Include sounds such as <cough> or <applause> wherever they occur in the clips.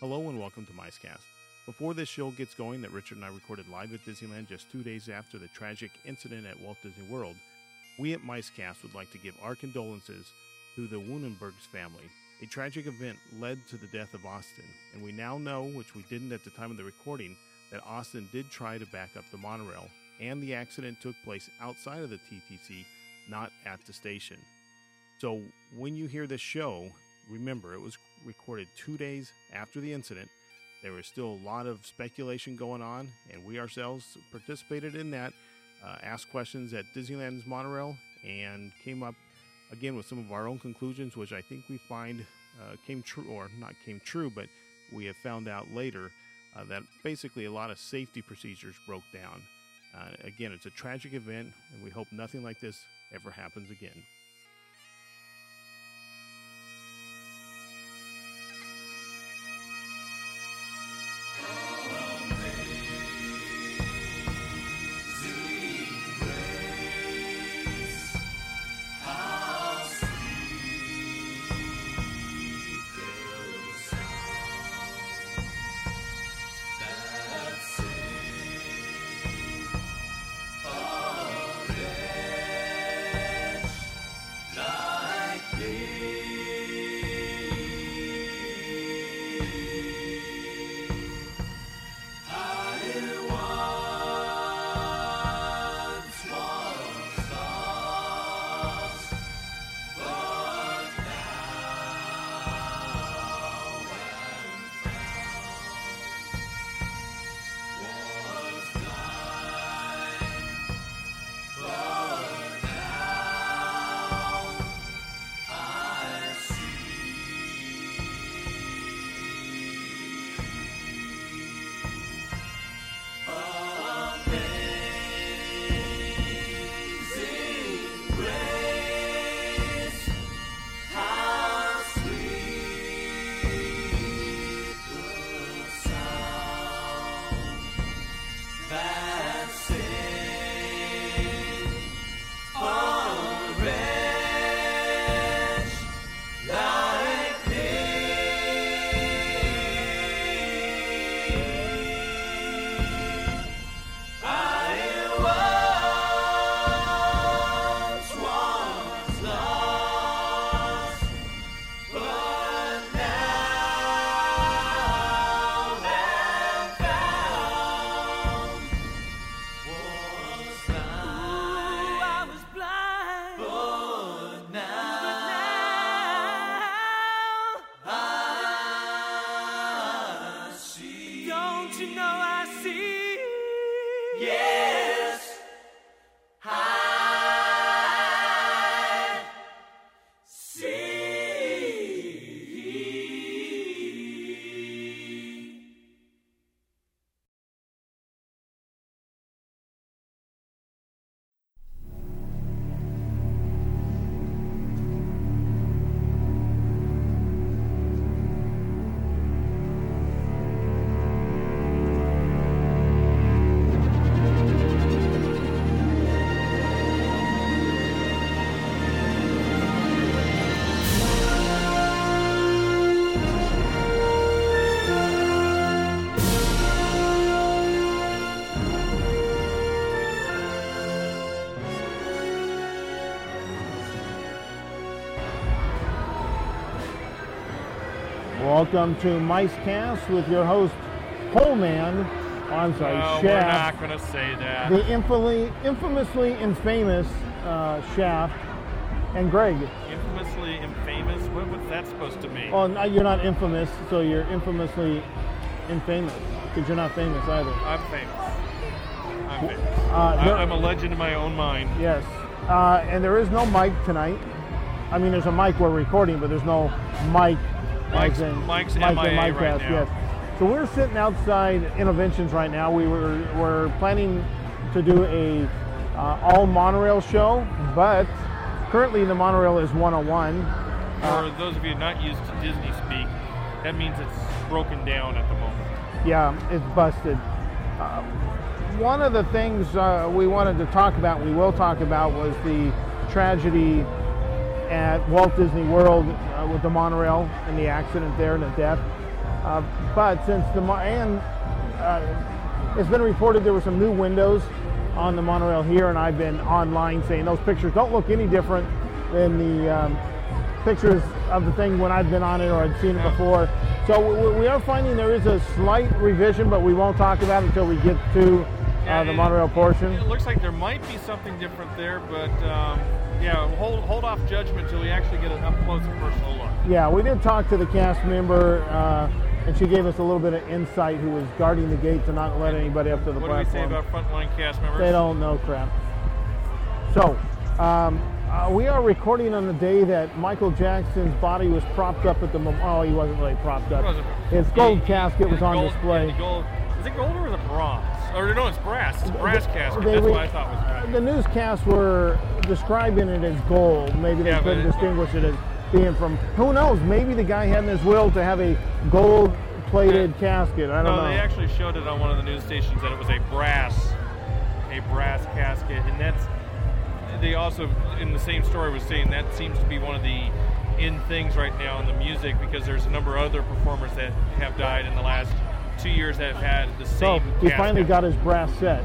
Hello and welcome to MiceCast. Before this show gets going, that Richard and I recorded live at Disneyland just two days after the tragic incident at Walt Disney World, we at MiceCast would like to give our condolences to the Wuennenbergs family. A tragic event led to the death of Austin, and we now know, which we didn't at the time of the recording, that Austin did try to back up the monorail, and the accident took place outside of the TTC, not at the station. So when you hear this show, remember it was recorded two days after the incident. There was still a lot of speculation going on, and we ourselves participated in that, uh, asked questions at Disneyland's monorail, and came up again with some of our own conclusions, which I think we find uh, came true, or not came true, but we have found out later uh, that basically a lot of safety procedures broke down. Uh, again, it's a tragic event, and we hope nothing like this ever happens again. Welcome to MiceCast with your host, Coleman. Oh, I'm sorry, no, Shaft. we're not going to say that. The infamously, infamously infamous uh, Shaft and Greg. Infamously infamous? What was that supposed to mean? Oh, no, you're not infamous, so you're infamously infamous because you're not famous either. I'm famous. I'm famous. Uh, there- I'm a legend in my own mind. Yes, uh, and there is no mic tonight. I mean, there's a mic we're recording, but there's no mic. Mike's- in Mike's and MIA right now. Yes. So we're sitting outside Innoventions right now. We were we're planning to do a uh, all monorail show, but currently the monorail is 101. For those of you not used to Disney speak, that means it's broken down at the moment. Yeah, it's busted. Uh, one of the things uh, we wanted to talk about, we will talk about, was the tragedy at Walt Disney World uh, with the monorail and the accident there and the death. Uh, but since the and uh, it's been reported there were some new windows on the monorail here, and I've been online saying those pictures don't look any different than the um, pictures of the thing when I've been on it or I'd seen it before. So we are finding there is a slight revision, but we won't talk about it until we get to uh, the monorail portion. It looks like there might be something different there, but um, yeah, hold hold off judgment until we actually get an up close and personal look. Yeah, we did talk to the cast member. Uh, and she gave us a little bit of insight who was guarding the gate to not let anybody up to the what platform. What do we say about frontline cast members? They don't know crap. So, um, uh, we are recording on the day that Michael Jackson's body was propped up at the. Oh, he wasn't really propped up. His gold he, casket was on gold, display. Gold, is it gold or is it bronze? Or no, it's brass. It's brass the, casket. That's what I thought was. Right. The newscasts were describing it as gold. Maybe they yeah, couldn't distinguish it as being from. Who knows? Maybe the guy had in his will to have a gold plated casket. I don't no, know. they actually showed it on one of the news stations that it was a brass, a brass casket, and that's they also in the same story was saying that seems to be one of the in things right now in the music because there's a number of other performers that have died in the last two years that have had the same. So he finally got his brass set.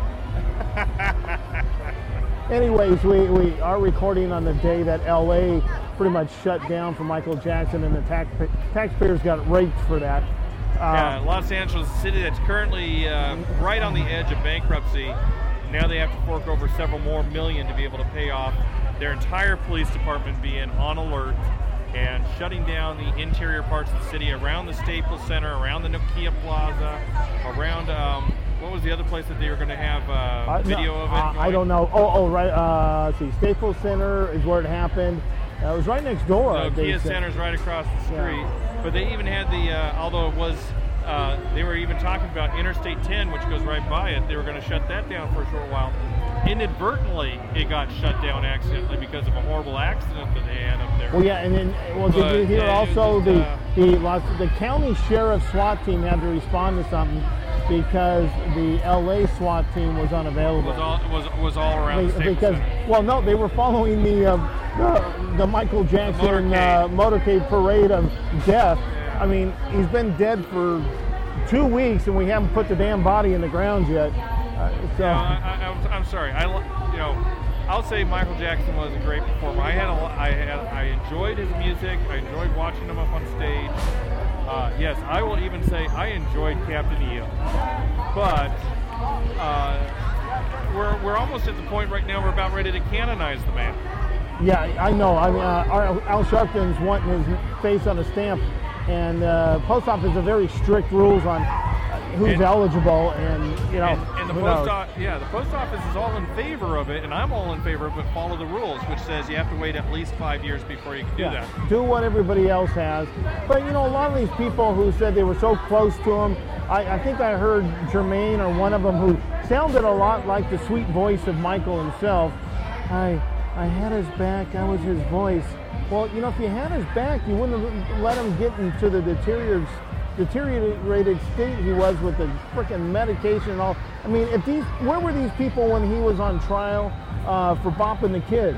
Anyways, we, we are recording on the day that LA pretty much shut down for Michael Jackson, and the tax, taxpayers got raped for that. yeah, um, Los Angeles, a city that's currently uh, right on the edge of bankruptcy, now they have to fork over several more million to be able to pay off their entire police department being on alert and shutting down the interior parts of the city around the Staples Center, around the Nokia Plaza, around um, what was the other place that they were going to have uh, uh, video no, of it? Uh, I don't know. Oh, oh, right. Uh, let's see, Staples Center is where it happened. Uh, it was right next door. No, Kia Center's right across the street. Yeah. But they even had the, uh, although it was uh, they were even talking about Interstate 10, which goes right by it. They were going to shut that down for a short while. Inadvertently, it got shut down accidentally because of a horrible accident that they had up there. Well, yeah, and then well, but, did you hear also just, the uh, the the county sheriff SWAT team had to respond to something because the LA SWAT team was unavailable. Was all was was all around they, because well, no, they were following the uh, the, the, Michael Jackson the motorcade. Uh, motorcade parade of death I mean, he's been dead for two weeks, and we haven't put the damn body in the ground yet. Uh, so. No, I, am sorry. I, you know, I'll say Michael Jackson was a great performer. I had, a, I had, I enjoyed his music. I enjoyed watching him up on stage. Uh, yes, I will even say I enjoyed Captain EO, but uh, we're we're almost at the point right now. We're about ready to canonize the man. Yeah, I know. I mean, uh, Al Sharpton's wanting his face on a stamp and uh, post office have very strict rules on uh, who's and, eligible, and you know. And, and the post office, yeah, the post office is all in favor of it, and I'm all in favor of it. Follow the rules, which says you have to wait at least five years before you can do yeah, that. Do what everybody else has, but you know, a lot of these people who said they were so close to him. I, I think I heard Jermaine or one of them who sounded a lot like the sweet voice of Michael himself. I, I had his back. I was his voice. Well, you know, if you had his back, you wouldn't have let him get into the deteriorated, deteriorated state he was with the freaking medication and all. I mean, if these, where were these people when he was on trial uh, for bopping the kids?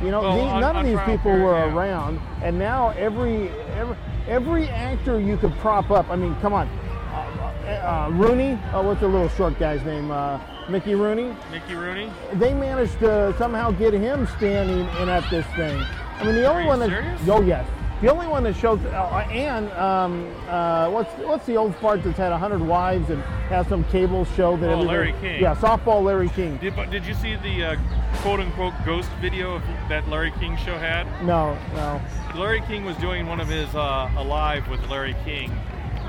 You know, well, on, none of these people period, were yeah. around, and now every every every actor you could prop up. I mean, come on, uh, uh, Rooney. Oh, what's the little short guy's name? Uh, Mickey Rooney. Mickey Rooney. They managed to somehow get him standing in at this thing. I mean, the only one that serious? oh yes, the only one that shows uh, and um, uh, what's what's the old fart that's had hundred wives and has some cable show that oh, Larry King. Yeah, softball Larry King. Did, did you see the uh, quote unquote ghost video that Larry King show had? No, no. Larry King was doing one of his uh, Alive with Larry King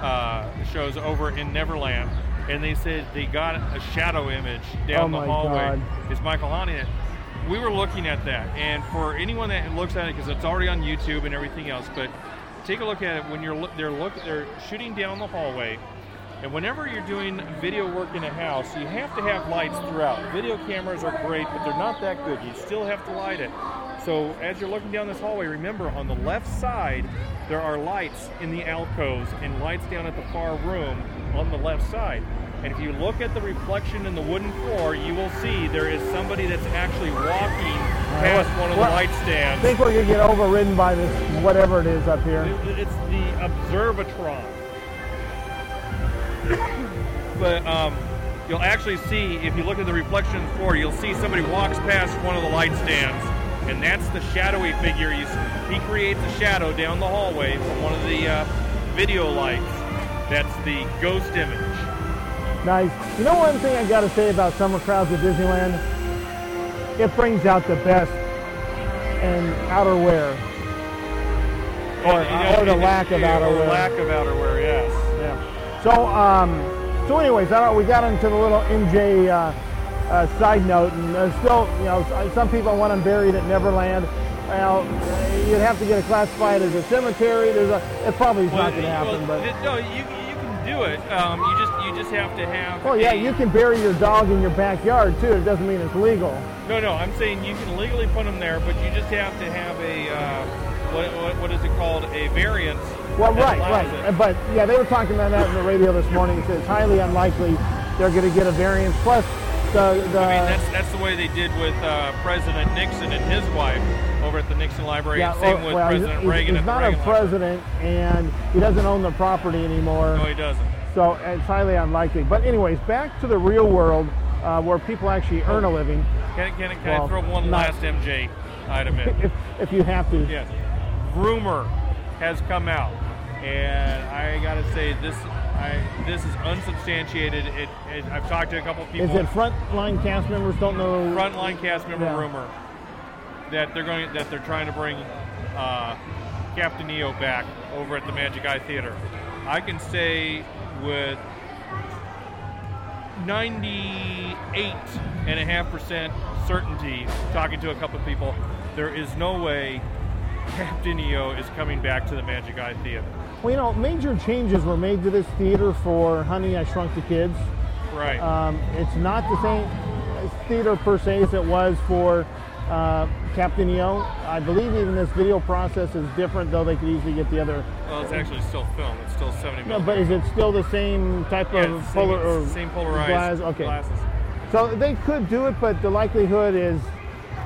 uh, shows over in Neverland, and they said they got a shadow image down oh the hallway. God. It's Michael Hanian we were looking at that, and for anyone that looks at it, because it's already on YouTube and everything else, but take a look at it when you're they're look they're shooting down the hallway, and whenever you're doing video work in a house, you have to have lights throughout. Video cameras are great, but they're not that good. You still have to light it. So as you're looking down this hallway, remember on the left side there are lights in the alcoves and lights down at the far room on the left side. And if you look at the reflection in the wooden floor, you will see there is somebody that's actually walking past one of the light stands. I think we're going to get overridden by this, whatever it is up here. It's the Observatron. <coughs> but um, you'll actually see if you look at the reflection of the floor, you'll see somebody walks past one of the light stands, and that's the shadowy figure. He creates a shadow down the hallway from one of the uh, video lights. That's the ghost image. Nice. You know one thing I got to say about summer crowds at Disneyland? It brings out the best in outerwear. Or, or the lack of outerwear. lack of outerwear, yes. Yeah. So, um, so anyways, I we got into the little MJ uh, uh, side note, and there's still, you know, some people want him buried at Neverland. Well, you'd have to get it classified as a cemetery. There's a, it probably is not going to happen, well, but. no, you you can do it. Um, you just you just have to have. Well, yeah, a- you can bury your dog in your backyard too. It doesn't mean it's legal. No, no, I'm saying you can legally put them there, but you just have to have a uh, what, what what is it called? A variance. Well, right, right. it. But yeah, they were talking about that on the radio this morning. It says it's highly unlikely they're going to get a variance. Plus, the the I mean, that's that's the way they did with uh, President Nixon and his wife over at the Nixon Library. yeah, Same well, with well, President he's, Reagan he's not a Reagan Library. president, and he doesn't own the property anymore. No, he doesn't. So it's highly unlikely. But anyways, back to the real world uh, where people actually earn a living, Can, can, can Well, I throw one not- last MJ item in? <laughs> if, if you have to. Yes. Rumor has come out, and I gotta say this. I, this is unsubstantiated. It, it, I've talked to a couple of people. Is it frontline cast members don't know? frontline cast member Yeah. rumor that they're going that they're trying to bring uh, Captain EO back over at the Magic Eye Theater. I can say with 98.5% certainty, talking to a couple of people, there is no way Captain EO is coming back to the Magic Eye Theater. Well, you know, major changes were made to this theater for Honey, I Shrunk the Kids. Right. Um, it's not the same theater per se as it was for uh, Captain EO. I believe even this video process is different, though they could easily get the other. well, it's actually still film. It's still 70 No, but is it still the same type Yeah, of it's polar same, or same polarized glass? Okay. glasses. So they could do it, but the likelihood is,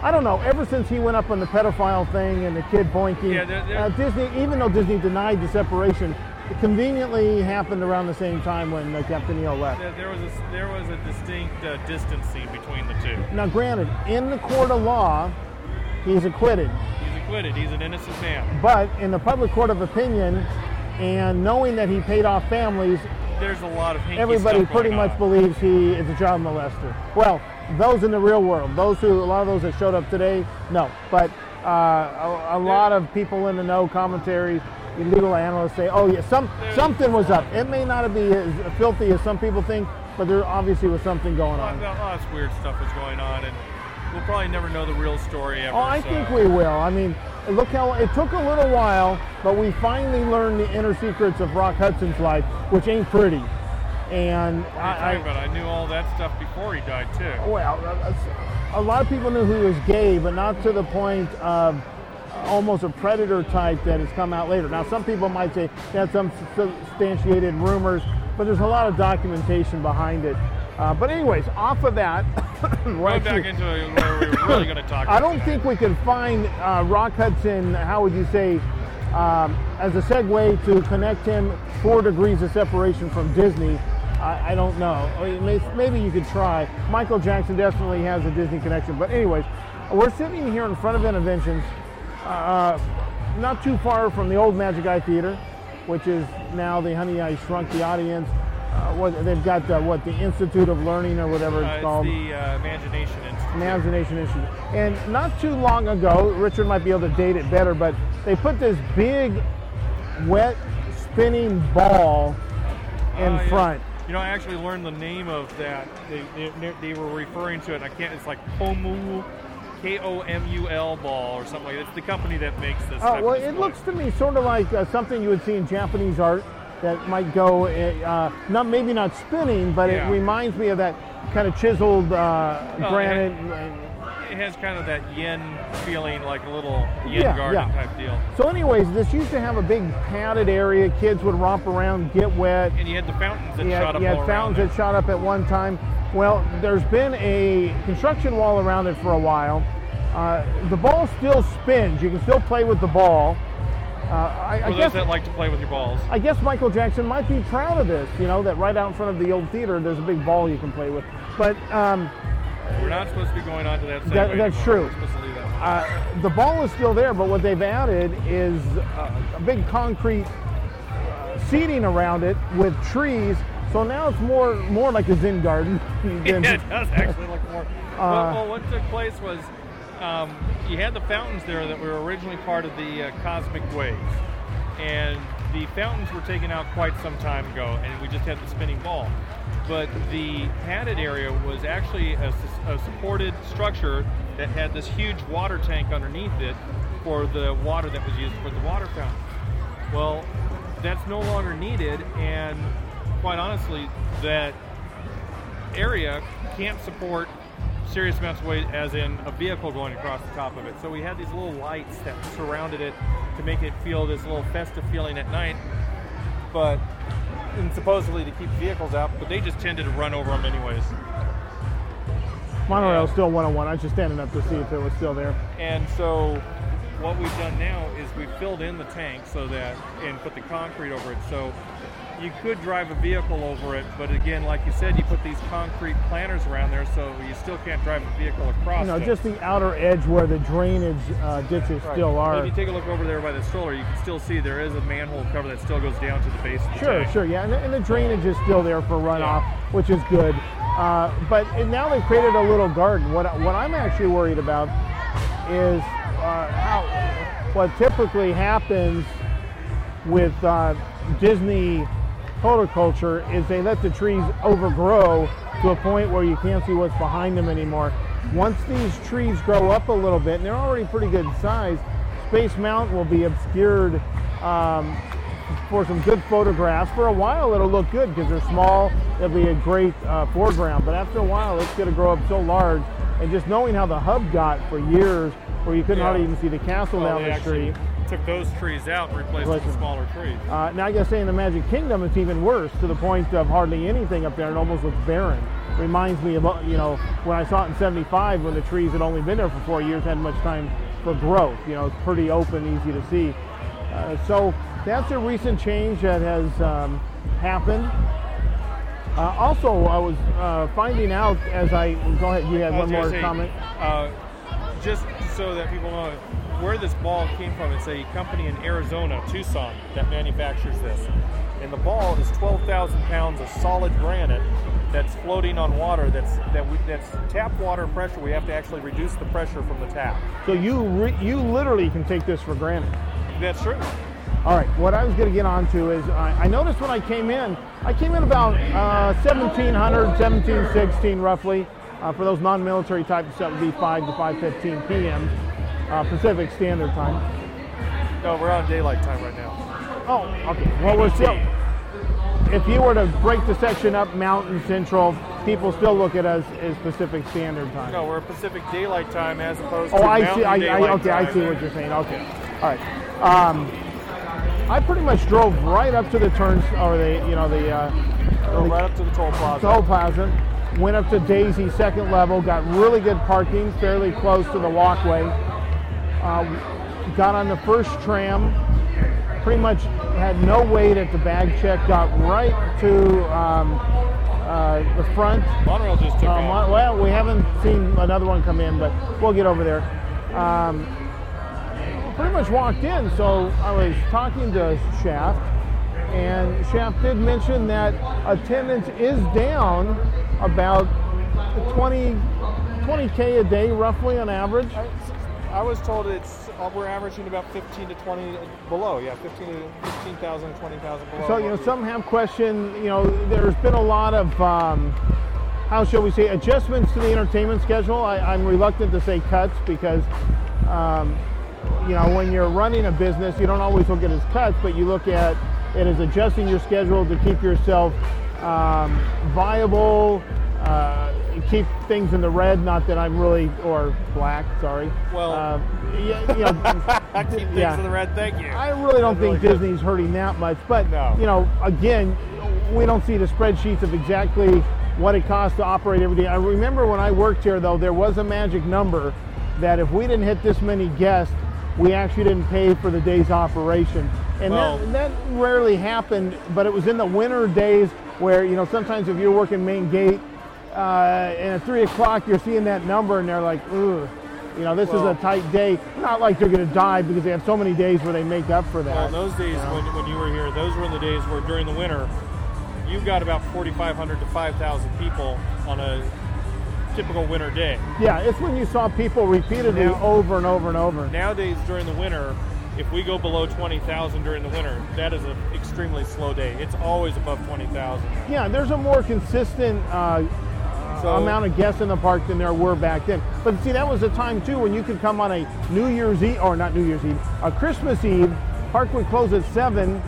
I don't know. Ever since he went up on the pedophile thing and the kid boinking, Yeah, they're- they're- uh, Disney, even though Disney denied the separation, it conveniently happened around the same time when uh, Captain EO left. There, there was a, there was a distinct uh, distancing between the two. Now, granted, in the court of law, he's acquitted, He's acquitted. He's an innocent man. but in the public court of opinion, and knowing that he paid off families, There's a lot of everybody pretty much on. believes he is a child molester. Well, those in the real world, those who, a lot of those that showed up today, no. But uh, a, a lot of people in the know, commentary, legal analysts say, oh yeah, some something was up. It may not be as filthy as some people think, but there obviously was something going A lot, on. a lot of weird stuff is going on, and we'll probably never know the real story ever. Oh, I so- think we will. I mean, look how it took a little while, but we finally learned the inner secrets of Rock Hudson's life, which ain't pretty. And What are you I, I? I knew all that stuff before he died too. well, a- a lot of people knew he was gay, but not to the point of almost a predator type that has come out later. Now, some people might say that's some substantiated rumors, but there's a lot of documentation behind it. Uh, but anyways, off of that, <coughs> actually- back into where we're really going to talk. <coughs> I don't think we can find uh, Rock Hudson, how would you say, um, as a segue to connect him four degrees of separation from Disney. I, I don't know. I mean, may- maybe you could try. Michael Jackson definitely has a Disney connection. But, anyways, we're sitting here in front of Innoventions, uh, not too far from the old Magic Eye Theater, which is now the Honey I Shrunk the Audience. Uh, what, they've got the, what the Institute of Learning or whatever Uh, it's it's called. the uh, Imagination Institute. Imagination Institute. And not too long ago, Richard might be able to date it better, but they put this big, wet, spinning ball in Oh, yeah. front. You know, I actually learned the name of that. They, they, they were referring to it. I can't. It's like Komu, K O M U L ball or something like that. It's the company that makes this. Oh, well, it looks to me sort of like uh, something you would see in Japanese art that might go, uh, not maybe not spinning, but Yeah. it reminds me of that kind of chiseled uh, Oh, granite. It has kind of that yen feeling, like a little yen Yeah, garden yeah. type deal. So, anyways, this used to have a big padded area. Kids would romp around, get wet. And you had the fountains that you shot had, up you had fountains that shot up at one time. Well, there's been a construction wall around it for a while. Uh, the ball still spins. You can still play with the ball. Uh, I, For I those guess that like to play with your balls. I guess Michael Jackson might be proud of this. You know that right out in front of the old theater, there's a big ball you can play with. But um, We're not supposed to be going on to that. That- that's true. We're supposed to leave that. uh, the ball is still there, but what they've added is uh, a big concrete uh, seating around it with trees. So now it's more more like a Zen garden. <laughs> than- <laughs> yeah, it does <laughs> actually look more. Uh, well, well, what took place was um, you had the fountains there that were originally part of the uh, cosmic waves, and the fountains were taken out quite some time ago, and we just had the spinning ball. But the padded area was actually a supported structure that had this huge water tank underneath it for the water that was used for the water fountain. Well, that's no longer needed, and quite honestly, that area can't support serious amounts of weight, as in a vehicle going across the top of it. So we had these little lights that surrounded it to make it feel this little festive feeling at night, but and supposedly to keep vehicles out, but they just tended to run over them anyways. Monorail's still 101. I was just standing up to see if it was still there. And so what we've done now is we've filled in the tank so that and put the concrete over it. So you could drive a vehicle over it, but again, like you said, you put these concrete planters around there, so you still can't drive a vehicle across. You know, it. just the outer edge where the drainage uh, ditches Right. still But are. If you take a look over there by the stroller, you can still see there is a manhole cover that still goes down to the base of the Sure, tank. sure, yeah, and the, and the drainage is still there for runoff, which is good. Uh, but and now they've created a little garden. What what I'm actually worried about is uh, how what typically happens with uh, Disney horticulture is they let the trees overgrow to a point where you can't see what's behind them anymore. Once these trees grow up a little bit, and they're already pretty good size, Space Mountain will be obscured um, for some good photographs. For a while, it'll look good because they're small. It'll be a great uh, foreground. But after a while, it's going to grow up so large. And just knowing how the hub got for years, where you couldn't Yeah. hardly even see the castle Well, down the actually street. Took those trees out and replaced them with smaller trees. Uh, now I gotta say in the Magic Kingdom it's even worse to the point of hardly anything up there and almost looks barren. Reminds me of uh, you know when I saw it in '75 when the trees had only been there for four years, hadn't much time for growth. You know it's pretty open, easy to see. Uh, so that's a recent change that has um, happened. Uh, also, I was uh, finding out as I go ahead. You had one more say, comment. Uh, just so that people know where this ball came from, it's a company in Arizona, Tucson, that manufactures this. And the ball is 12,000 pounds of solid granite that's floating on water. That's that we, that's tap water pressure. We have to actually reduce the pressure from the tap. So you re- you literally can take this for granted. That's true. All right, what I was going to get onto is I, I noticed when I came in, I came in about uh, 1700, 1716 roughly. Uh, for those non-military types, that would be 5 to 5:15 p.m. Uh, Pacific Standard Time. No, we're on daylight time right now. Oh, okay. Well, we're still. If you were to break the section up, Mountain Central, people still look at us as Pacific Standard Time. No, we're Pacific daylight time as opposed Oh, to I see. Mountain I, I, daylight okay, I see what you're saying. Okay, all right. Um, I pretty much drove right up to the turns, or the you know the, uh, Go the right up to the toll plaza. toll plaza. Went up to Daisy second level, got really good parking, fairly close to the walkway. Uh, got on the first tram, pretty much had no wait at the bag check. Got right to um, uh, the front. Monorail just took Um, off. well, we haven't seen another one come in, but we'll get over there. Um, pretty much walked in, so I was talking to Shaft, and Shaft did mention that attendance is down about 20, 20k a day, roughly on average. I, was told it's we're averaging about 15 to 20 below. Yeah, 15 to 15,000, to 20,000 below. So you know, some have questioned. You know, there's been a lot of um, how shall we say adjustments to the entertainment schedule. I, I'm reluctant to say cuts because um, you know when you're running a business, you don't always look at it as cuts, but you look at it as adjusting your schedule to keep yourself um, viable. Uh, keep things in the red. Not that I'm really or black. Sorry. Well- uh, yeah, you know, <laughs> I keep things yeah. in the red. Thank you. I really don't That's really think good. Disney's hurting that much, but No. you know, again, we don't see the spreadsheets of exactly what it costs to operate every day. I remember when I worked here, though, there was a magic number that if we didn't hit this many guests, we actually didn't pay for the day's operation. And Well- that, that rarely happened, but it was in the winter days where, you know, sometimes if you're working main gate uh, and at 3 o'clock you're seeing that number and they're like, ugh, you know, this Well- is a tight day. Not like they're going to die because they have so many days where they make up for that. Well, those days you know. when, when you were here, those were the days where during the winter, you've got about 4,500 to 5,000 people on a typical winter day. Yeah, it's when you saw people repeatedly Now- over and over and over. Nowadays, during the winter, if we go below 20,000 during the winter, that is an extremely slow day. It's always above 20,000. Yeah, there's a more consistent uh, So- amount of guests in the park than there were back then. But see, that was a time too when you could come on a New Year's Eve, or not New Year's Eve, a Christmas Eve. Park would close at seven,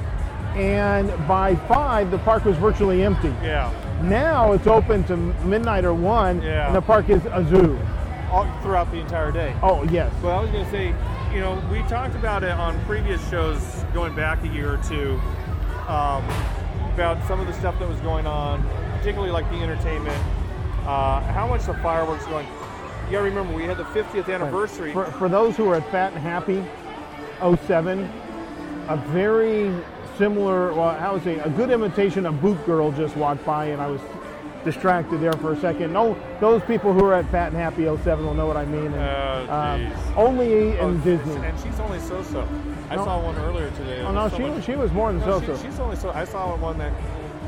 and by five, the park was virtually empty. Yeah, Now it's open to midnight or one, Yeah. and the park is a zoo. all throughout the entire day. Oh yes, Well, I was going to say, you know, we talked about it on previous shows going back a year or two um, about some of the stuff that was going on, particularly like the entertainment, uh, how much the fireworks going. You got to remember, we had the 50th anniversary. For, for those who are at Fat and Happy, 07, a very similar, well, how would I say, a good imitation of Boot Girl just walked by, and I was distracted there for a second. No, those people who are at Fat and Happy 07 will know what I mean. And, Oh, um, only Oh, in Disney. And she's only so-so. I No. saw one earlier today. Oh no, was she was she was more than No, so-so. she- she's only so. I saw one that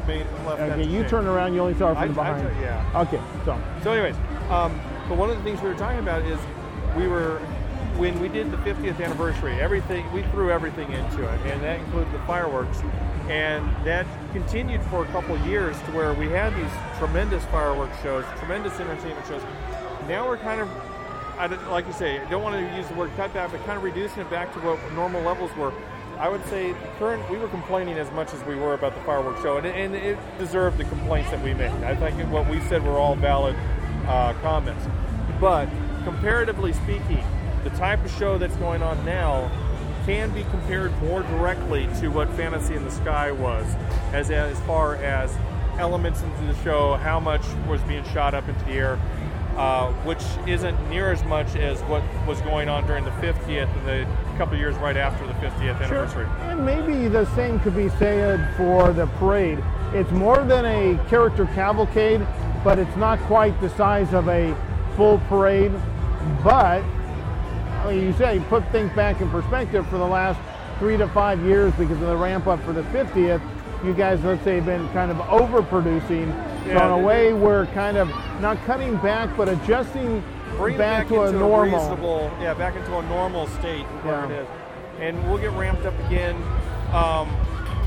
made left. Okay, you turn around, you only saw her from I- the I behind. yeah. Okay, so So, anyways, um, but one of the things we were talking about is we were when we did the 50th anniversary. Everything we threw everything into it, and that included the fireworks, and that continued for a couple years to where we had these tremendous fireworks shows, tremendous entertainment shows. Now we're kind of, I like you say, I don't want to use the word cutback, but kind of reducing it back to what normal levels were. I would say current we were complaining as much as we were about the fireworks show, and, and it deserved the complaints that we made. I think what we said were all valid uh, comments. But comparatively speaking, the type of show that's going on now can be compared more directly to what Fantasy in the Sky was, as as far as elements into the show, how much was being shot up into the air, uh, which isn't near as much as what was going on during the 50th and the couple years right after the 50th anniversary. And maybe the same could be said for the parade. It's more than a character cavalcade, but it's not quite the size of a full parade. But like you say, put things back in perspective for the last three to five years because of the ramp up for the 50th. You guys, let's say, have been kind of overproducing. Yeah, so in a way, we're kind of not cutting back, but adjusting Bring it back, to a normal. reasonable, yeah, back into a normal state where Yeah. it is, and we'll get ramped up again. Um,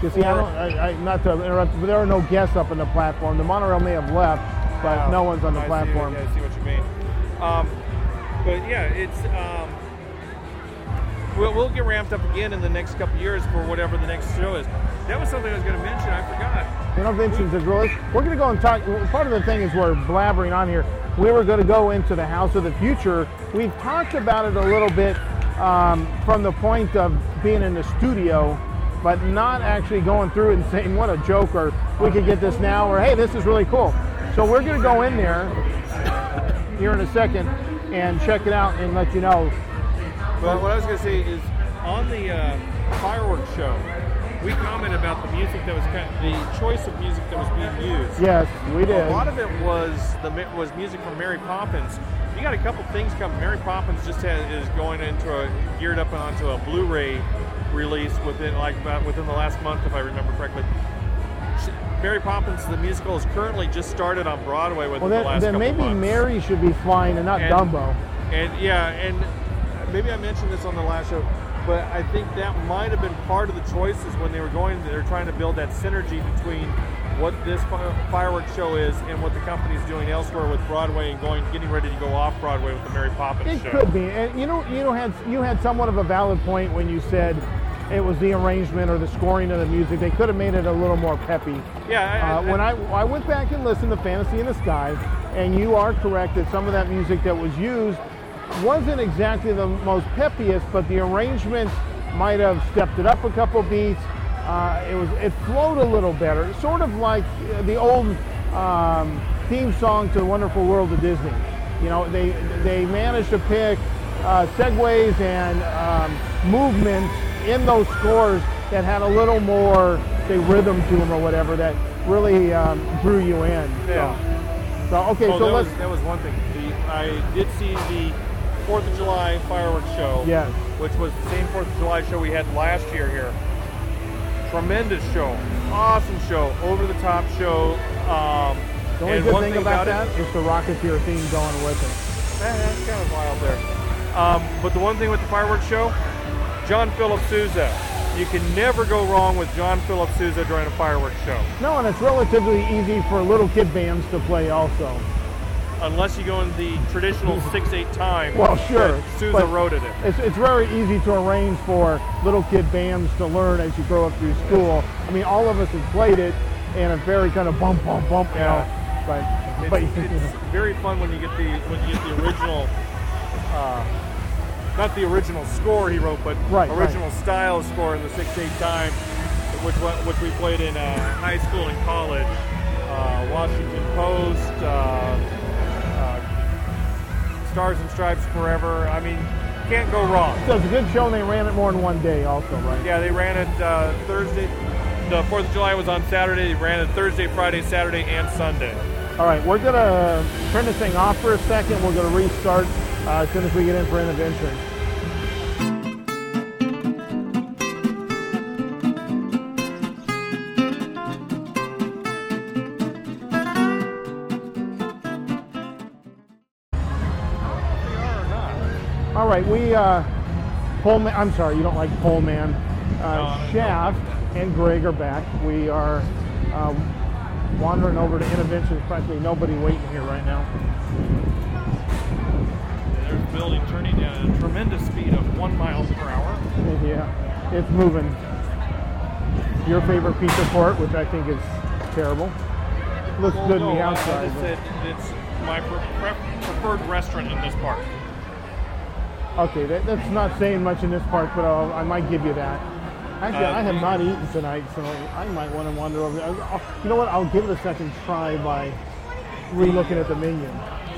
You see, I don't, I, I, not to interrupt, but there are no guests up on the platform. The monorail may have left, but Oh, no one's on the I see- platform. I see what you mean. Um, but yeah, it's um, we'll, we'll get ramped up again in the next couple years for whatever the next show is. That was something I was going to mention. I forgot. You know, Vincent's a. We're going to go and talk. Part of the thing is we're blabbering on here. We were going to go into the House of the Future. We've talked about it a little bit um, from the point of being in the studio, but not actually going through it and saying, what a joke, or we could get this now, or hey, this is really cool. So we're going to go in there here in a second and check it out and let you know. But what I was going to say is on the uh, fireworks show, we commented about the music that was kind the choice of music that was being used. Yes, we did. A lot of it was the was music from Mary Poppins. You got a couple things coming. Mary Poppins just had, is going into a geared up onto a Blu-ray release within like about within the last month, if I remember correctly. Mary Poppins, the musical, is currently just started on Broadway within Well, the then, last then maybe. Mary should be flying and not And- Dumbo. And yeah, and maybe I mentioned this on the last show, but I think that might have been part of the choices when they were going. They're trying to build that synergy between what this fireworks show is and what the company's doing elsewhere with Broadway and going, getting ready to go off Broadway with the Mary Poppins It show. could be, and you know, you know, had you had somewhat of a valid point when you said it was the arrangement or the scoring of the music. They could have made it a little more peppy. Yeah, I- Uh, I- when I I went back and listened to Fantasy in the Sky, and you are correct that some of that music that was used wasn't exactly the most peppiest, but the arrangement might have stepped it up a couple beats. Uh, it was it flowed a little better, sort of like uh, the old um, theme song to the Wonderful World of Disney. You know, they they managed to pick uh, segues and um, movements in those scores that had a little more, say, rhythm to them or whatever that really um, drew you in. Yeah. So, so okay, oh, so that let's. was, that was one thing. The, I did see the Fourth of July fireworks show. Yes. Which was the same Fourth of July show we had last year here. Tremendous show, awesome show, over the top show. Um, The only good thing thing about, about that it- is the Rocketeer theme going with it. Eh, that's kind of wild there. Um, but the one thing with the fireworks show, John Philip Sousa. You can never go wrong with John Philip Sousa during a fireworks show, No, and it's relatively easy for little kid bands to play also. Unless you go in the traditional <laughs> six-eight time. Well, sure, Sousa wrote it in. It's, it's very easy to arrange for little kid bands to learn as you grow up through school. I mean, all of us have played it, and it's very kind of bump, bump, bump, you know. But, It's, but it's <laughs> very fun when you get the when you get the original, uh, not the original score he wrote, but Right, right. original style score in the six-eight time, which which we played in uh, high school and college. Uh, Washington Post, uh, Stars and Stripes Forever. I mean, can't go wrong. so it's a good show, and they ran it more than one day also, right? Yeah, they ran it uh, Thursday. The Fourth of July was on Saturday. They ran it Thursday, Friday, Saturday, and Sunday. All right, we're going to turn this thing off for a second. We're going to restart uh, as soon as we get in for Innovention. All right, we uh, Pullman. I'm sorry, you don't like Pullman. Uh, No, Shaft and Greg are back. We are uh, wandering over to Innovention. There's practically nobody waiting here right now. There's a building turning at a tremendous speed of one mile per hour. Yeah, it's moving. Your favorite pizza port, which I think is terrible. Looks Well, good no, in the I- I outside. said it's my pre- pre- preferred restaurant in this park. Okay, that, that's not saying much in this park, but I'll, I might give you that. Actually, Uh, I have not eaten tonight, so I might want to wander over there. I'll- you know what? I'll give it a second try by re-looking at the menu.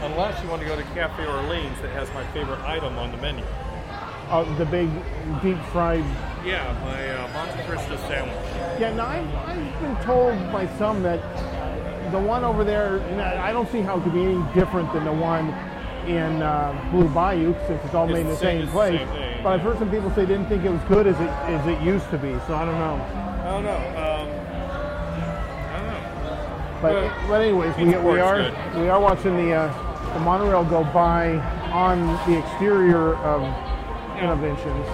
Unless you want to go to Cafe Orleans that has my favorite item on the menu. Uh, the big deep fried. Yeah, my uh, Monte Cristo sandwich. Yeah, now I've, I've been told by some that the one over there, I don't see how it could be any different than the one in uh, Blue Bayou since it's all It's made in the same- same it's the place. same thing, but I've heard some people say they didn't think it was good as it as it used to be. So I don't know. I don't know. Um, I don't know. But, Well, but anyways, we, we are good. we are watching the uh, the monorail go by on the exterior of Innoventions.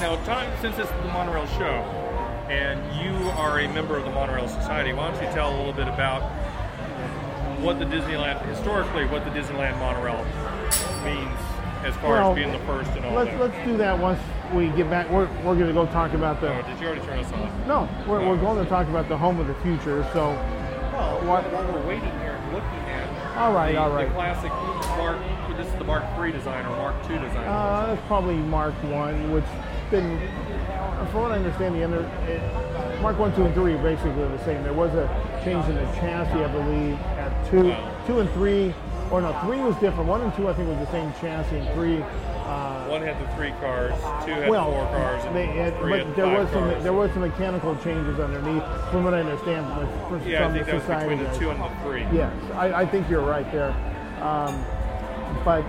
Now, time since it's the monorail show, and you are a member of the Monorail Society, why don't you tell a little bit about what the Disneyland, historically, what the Disneyland monorail means as far Well, as being the first and all Let's that. let's do that once we get back. We're, we're going to go talk about the Oh, did you already turn us off? no. We're, we're going to talk about the home of the future. So Well, What- while we're waiting here and looking at all right, the, all the classic Mark, this is the Mark III design or Mark II design. Uh, that's probably Mark One, which been, from what I understand, the under it, Mark One, Two, and Three are basically the same. There was a change in the chassis, I believe, at two, Wow. two and three, or no, three was different. One and two, I think, was the same chassis, and three. Uh, One had the three cars, two had well, four cars, and they had, three had there was some cars. there was some mechanical changes underneath, from what I understand from, the- from yeah, I think of that the was between the two and the three. Yes, I, I think you're right there. Um, but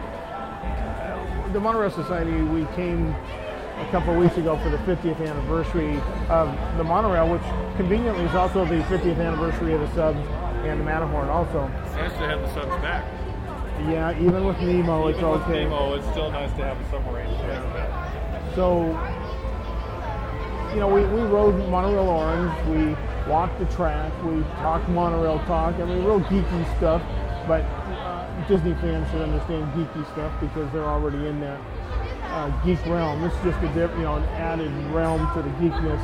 the Monorail Society, we came a couple of weeks ago for the 50th anniversary of the monorail, which conveniently is also the 50th anniversary of the subs and the Matterhorn also. It's nice to have the subs back. Yeah, even with Nemo, it's with okay. Nemo, it's still nice to have a submarine. back. So, you know, we, we rode monorail orange, we walked the track, we talked monorail talk. I mean, real geeky stuff, but uh, Disney fans should understand geeky stuff because they're already in that uh, geek realm. This is just a diff, you know, an added realm to the geekness.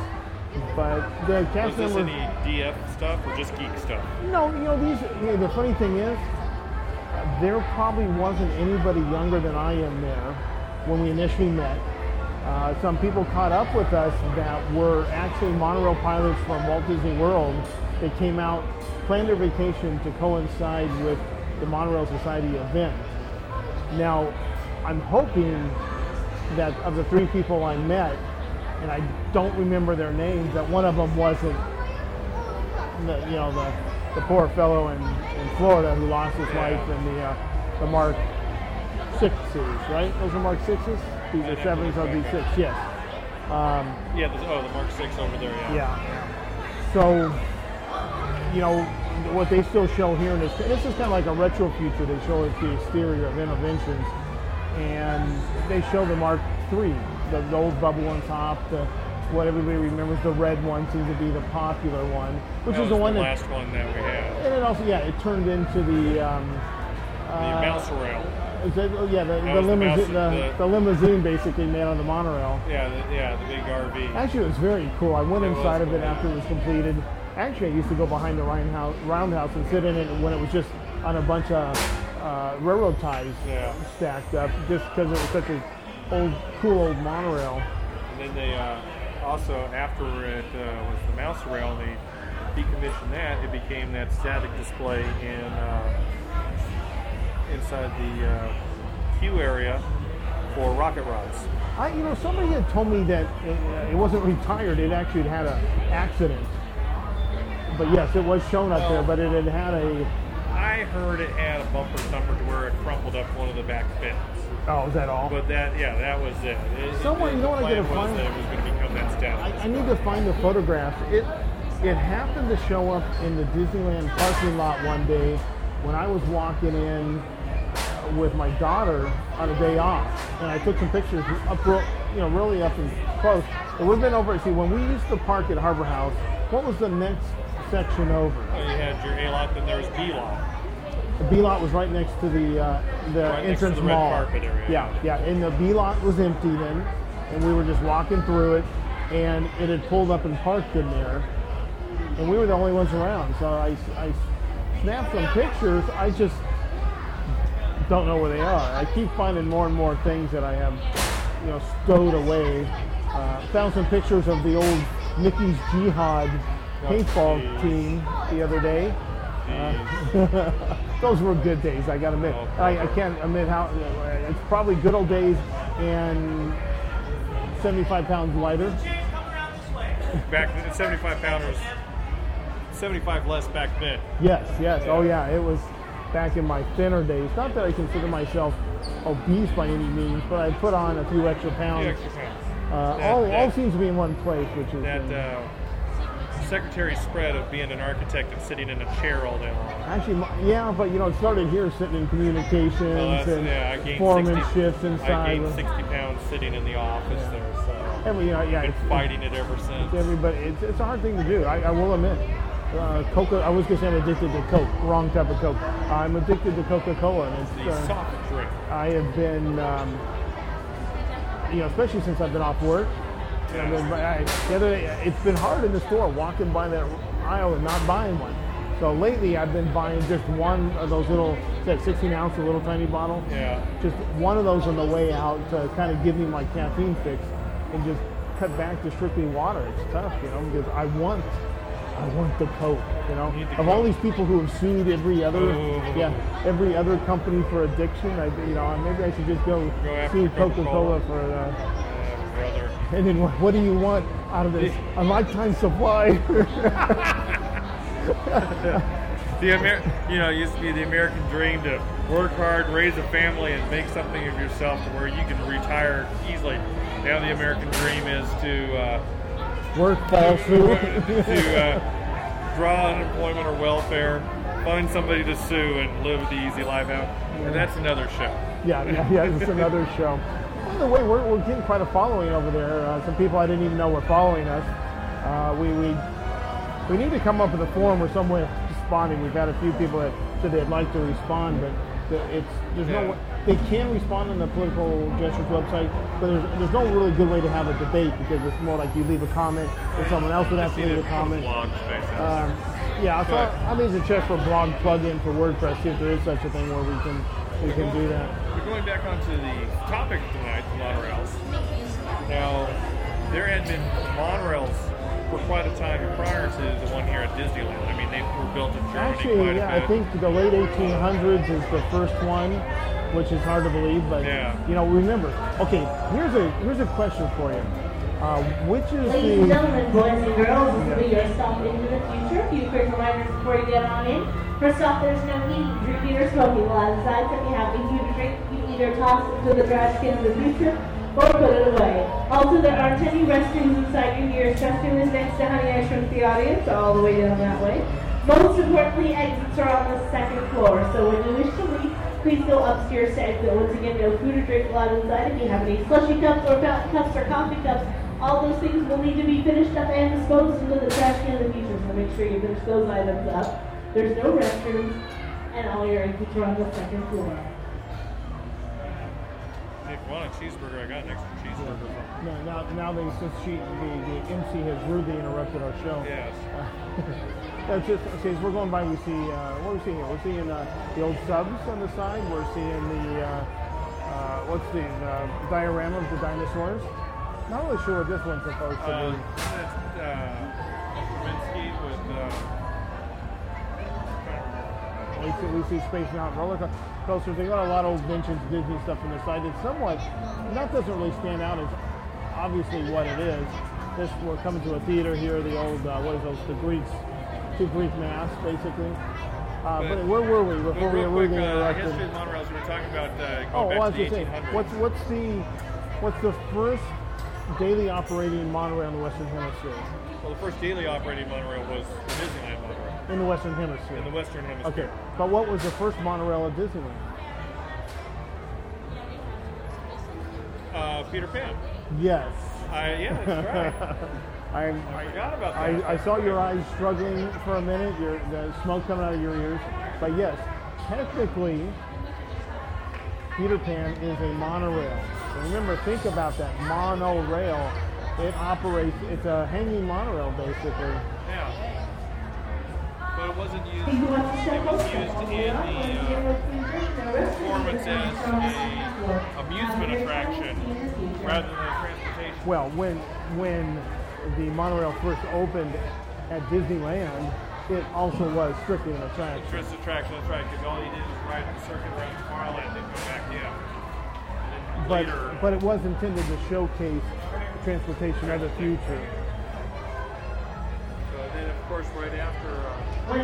But the Was cast this members, any DF stuff or just geek stuff? no, you know, these. You know, the funny thing is, there probably wasn't anybody younger than I am there when we initially met. Uh, some people caught up with us that were actually monorail pilots from Walt Disney World. They came out, planned their vacation to coincide with the Monorail Society event. Now, I'm hoping that of the three people I met, and I don't remember their names, that one of them wasn't, the, you know, the, the poor fellow in, in Florida who lost his Yeah. life in the uh, the Mark Six series, right? Those are Mark Sixes. These are sevens. be back six. Yes. Um, Yeah, there's, oh, the Mark Six over there. Yeah. yeah. So, you know, what they still show here in this, this is kind of like a retro future. They show us the exterior of Innoventions, and they show the Mark Three, the, the old bubble on top, the what everybody remembers, the red one seems to be the popular one, which That is was the one that, The last one that we had. and it also, yeah, it turned into the, um, The uh, mouse rail. is that- oh, yeah, the, the, the limousine, mouse- the, the- the limousine basically made on the monorail. Yeah, the, yeah, the big RV. Actually, it was very cool. I went inside of it cool. after it was completed. Actually, I used to go behind the roundhouse, roundhouse and sit in it when it was just on a bunch of uh, railroad ties Yeah. stacked up, just because it was such a old, cool old monorail. And then they uh, also, after it uh, was the mouse rail, and they decommissioned that. It became that static display in uh, inside the uh, queue area for rocket rods. I, you know, somebody had told me that it, uh, it wasn't retired. It actually had an accident. But yes, it was shown up there. But it had had a. I heard it had a bumper thumper to where it crumpled up one of the back fins. Oh, is that all? But that, yeah, that was it. it Somewhere, you know what I the gotta find? that it was going to become that static. I, I need to find the photographs. It it happened to show up in the Disneyland parking lot one day when I was walking in with my daughter on a day off, and I took some pictures up, real, you know, really up and close. And we've been over. See, when we used to park at Harbor House, what was the next section over? Oh, you had your A lot, then there was B lot. The B lot was right next to the uh, the Right entrance the mall. Yeah, yeah. And the B lot was empty then, and we were just walking through it, and it had pulled up and parked in there, and we were the only ones around. So I, I snapped some pictures. I just don't know where they are. I keep finding more and more things that I have, you know, stowed away. Uh, found some pictures of the old Mickey's Jihad paintball geez. team the other day. Uh, <laughs> those were good days, I gotta admit. Oh, I, I can't admit how, it's probably good old days and 75 pounds lighter. Back then, 75 pounders, 75 less back then. Yes, yes. Oh, yeah. It was back in my thinner days. Not that I consider myself obese by any means, but I put on a few extra pounds. extra pounds. Uh, That- all, all seems to be in one place, which is That uh, secretary spread of being an architect and sitting in a chair all day long. actually, yeah. But you know, it started here, sitting in communications Well, and yeah, foreman 60, shifts inside. I gained 60 pounds sitting in the office there, so Every, you know, yeah, I've it's, fighting it ever since. everybody. It's, it's a hard thing to do. I, I will admit. Uh, Coca. I was gonna say I'm addicted to Coke. Wrong type of Coke. I'm addicted to Coca-Cola, and The it's. Uh, soft drink. I have been, um, you know, especially since I've been off work. I, the other day, it's been hard in the store walking by that aisle and not buying one. So lately, I've been buying just one of those little, that 16 ounce, a little tiny bottle. Yeah. Just one of those on the way out to kind of give me my caffeine fix, and just cut back to strictly water. It's tough, you know, because I want. I want the Coke, you know. the Of all these people who have sued every other, Ooh. yeah, every other company for addiction, I, you know, maybe I should just go, Go sue Coca-Cola. Coca-Cola for, uh, brother. and then what, what do you want out of this? A lifetime supply. <laughs> The Amer- you know, it used to be the American dream to work hard, raise a family, and make something of yourself to where you can retire easily. Now the American dream is to uh, Work fall through. to uh, draw unemployment or welfare, find somebody to sue, and live the easy life out. And that's another show. yeah, yeah, yeah. It's another show. By the way, we're, we're getting quite a following over there. Uh, some people I didn't even know were following us. Uh, we, we we need to come up with a forum or some way of responding. We've had a few people that said they'd like to respond, but the, it's there's no Yeah. way, they can respond on the political gestures website, but there's, there's no really good way to have a debate because it's more like you leave a comment and someone else would have to leave a comment. Um, yeah, so. I, I need to check for blog plugin for WordPress, see if there is such a thing where we can we can do that. We're going back onto the topic tonight, the monorails. Now, there had been monorails for quite a time prior to the one here at Disneyland. I mean, they were built in Germany quite Actually, a yeah, bit. I think the late 1800s is the first one. which is hard to believe. But Yeah. you know, remember. Okay, here's a here's a question for you. Uh, which is Ladies and gentlemen, boys and girls, this will be your stop into the future. A few quick reminders before you get on in. First off, there's no eating, drinking, or smoking while outside. So if you have anything to drink, you either toss it to the trash can in the future or put it away. Also, there aren't any restrooms inside your nearest restroom is next to Honey I Shrunk the Audience, all the way down that way. Most importantly, exits are on the second floor, so when you wish to leave, please go upstairs to exit. Once again, no food or drink allowed inside. If you have any slushy cups or fountain cups or coffee cups, all those things will need to be finished up and disposed into the trash can in the future, so make sure you finish those items up. There's no restrooms, and all your exits are on the second floor. If you want a cheeseburger, I got an extra cheeseburger. no, now now they since she the, the MC has rudely interrupted our show. Yes. <laughs> That's just okay. So we're going by. We see uh, what are we seeing here? We're seeing uh, the old subs on the side. We're seeing the uh, uh, what's the uh, diorama of the dinosaurs. Not really sure what this one's supposed to Uh, be. that's uh, with. Uh, see, we Space Mountain roller coasters. They got a lot of old vintage Disney stuff on the side. It's somewhat that doesn't really stand out as obviously what it is. This we're coming to a theater here. The old uh, what is those? The Greeks, two Greek masks basically. Uh, but, But- where were we before we were uh, interrupted? history of monorails. We were talking about uh, Oh, well, I was just saying, 1800s. what's what's the what's the first daily operating monorail in the Western Hemisphere? well, the first daily operating monorail was the Disneyland monorail In the Western Hemisphere. in the Western Hemisphere. Okay, but what was the first monorail at Disneyland? Uh, Peter Pan. Yes. I, yeah, that's right. <laughs> I'm, I forgot about that. I, I saw your eyes struggling for a minute, your, the smoke coming out of your ears. But yes, technically, Peter Pan is a monorail. So remember, think about that monorail. It operates, it's a hanging monorail basically. Yeah. But it wasn't used. If you want to step It was up, used in the Once uh, again, with food, drink, no restrooms, performance as are on the a amusement attraction rather than a transportation. Well, when when the monorail first opened at Disneyland, it also was strictly an attraction. Tourist attraction, that's right, because all you did was ride the circuit around Tomorrowland and go back in. But later, but it was intended to showcase transportation of the future. so then of course right after uh,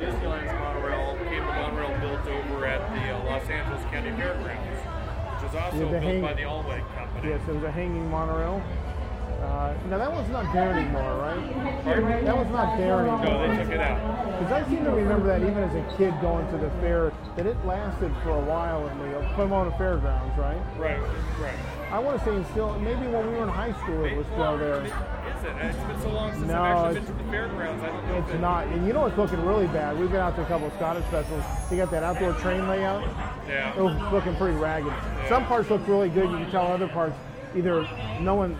Disneyland's monorail came the monorail built over at the uh, Los Angeles County Fairgrounds, which was also built hang- by the Alweg Company. Yes, it was a hanging monorail. Uh, now that one's not there anymore, right? Pardon? That was not there anymore. No, they took it out. Because I seem to remember that even as a kid going to the fair, that it lasted for a while in the Pomona Fairgrounds, right? Right, right. I want to say it's still, maybe when we were in high school it was still there. Is it? It's been so long since No, I've actually been to the fairgrounds. I don't know if It's it, not. And you know it's looking really bad. We've been out to a couple of Scottish festivals. You got that outdoor train layout? Yeah. It was looking pretty ragged. Some parts look really good. You can tell other parts either no one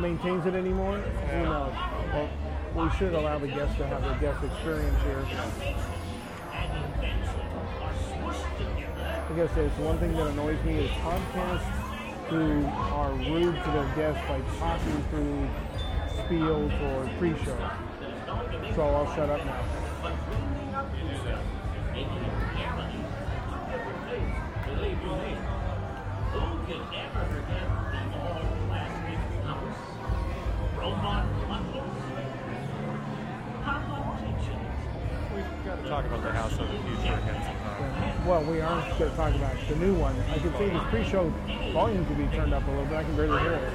maintains it anymore. Who knows? Well, we should allow the guests to have the guest experience here. I say, it's one thing that annoys me is podcasts who are rude to their guests by talking through spiels or pre-show. So I'll shut up now. We've got to talk about the House of the Future again sometime. Well, we aren't going to talk about the new one. I can see this pre-show volume could be turned up a little bit. I can barely hear it.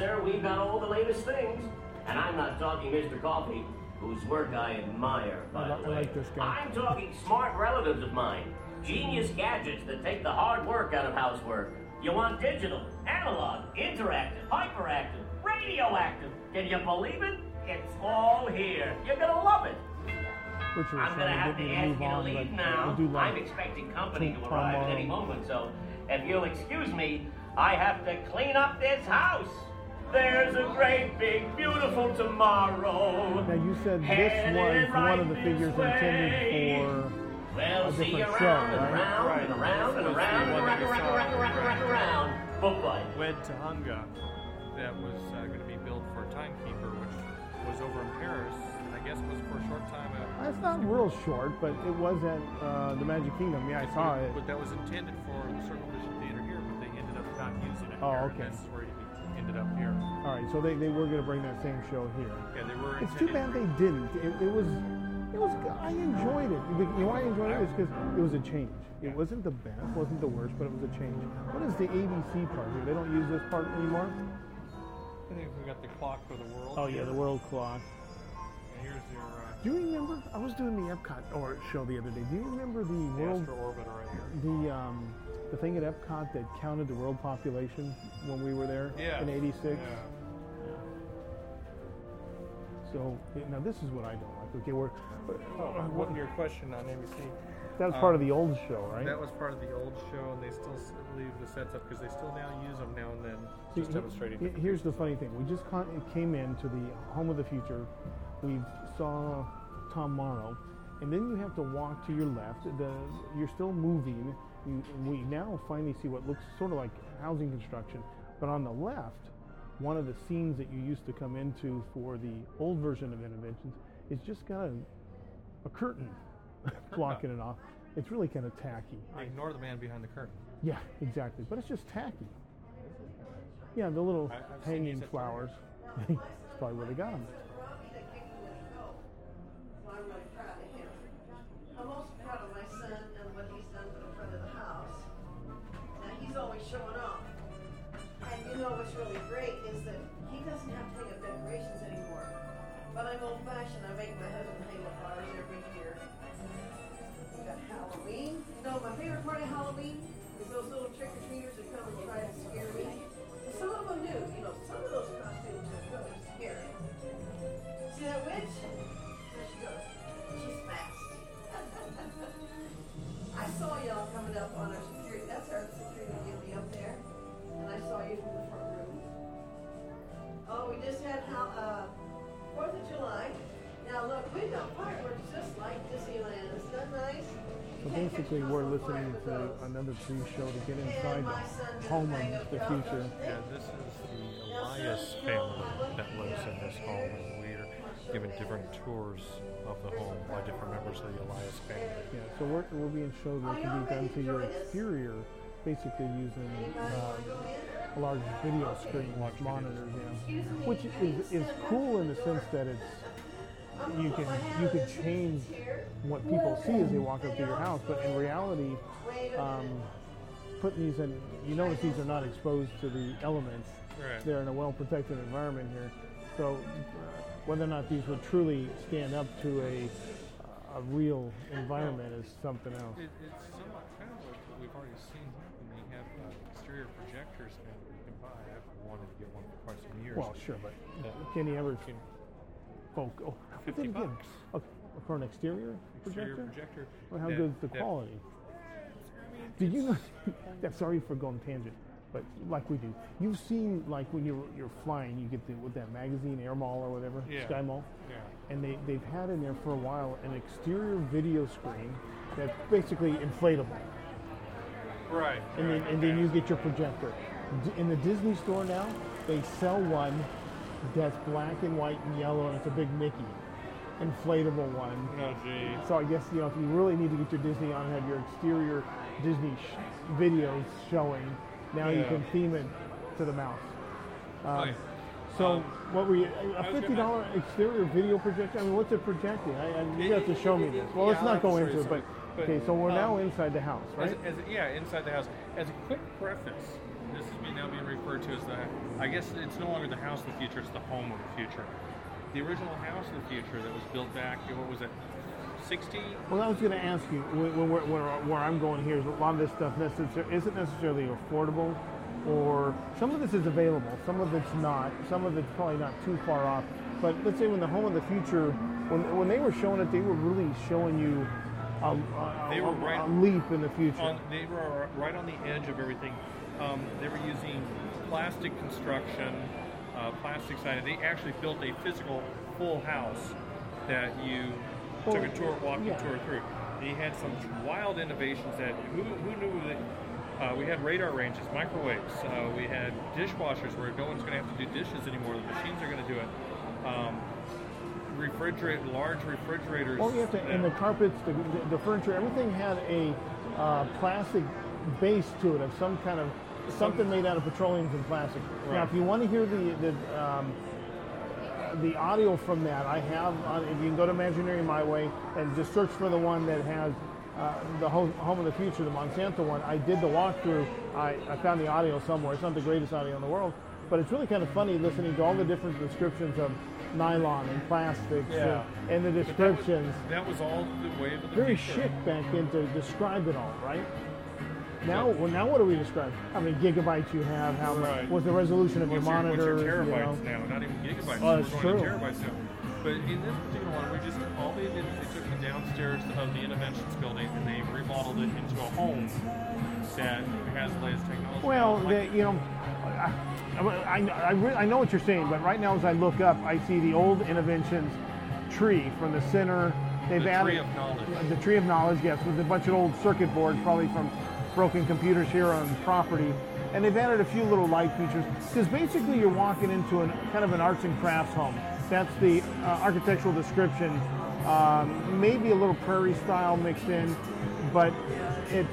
Sir, we've got all the latest things. And I'm not talking Mr. Coffee, whose work I admire, by I the li- I way. like this guy. I'm talking smart relatives of mine. Genius gadgets that take the hard work out of housework. You want digital, analog, interactive, hyperactive, radioactive. Can you believe it? It's all here. You're gonna love it. I'm gonna have to to ask you to leave now. Like I'm expecting company to arrive at any moment, so if you'll excuse me, I have to clean up this house. There's a great, big, beautiful tomorrow. Now you said this Headed was one of the figures way. intended for. Well, a see you different around show, and right? around Right. and around and was around and one around that and we around saw. and around and around. Book bud. Wed Tahunga that was uh, going to be built for Timekeeper, which was over in Paris, and I guess was for a short time. Uh, It's not real short, but it was at uh, the Magic Kingdom. Yeah, I saw it. But that was intended for the Circle Vision Theater here, but they ended up not using it Oh, here. okay. And that's where it ended up here. All right, so they, they were going to bring that same show here. Yeah, they were. It's too bad they didn't. It, it was, it was. I enjoyed it. You know why I enjoyed it is because it was a change. It wasn't the best, wasn't the worst, but it was a change. What is the ABC part here? They don't use this part anymore. I think we got the clock for the world. Oh yeah, the world clock. And here's your uh, Do you remember? I was doing the Epcot or show the other day. Do you remember the the world, Astro Orbiter right here. the um, the thing at Epcot that counted the world population when we were there Yeah. in '86? Yeah. So now this is what I don't like. Okay, we're Oh, what your question on ABC? that was uh, part of the old show, right? That was part of the old show, and they still leave the sets up because they still now use them now and then, See, just demonstrating. he- Here's the funny thing. We just con- came into the Home of the Future. We saw Tom Morrow, and then you have to walk to your left. The you're still moving. You, we now finally see what looks sort of like housing construction, but on the left, one of the scenes that you used to come into for the old version of Innoventions is just got a, a curtain <laughs> blocking it off. It's really kind of tacky. Ignore the man behind the curtain. Yeah, exactly. But it's just tacky. Yeah, the little I- hanging flowers. That's <laughs> probably where they got them. I'm really proud of him. I'm also proud of my son know what's really great is that he doesn't have to hang up decorations anymore. But I'm old fashioned. We're listening to another pre-show to get inside the home of the future. Yeah, this is the Elias family that lives in this home, and we're given different tours of the home by different members of the Elias family. Yeah, so we're, we're being showed what can be done to your exterior, basically using uh, a large video screen, monitors, yeah. Which is, is cool in the sense that it's you can you can change what people see as they walk up to your house, but in reality, um, putting these in, you notice these are not exposed to the elements. Right. They're in a well-protected environment here. So uh, whether or not these would truly stand up to a a real environment is something else. It, it's somewhat kind of like what we've already seen. They have uh, exterior projectors now you can buy. I've wanted to get one for quite some years. Well, sure, but Yeah. can you ever Can- folk? Oh, 50 then again, bucks. oh, for an exterior exterior projector? projector. Well, how that- good's the that- quality? I mean, Did you know? <laughs> yeah, sorry for going tangent, but like we do, you've seen like when you're you're flying, you get the with that magazine Air Mall or whatever, Yeah. Sky Mall, Yeah. and they they've had in there for a while an exterior video screen that's basically inflatable, Right. and right, then and then you get your projector. In the Disney store now, they sell one that's black and white and yellow, and it's a big Mickey, inflatable one. Oh, gee. So I guess you know if you really need to get your Disney on, have your exterior Disney sh- videos showing. Now you can theme it to the mouse. Um, Right. So Um, what? I A fifty gonna- exterior video projector? I mean, what's it projecting? I, I, you have to show me this. Well, let's not go into it, but. But, Okay, so we're now um, inside the house, right? as, yeah, inside the house. As a quick preface, this is now being referred to as the. I guess it's no longer the house of the future; it's the home of the future. The original house in the future that was built back. What was it? 60? Well, I was going to ask you, when, when we're, where, where I'm going here is a lot of this stuff necessar- isn't necessarily affordable, or some of this is available, some of it's not, some of it's probably not too far off. But let's say when the home of the future, when, when they were showing it, they were really showing you a, a, They were a- right a leap in the future. On, they were right on the edge of everything. Um, they were using plastic construction, uh, plastic siding. They actually built a physical full house that you took a tour, walked yeah. tour through. They had some wild innovations that who, who knew that. Uh, we had radar ranges, microwaves. Uh, we had dishwashers where no one's going to have to do dishes anymore. The machines are going to do it. Um, refrigerate, large refrigerators. You have to, that- and the carpets, the, the furniture, everything had a uh, plastic base to it of some kind of something made out of petroleum and plastic. Now, if you want to hear the the, um, the audio from that, I have. On, if you can go to Imaginary My Way and just search for the one that has. Uh, the home, home of the future, the Monsanto one. I did the walkthrough. I, I found the audio somewhere. It's not the greatest audio in the world, but it's really kind of funny listening to all the different descriptions of nylon and plastics Yeah. and, and the But that was- descriptions That was all the way of the very future. chic back then to describe it all, right? Now, well, now what do we describe? How many gigabytes you have? How Right. was the resolution of What's your your, what's your monitor? you know? terabytes now? Not even gigabytes. Oh, We're it's going to true. terabytes now. But in this particular one, we just all they did is they took the downstairs of the Innoventions building and they remodeled it into a home that has the latest technology. Well, the, you know, I, I, I, re- I know what you're saying, but right now as I look up, I see the old Innoventions tree from the center. They've The added tree of knowledge. The tree of knowledge, yes, with a bunch of old circuit boards, probably from broken computers here on property. And they've added a few little light features because basically you're walking into an kind of an arts and crafts home. That's the uh, architectural description. Um, maybe a little prairie style mixed in, but it's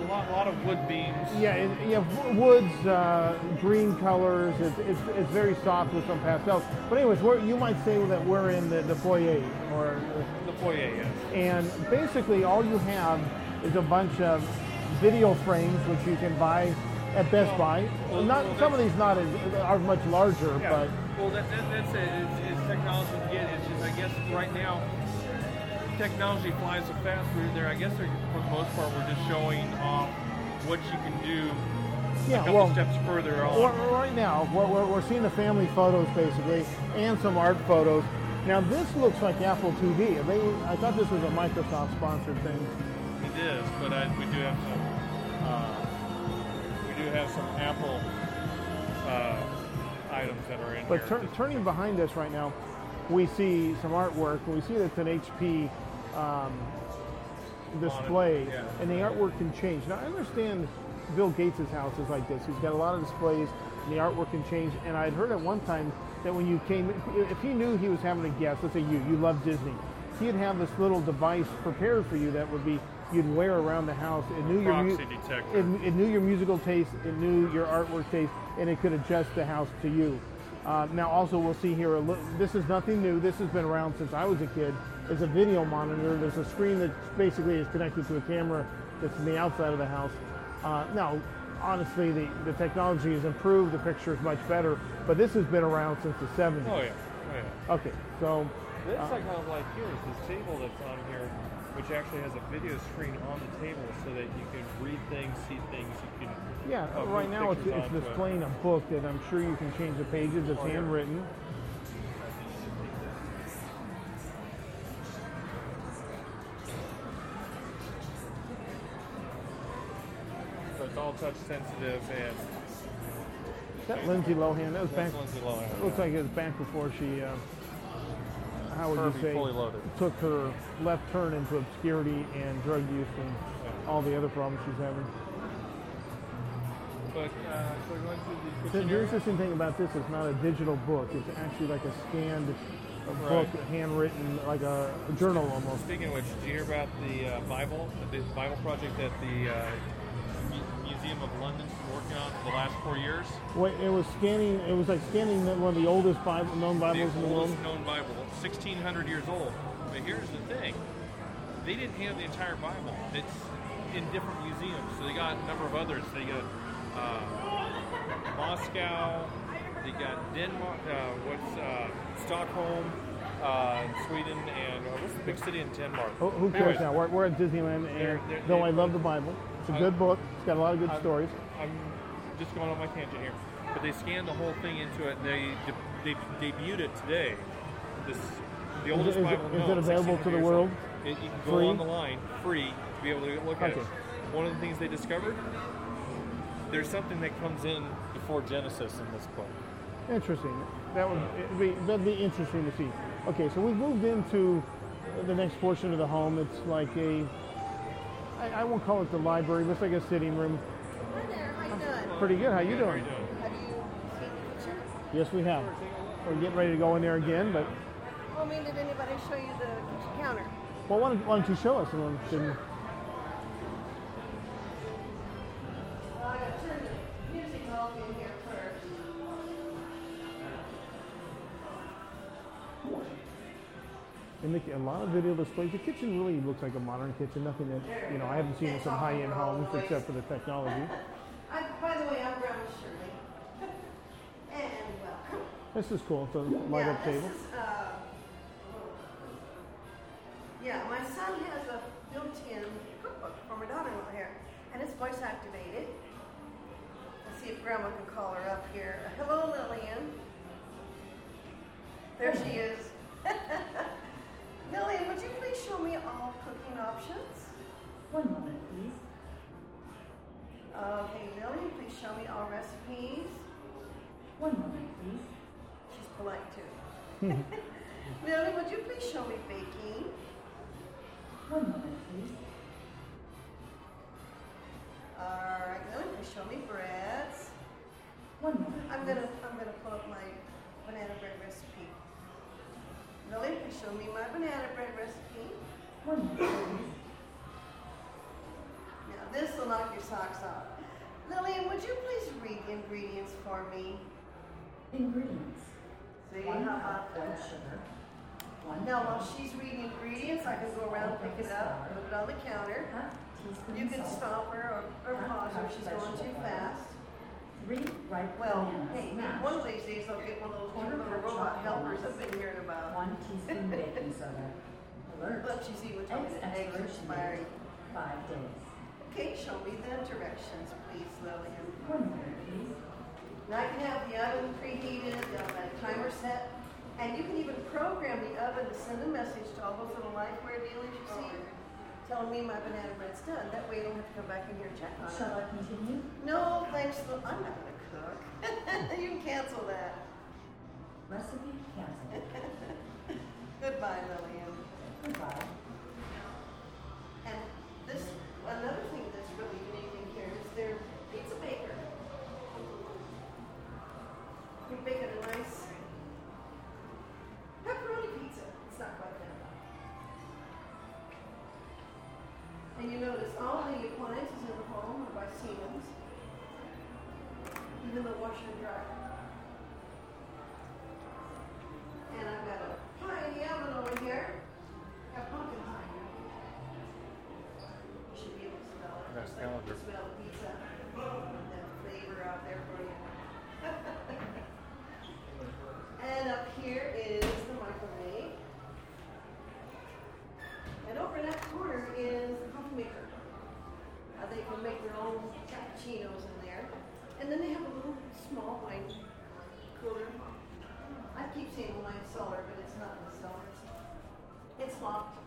a lot, lot of wood beams. yeah, it, yeah, w- woods, uh, green colors. It's, it's, it's very soft with some pastels. But anyways, we're, you might say that we're in the, the foyer, or The foyer, yes. and basically all you have is a bunch of video frames which you can buy at Best Buy. well, not well, some of these not as, are much larger, Yeah. but well, that, that, that's it. It's, it's technology get. It's just, I guess, right now, technology flies so fast. We're there. I guess, they're, for the most part, we're just showing off what you can do yeah, a couple well, steps further on. Well, right now, we're, we're, we're seeing the family photos basically, and some art photos. Now this looks like Apple TV. They, I thought this was a Microsoft sponsored thing. It is, but I, we do have some. Uh, we do have some Apple uh, items that are in But here. But turning behind us right now, we see some artwork. and We see that it's an HP um, display, yeah. and the artwork can change. Now I understand Bill Gates' house is like this. He's got a lot of displays, and the artwork can change. And I'd heard at one time that when you came, if he knew he was having a guest, let's say you, you love Disney, he'd have this little device prepared for you that would be you'd wear around the house. It knew your Proxy detector. It, it knew your musical taste, it knew your artwork taste, and it could adjust the house to you. Uh, now, also, we'll see here. This is nothing new. This has been around since I was a kid. It's a video monitor. There's a screen that basically is connected to a camera that's in the outside of the house. Uh, now, honestly, the, the technology has improved. The picture is much better, but this has been around since the 70s. oh yeah, oh yeah. Okay, so This Uh, I kind of like here is this table that's on here, which actually has a video screen on the table so that you can read things, see things, you can. yeah, uh, right now it's, it's onto it. displaying a book that I'm sure you can change the pages. It's Oh, yeah. handwritten. So it's all touch sensitive and Is that Lindsay Lohan? That was back. Lindsay Lohan. Looks like it was back before she, uh, how would Herbie you say, fully loaded. took her left turn into obscurity and drug use and all the other problems she's having. But uh, so we're going through the The, the interesting thing about this is not a digital book. It's actually like a scanned uh, book, handwritten, like a, a journal almost. Speaking of which, did you hear about the uh, Bible, the Bible project that the uh, Museum of London's been working on for the last four years? Wait, it was scanning. It was like scanning one of the oldest Bible, known Bibles in the the world. oldest known Bible, 1,600 years old. But here's the thing: they didn't have the entire Bible. It's in different museums. So they got a number of others. They got uh, Moscow. They got Denmark. Uh, what's uh, Stockholm, uh, Sweden, and uh, what's the big city in Denmark? Who, who cares Anyways, now? We're, we're at Disneyland, and They're- they're- though I love the Bible, it's a good book. It's got a lot of good stories. Just going on my tangent here, but they scanned the whole thing into it. and They de- they debuted it today. This the Is oldest it- is it- Bible is known, it available to the world? It, you can go Free? on the line free to be able to look at Okay. it. One of the things they discovered, there's something that comes in before Genesis in this book. Interesting. That would be, that'd be interesting to see. Okay, so we've moved into the next portion of the home. It's like a, I, I won't call it the library, but it's like a sitting room. Hi there, how you doing? Pretty good. How you How are doing? you doing? Have you seen the kitchen? Yes, we have. We're getting ready to go in there again, but Well, I mean, did anybody show you the kitchen counter? well, why don't, why don't you show us? And then, Well, I gotta turn the music off in here first. and the, a lot of video displays. The kitchen really looks like a modern kitchen. Nothing that you know I haven't seen in some high-end homes except for the technology. I, by the way, I'm Grandma Shirley. <laughs> and welcome. This is cool. It's a light-up yeah, table. This is, uh, yeah, my son has a built-in cookbook for my daughter-in-law here, and it's voice activated. Let's see if Grandma can call her up here. Hello, Lillian. There she is. <laughs> Lillian, would you please show me all cooking options? One moment, please. Okay, Lillian, please show me all recipes. One moment, please. She's polite too. <laughs> Lily, would you please show me baking? One moment, please. All right, Lily, please show me breads. One moment. I'm gonna I'm gonna pull up my banana bread recipe. Lily, please show me my banana bread recipe. One moment, please. This will knock your socks off. Lillian, would you please read the ingredients for me? Ingredients. See One how about that? sugar. One Now while she's reading ingredients, I can go around, and pick it up, put it on the counter. You can stop her or, or pause her if she's going too fast. Three ripe Well, hey, one of these days I'll get one of those Quarter little robot helpers. I've been hearing about. One teaspoon baking soda. Alert. Look, she's even told me Eggs that eggs are expiration expiring. five days. Okay, show me the directions, please, Lillian. One moment, please. Now I can have the oven preheated, the timer set, and you can even program the oven to send a message to all those little Lifeware dealers you see, telling me my banana bread's done. That way you don't have to come back in here and check on Shall it. I continue? No, thanks, I'm not gonna cook. <laughs> you can cancel that. Recipe canceled. <laughs> Goodbye, Lillian. Goodbye. Another thing that's really unique in here is their pizza baker. You bake a nice pepperoni pizza. It's not quite that. And you notice all the appliances in the home are by Siemens. Even the washer and dryer. And I've got a pie in the oven over here. Got pumpkin to smell it. Nice Just like you calendar. Smell the pizza. That flavor out there for you. <laughs> and up here is the microwave. And over in that corner is the coffee maker. Uh, they can make their own cappuccinos in there. And then they have a little small wine cooler. I keep saying wine cellar, but it's not a cellar. It's, it's locked.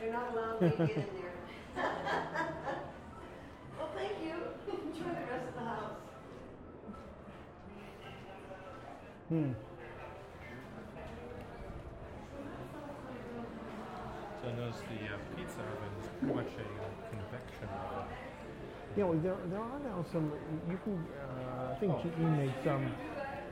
They're not allowed to get in there. <laughs> well, thank you. <laughs> Enjoy the rest of the house. Hmm. So I noticed the uh, pizza oven is pretty much a uh, convection oven. Yeah, well, there, there are now some, you can, uh, I think GE makes some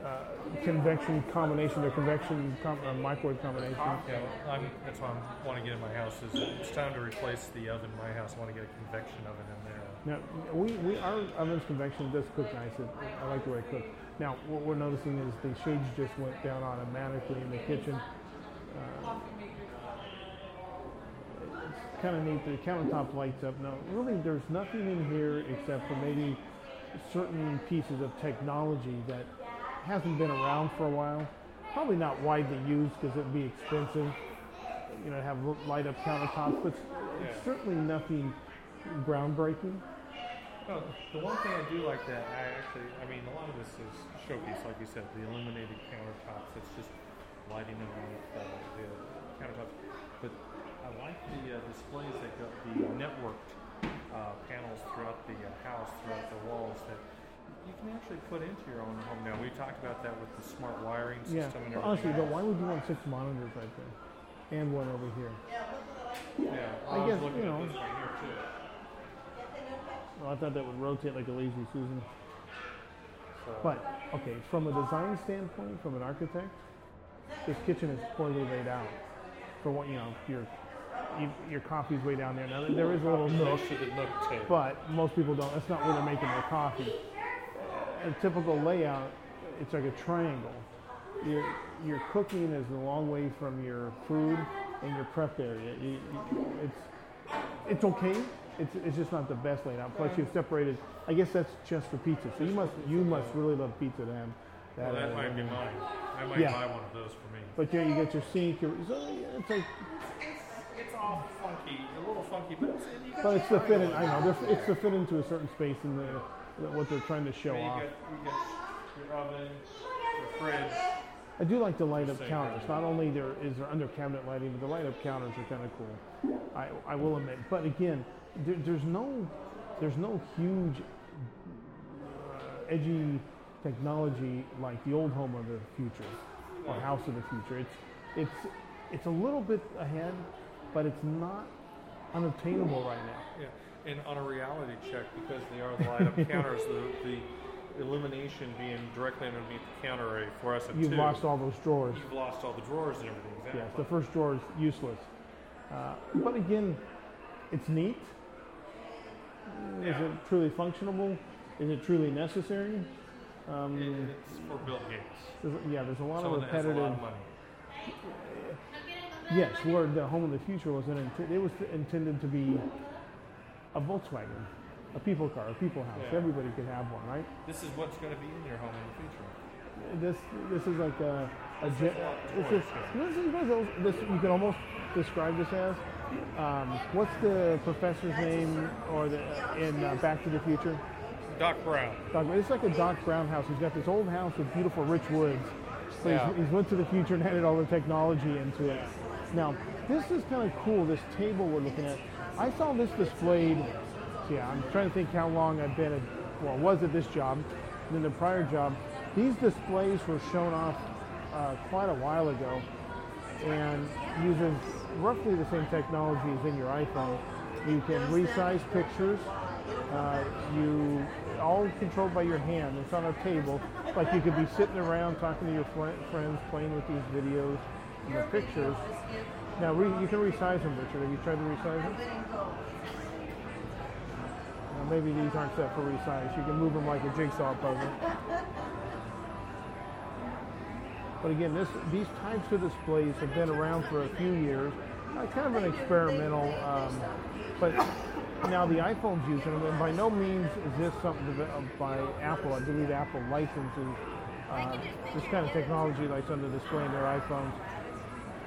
uh, convection combination, or convection com- uh, microwave combination. Yeah, well, I'm, that's why I want to get in my house. Is it's time to replace the oven in my house. I want to get a convection oven in there. Now, we, we our oven's convection does cook nice. It, I like the way it cooks. Now, what we're noticing is the shades just went down automatically in the kitchen. Uh, it's kind of neat. The countertop lights up. Now, really, there's nothing in here except for maybe certain pieces of technology that hasn't been around for a while. Probably not widely used because it'd be expensive. You know, have light up countertops, but it's certainly nothing groundbreaking. No, the one thing I do like that, I actually, I mean, a lot of this is showpiece, like you said, the illuminated countertops. It's just lighting them on uh, the countertops. But I like the uh, displays that got the networked uh, panels throughout the uh, house, throughout the walls that you can actually put into your own home now. We talked about that with the smart wiring Yeah. system and Honestly, everything. though, why would you want six monitors right there and one over here? yeah, I was guess, looking you at know. this right here too. Well, I thought that would rotate like a lazy Susan. So, But okay, from a design standpoint, from an architect, this kitchen is poorly laid out. For what you know, your you, your coffee's way down there. Now there is a little nook, most of the nook but most people don't. That's not where they're making their coffee. A typical layout, it's like a triangle. Your your cooking is a long way from your food and your prep area. You, you, it's it's okay. It's, it's just not the best laid out. Plus, you've separated. I guess that's just for pizza. So you must you must really love pizza to have well, that uh, might be mine. I might Yeah. buy one of those for me. But yeah, you get your sink. Your, so yeah, it's like, It's all funky, a little funky, but it's, you got but it's to fit in. I know they're- it's to fit into a certain space in the what they're trying to show Yeah, you off. got, you got your oven, your fridge. I do like the light up counters. thing. Not only there is there under cabinet lighting, but the light up counters are kind of cool. I, I will admit. But again, there, there's no there's no huge uh, edgy technology like the old home of the future or house of the future. It's it's it's a little bit ahead, but it's not unobtainable right now. Yeah, and on a reality check, because they are the light up <laughs> counters, the, the illumination being directly underneath the counter, a fluorescent You've tube, lost all those drawers. You've lost all the drawers and everything. Exactly. Yes, the first drawer is useless. Uh, but again, it's neat. Is Yeah. it truly functional? Is it truly necessary? Um, It's for Bill Gates. there's, yeah, there's a lot Someone of that has a repetitive. lot of money. Yes, where the home of the future was an it was intended to be a Volkswagen, a people car, a people house. Yeah. Everybody could have one, right? This is what's going to be in your home in the future. This this is like a, a This is this is this is this you could almost describe this as. Um, what's the professor's name or the in uh, Back to the Future? Doc Brown. Doc, it's like a Doc Brown house. He's got this old house with beautiful rich woods. So Yeah. he's, he's went to the future and added all the technology into it. Now, this is kind of cool, this table we're looking at. I saw this displayed, yeah, I'm trying to think how long I've been at, well, was at this job, and then the prior job. These displays were shown off uh, quite a while ago and uses roughly the same technology as in your iPhone. You can resize pictures. Uh, you all controlled by your hand. It's on a table. Like you could be sitting around talking to your fri- friends, playing with these videos and the pictures. Now re- you can resize them, Richard. Have you tried to resize them? Now, maybe these aren't set for resize. You can move them like a jigsaw puzzle. But again, this, these types of displays have been around for a few years. Uh, kind of an experimental, um, but now the iPhone's using them, and by no means is this something developed by Apple. I believe Apple licenses uh, this kind of technology like under the display in their iPhones.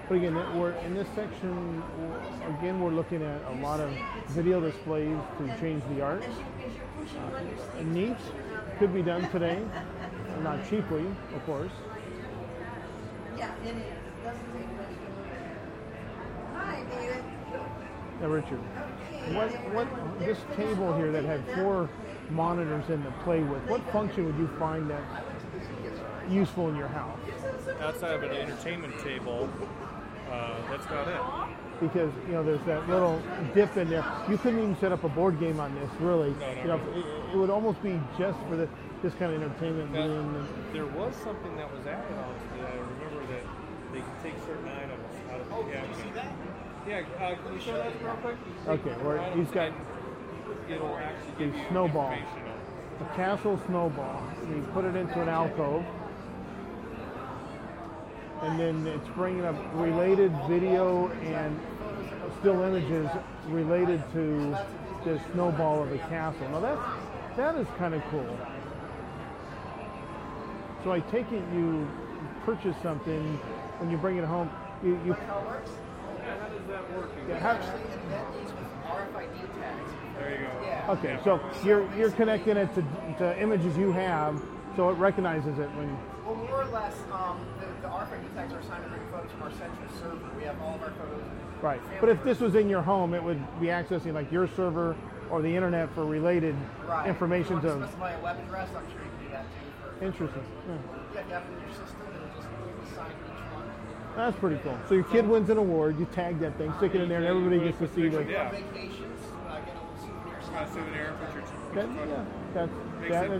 But again, we're in this section. Again, we're looking at a lot of video displays to change the art. Uh, neat, could be done today, not cheaply, of course. Yeah, it is. It doesn't take much to move. Hi, David. Now, Richard, what what this table here that had four monitors in to play with? What function would you find that useful in your house? Outside of an entertainment table, uh, that's about it. Because you know there's that little dip in there. You couldn't even set up a board game on this, really. No, no, you know, no. it, it would almost be just for the, this kind of entertainment. Now, room there was something that was added on to that. I remember that they can take certain items out of the cabinet. Yeah, uh, can you show that real quick? Okay, where he's got and It'll actually the give you snowball. information a castle snowball. And you put it into an alcove. And then it's bringing up related video and still images related to this snowball of a castle. Now that's that is kind of cool. So I take it you purchase something when you bring it home. You, you How it works? How does that work? yeah, how- Actually invent these with RFID tags. There you go. Yeah. okay, so you're you're connecting it to, to images you have, so it recognizes it when. Well, more or less, um, the, the RFID tags are assigned to bring photos from our central server. We have all of our photos. Right. But if this was in your home, it would be accessing like your server or the internet for related right. information if you want to. specify a web address, I'm sure you can do that too. For, Interesting. Yeah. Yeah, you have in your system, it'll just assign each one. That's pretty cool. So your kid wins an award, you tag that thing, stick it in there, and everybody gets to see the. Yeah. Vacations, uh, get a souvenir. Got a souvenir, put your, put That, yeah, that's Makes that.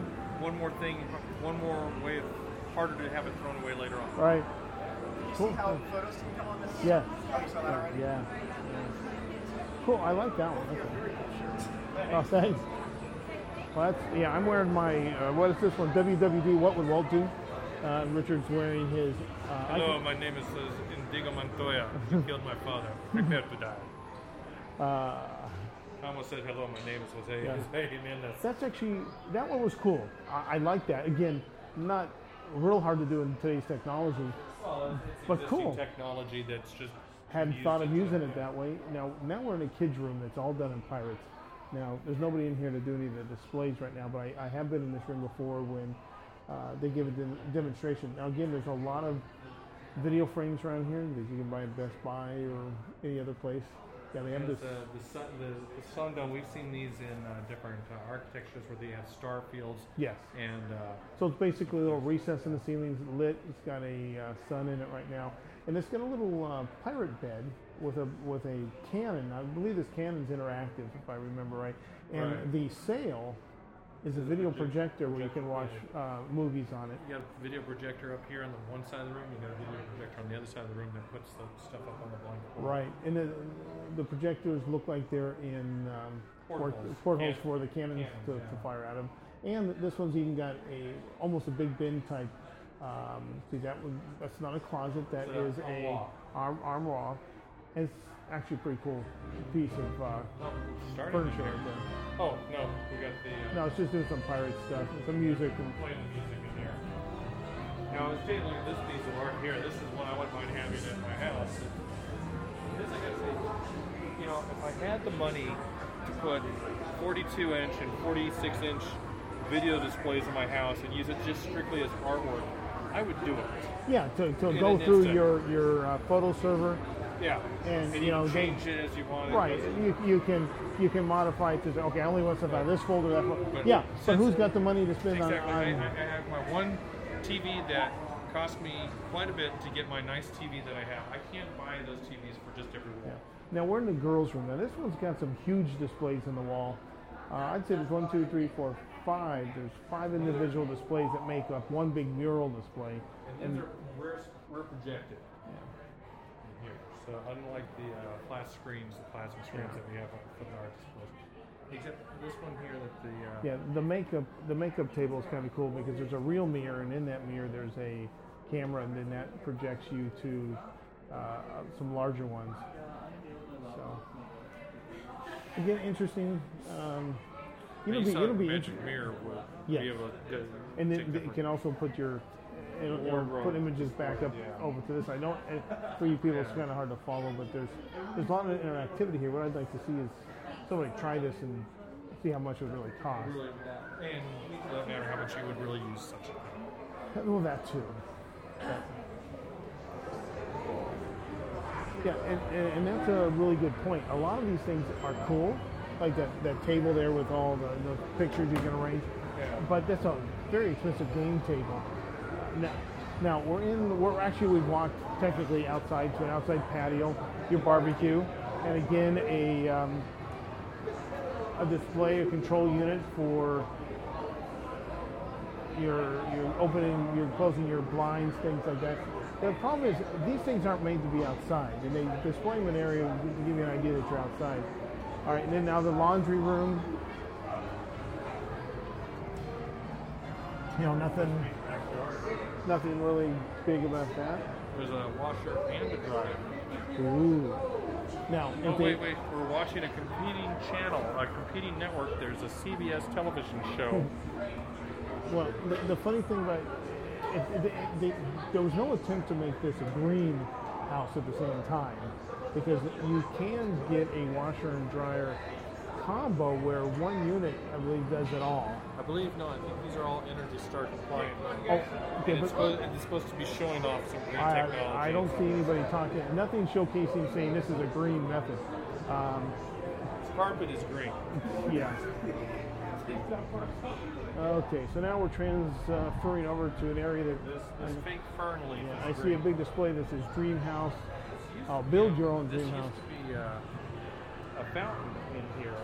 one more thing, one more way, of, harder to have it thrown away later on. right. You Cool. see how photos can come on this? Yeah. Oh, you saw that already? Yeah. yeah. Cool. I like that one. Okay. Oh, thanks. Well, that's yeah. I'm wearing my uh, what is this one? WWD. What would Walt do? Uh, Richard's wearing his. Uh, I Hello, think- my name is uh, Inigo Montoya. You killed my father. <laughs> Prepare to die. uh, I almost said hello. My name is Jose. Yeah. Jose <laughs> Jimenez. That's actually that one was cool. I, I like that. Again, not real hard to do in today's technology. Well, it's But cool. technology that's just Hadn't thought of using it that way. Now, now we're in a kids' room that's all done in Pirates. Now, there's nobody in here to do any of the displays right now, but I, I have been in this room before when uh, they give a dem- demonstration. Now, again, there's a lot of video frames around here that you can buy at Best Buy or any other place. Yeah, they have this. uh, the, sun, the, the Sundome, we've seen these in uh, different uh, architectures where they have star fields Yes. and uh, So it's basically a little recess in the ceilings, lit. It's got a uh, sun in it right now, and it's got a little uh, pirate bed with a with a cannon. I believe this cannon's interactive, if I remember right. And Right. the sail is a video projector where you can watch uh, movies on it. you got a video projector up here on the one side of the room. You got a video projector on the other side of the room that puts the stuff up on the blanket. Right, and the, the projectors look like they're in um, port- Portholes. portholes Can- for the cannons cannons, to, yeah. to fire at them. And this one's even got a almost a big bin type. Um, see that one? That's not a closet. That a is a armoire. arm armoire. And it's actually pretty cool piece of uh, starting furniture right there. Oh no, we got the. Uh, No, it's just doing some pirate stuff, some music. And, playing the music in there. Now, I was taking a look at this piece of art here. This is one I wouldn't mind having in my house. This, I gotta say, you know, if I had the money to put 42 inch and 46 inch video displays in my house and use it just strictly as artwork, I would do it. yeah, to, to go through instant. your your uh, photo server. Yeah. And, you, you know, can they- change it as you want. Right, you, you can you can modify it to say, okay, I only want stuff out of this folder, that folder. But Yeah, but who's got the money to spend on, Exactly. I, I have my one TV that cost me quite a bit to get my nice TV that I have. I can't buy those TVs for just every wall. Now we're in the girls' room. Now this one's got some huge displays in the wall. Uh, I'd say there's one, two, three, four, five. There's five individual displays that make up one big mural display. And these are rear, rear projected. So unlike the uh, flat screens, the plasma screens that we have on for the art displays. Except this one here that the uh, Yeah, the makeup the makeup table is kind of cool because there's a real mirror, and in that mirror there's a camera, and then that projects you to uh, some larger ones. So again, interesting. Um, it'll you be saw it'll be magic interesting. mirror will Yes. be able to And then take it can also put your it'll, it'll put images back up Yeah. over to this. I know it, for you people it's kind of hard to follow, but there's there's a lot of interactivity here. What I'd like to see is somebody try this and see how much it would really cost. really, and for that matter, how much you would really use such a thing. Well, that too. Yeah, and, and, and that's a really good point. A lot of these things are cool, like that, that table there with all the, the pictures you can arrange. Yeah. But that's a very expensive game table. Now, now we're in. We're actually we've walked technically outside to an outside patio, your barbecue, and again a um, a display, a control unit for your you're opening, you're closing your blinds, things like that. The problem is these things aren't made to be outside, and they display them in an area to give you an idea that you're outside. All right, and then now the laundry room. You know, nothing, nothing really big about that. There's a washer and a dryer. Ooh. Now, Oh, they, wait, wait. We're watching a competing channel, a competing network. There's a CBS television show. <laughs> Well, the, the funny thing about it, it, it, they, there was no attempt to make this a green house at the same time because you can get a washer and dryer combo where one unit, I believe, does it all. I believe no. I think these are all Energy Star compliant. Oh, And okay, it's, but supposed, it's supposed to be showing off some great I, technology. I don't see anybody talking, nothing showcasing saying this is a green method. Um, This carpet is green. yeah. Okay, so now we're transferring over to an area that This, this fake fern leaf Yeah, is I see a big display that says Dream House. I'll build your own This dream used house. to be uh, a fountain in here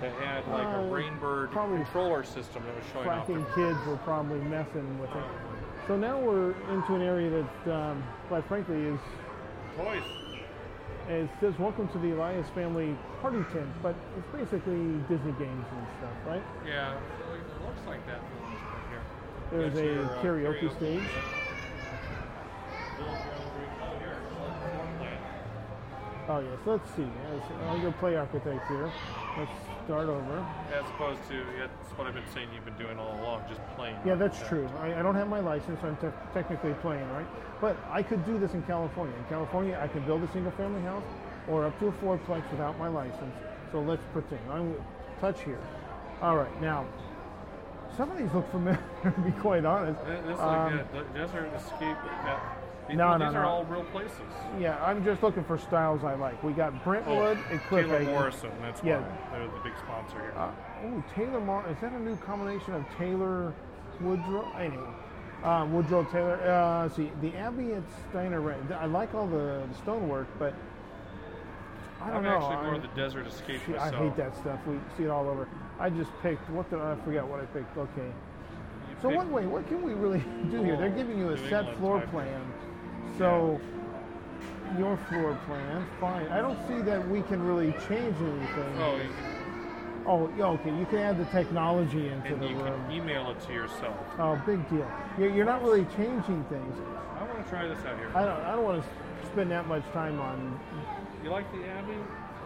that had like Uh, a Rainbird probably controller system that was showing off. Fracking kids were probably messing with it. So now we're into an area that, um, quite frankly, is toys. it says "Welcome to the Elias Family Party Tent," but it's basically Disney games and stuff, right? Yeah, it looks like that for the here. There's a your, uh, karaoke stage. Build your own dream- oh, here, floor plan. Oh yes, let's see. I'll go play architect here. Let's start over. As opposed to, that's what I've been saying you've been doing all along, just playing. Yeah, that's true. I, I don't have my license, so I'm te- technically playing, right? But I could do this in California. In California, I can build a single family house or up to a fourplex without my license. So let's pretend. I'm touch here. All right, now, some of these look familiar, <laughs> to be quite honest. Th- This is Um, like the Desert Escape. These, No, these no, are no. all real places. Yeah, I'm just looking for styles I like. We got Brentwood and Cliff Oh, Taylor Hagen. Morrison, that's Yeah. why. They're the big sponsor here. Uh, oh, Taylor Mar. Is that a new combination of Taylor Woodrow? Anyway, uh, Woodrow Taylor. Uh, see, the at Steiner Ray. I like all the, the stonework, but I don't know. I'm know. actually more I- of the Desert Escape see, I hate that stuff. We see it all over. I just picked. What did I forget? What I picked? Okay. You So pick- what? Wait, what can we really <laughs> do here? They're giving you a New set England floor plan. So your floor plan, fine. I don't see that we can really change anything. Oh, you Oh, yeah, okay. You can add the technology into can, and the you room. can email it to yourself. Oh, big deal. You're, you're not really changing things. I want to try this out here. I don't. I don't want to spend that much time on. You like the Abbey?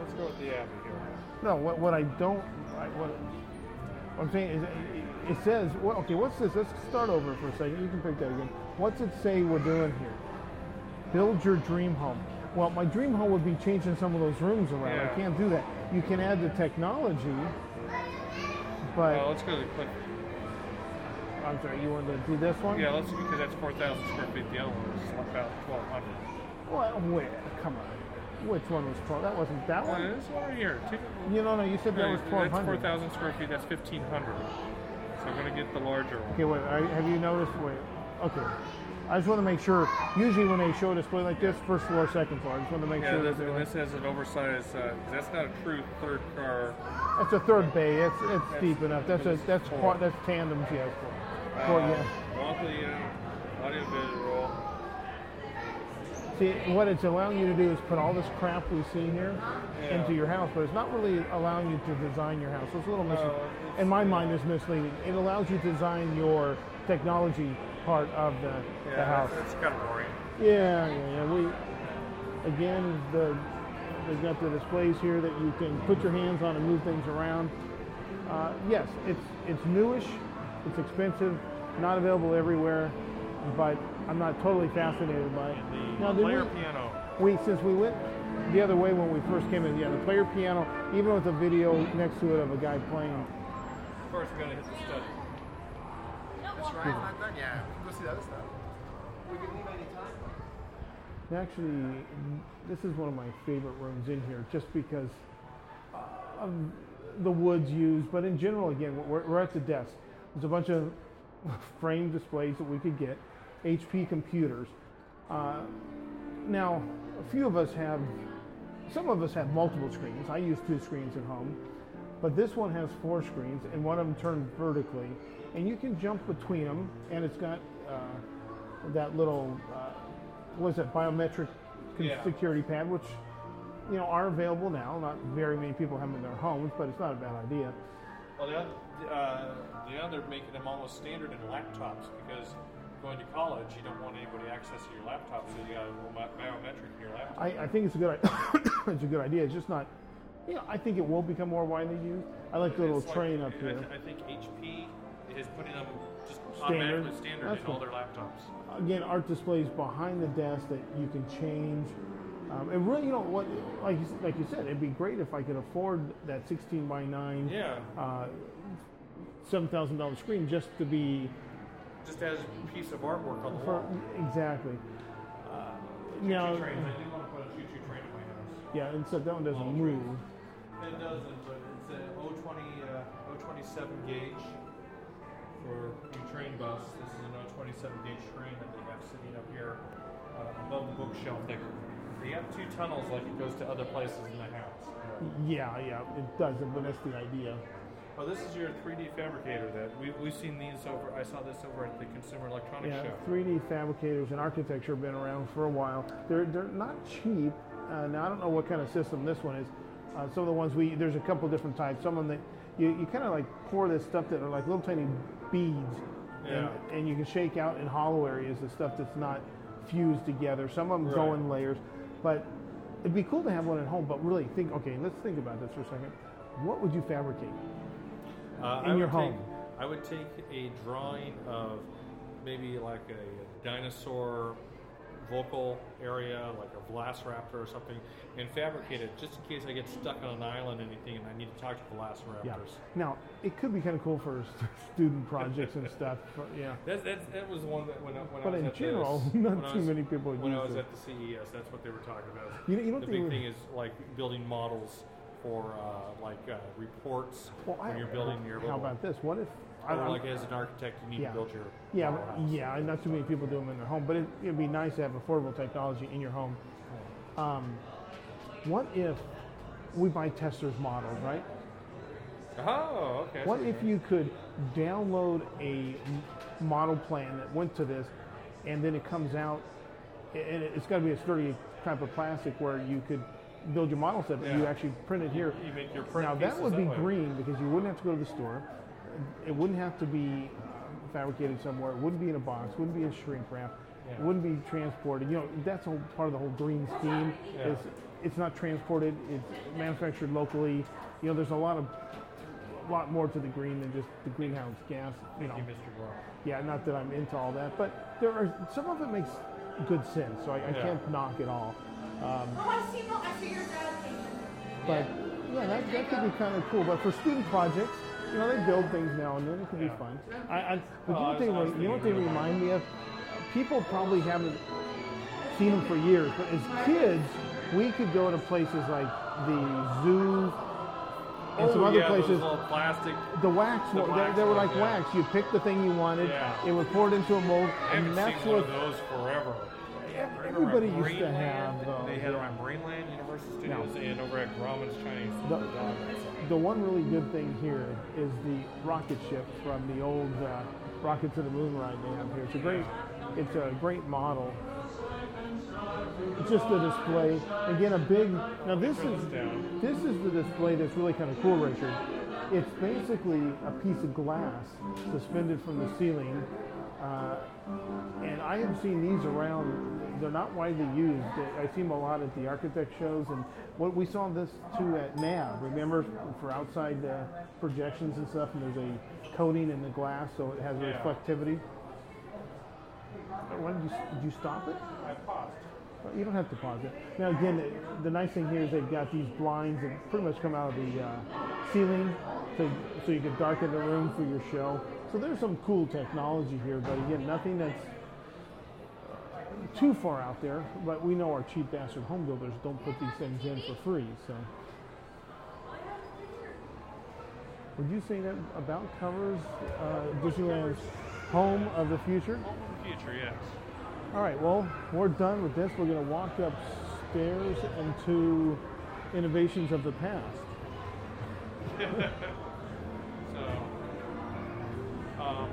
Let's go with the Abbey here. No, what, what I don't. I, what, what I'm saying is, it, it says. Well, okay, what's this? Let's start over for a second. You can pick that again. What's it say we're doing here? Build your dream home. Well, my dream home would be changing some of those rooms around. I can't do that. You can add the technology, but Well, let's go to the clip. I'm sorry. You want to do this one? Yeah, let's because that's 4,000 square feet. The other one is about 1,200. Well, wait. Come on. Which one was 12? That wasn't that one. this one right here. You know, no. You said that No, was that's 4,000 square feet. That's 1,500. So I'm going to get the larger one. Okay, wait. I- Have you noticed? Wait. Okay. I just want to make sure. Usually, when they show a display like this, first floor, second floor. I just want to make Yeah, sure this, that and this has an oversized. Uh, that's not a true third car. That's a third bay. It's it's That's- deep enough. That's a that's four. quad, that's tandems. Yes. Uh, Four, yeah. Monthly uh, audio visual. See, what it's allowing you to do is put all this crap we see here Yeah. into your house, but it's not really allowing you to design your house. So It's a little misleading. it's- In my mind, it's misleading. It allows you to design your technology part of the, the house. that's kind of boring. Yeah, yeah, yeah. We again the they've got the displays here that you can put your hands on and move things around. Uh, yes, it's it's newish, it's expensive, not available everywhere, but I'm not totally fascinated by it. The Now, player we, piano. we since we went the other way when we first came in, yeah, the player piano, even with a video next to it of a guy playing. Going to hit the. Ryan's not done yet. We can go see the other stuff. We can leave any time. Actually, this is one of my favorite rooms in here, just because of the woods used. But in general, again, we're, we're at the desk. There's a bunch of <laughs> frame displays that we could get, HP computers. Uh, now, a few of us have, some of us have multiple screens. I use two screens at home, but this one has four screens, and one of them turned vertically, and you can jump between them, and it's got uh, that little, uh, what is it, biometric Yeah. security pad, which you know are available now. Not very many people have them in their homes, but it's not a bad idea. Well, the other, uh, the other making them almost standard in laptops because going to college, you don't want anybody accessing your laptop, so you got a little biometric in your laptop. I, I think it's a good i- <coughs> it's a good idea. It's just not. You know, I think it will become more widely used. I like the little like- train up I, here. I think HP is putting them just Standard. automatically standard That's in all their laptops. Again, art displays behind the desk that you can change. Um, and really, you know what? Like you, like you said, it'd be great if I could afford that 16 by 9, Yeah. uh, seven thousand dollar screen just to be Just as a piece of artwork on the for wall. exactly. Uh, now, trains. I do want to put a choo-choo train in my house. yeah, and so that one doesn't move. trains. It doesn't, but it's an 020, uh, 027 gauge for your train bus. This is an 027 gauge train that they have sitting up here uh, above the bookshelf there. They have two tunnels like it goes to other places in the house. Yeah, yeah, it doesn't, but that's the idea. Oh, this is your 3D fabricator that we, we've seen these over. I saw this over at the Consumer Electronics Yeah, Show. 3D fabricators and architecture have been around for a while. They're they're not cheap. Uh, now I don't know what kind of system this one is. Uh, some of the ones we there's a couple different types. Some of them that you, you kind of like pour this stuff that are like little tiny beads, Yeah. and, and you can shake out in hollow areas the stuff that's not fused together. Some of them go in layers, but it'd be cool to have one at home. But really think, okay, let's think about this for a second. What would you fabricate? Uh, in I your home. Take, I would take a drawing of maybe like a dinosaur vocal area, like a velociraptor or something, and fabricate it just in case I get stuck on an island or anything and I need to talk to velociraptors. Yeah. Now it could be kind of cool for student projects and stuff. But yeah. That's, that's, that was one that when I, when I was in at general, this, not too was- many people When I was it. at the CES, that's what they were talking about. You know- you know the big thing is like building models for uh, like uh, reports Well, when you're building your How about this? What if? I or like as an architect, you need Yeah. to build your Yeah, house. yeah. and Not too many people do them in their home, but it, it'd be nice to have affordable technology in your home. Um, what if we buy testers models, right? Oh, okay. What if you could download a model plan that went to this, and then it comes out, and it's got to be a sturdy type of plastic where you could build your model set, but you actually print it here. You make your print now that would be that green because you wouldn't have to go to the store. It wouldn't have to be fabricated somewhere. It wouldn't be in a box. Wouldn't be in shrink wrap. It Yeah. wouldn't be transported. You know, that's all part of the whole green scheme. Yeah. Is it's not transported. It's manufactured locally. You know, there's a lot of a lot more to the green than just the greenhouse gas. You know, Thank you, Mr. Brown. yeah, not that I'm into all that, but there are some of it makes good sense. So I, I Yeah. can't knock it all. Um, Oh, I see. No, I see your dad came. but yeah, that, that could be kind of cool. But for student projects, you know, they build things now and then. It could be Yeah. fun. I, I, but you know I what they, I was re- you know what they remind me of? People probably haven't seen them for years, but as kids, we could go to places like the zoo and some Oh, other yeah, those places. little plastic. The wax, The wax they, they were ones, like yeah. wax. You pick the thing you wanted, Yeah. it would pour it into a mold, I haven't and that's seen what one of those forever. everybody at used to have those. They had them at Greenland Universal Studios and over at Grauman's Chinese. The, Dog. The one really good thing here is the rocket ship from the old uh, Rocket to the Moon ride they have here. It's a great, it's a great model. It's just the display. Again, a big. Now this is this is the display that's really kind of cool, Richard. It's basically a piece of glass suspended from the ceiling, uh, and I have seen these around. They're not widely used. I see them a lot at the architect shows, and what we saw this too at NAB. Remember for outside uh, projections and stuff, and there's a coating in the glass so it has Yeah. reflectivity. Why did you, did you stop it? I paused. You don't have to pause it. Now, again, the, the nice thing here is they've got these blinds that pretty much come out of the uh, ceiling, so so you can darken the room for your show. So there's some cool technology here, but again, nothing that's too far out there. But we know our cheap bastard home builders don't put these things in for free. So, would you say that about covers uh, Disneyland's home of the future? Home of the future, yes. All right, well, we're done with this. We're going to walk upstairs into innovations of the past. <laughs> So, um,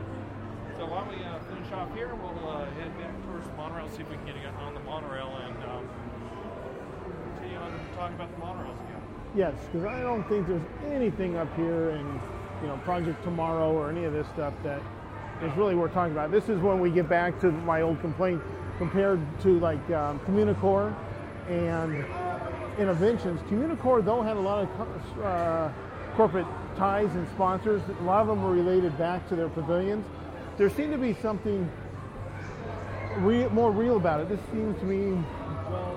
so why don't we uh, finish off here? We'll uh, head back towards the monorail, see if we can get on the monorail and um, continue on talking about the monorails again. Yes, because I don't think there's anything up here in, you know, Project Tomorrow or any of this stuff that is really worth talking about. This is when we get back to my old complaint compared to like um, Communicore and Innoventions. Communicore though had a lot of uh, corporate ties and sponsors. A lot of them were related back to their pavilions. There seemed to be something re- more real about it. This seems to me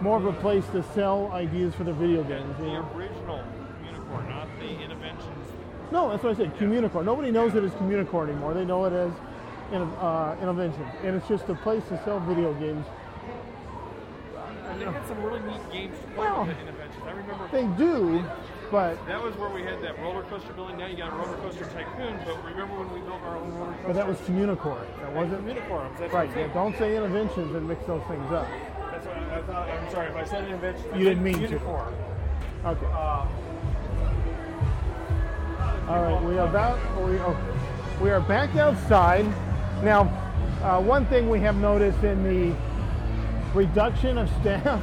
more of a place to sell ideas for the video games. The original Unicorn, not the Innoventions. No, that's what I said. Communicore. Nobody knows it as Communicore anymore. They know it as uh, Innovention, and it's just a place to sell video games. And they had some really neat games to play Well, with the Innoventions. I remember They do, but that was where we had that roller coaster building. Now you got a roller coaster tycoon. But remember when we built our own roller coaster? but that was Communicore. That wasn't. That's right. Yeah, don't say Innoventions and mix those things up. That's what I, thought. I'm sorry if I said Innoventions. I You didn't mean to. Unicorn. Okay. Uh, All right, we are about we are, we are back outside. Now, uh, one thing we have noticed in the reduction of staff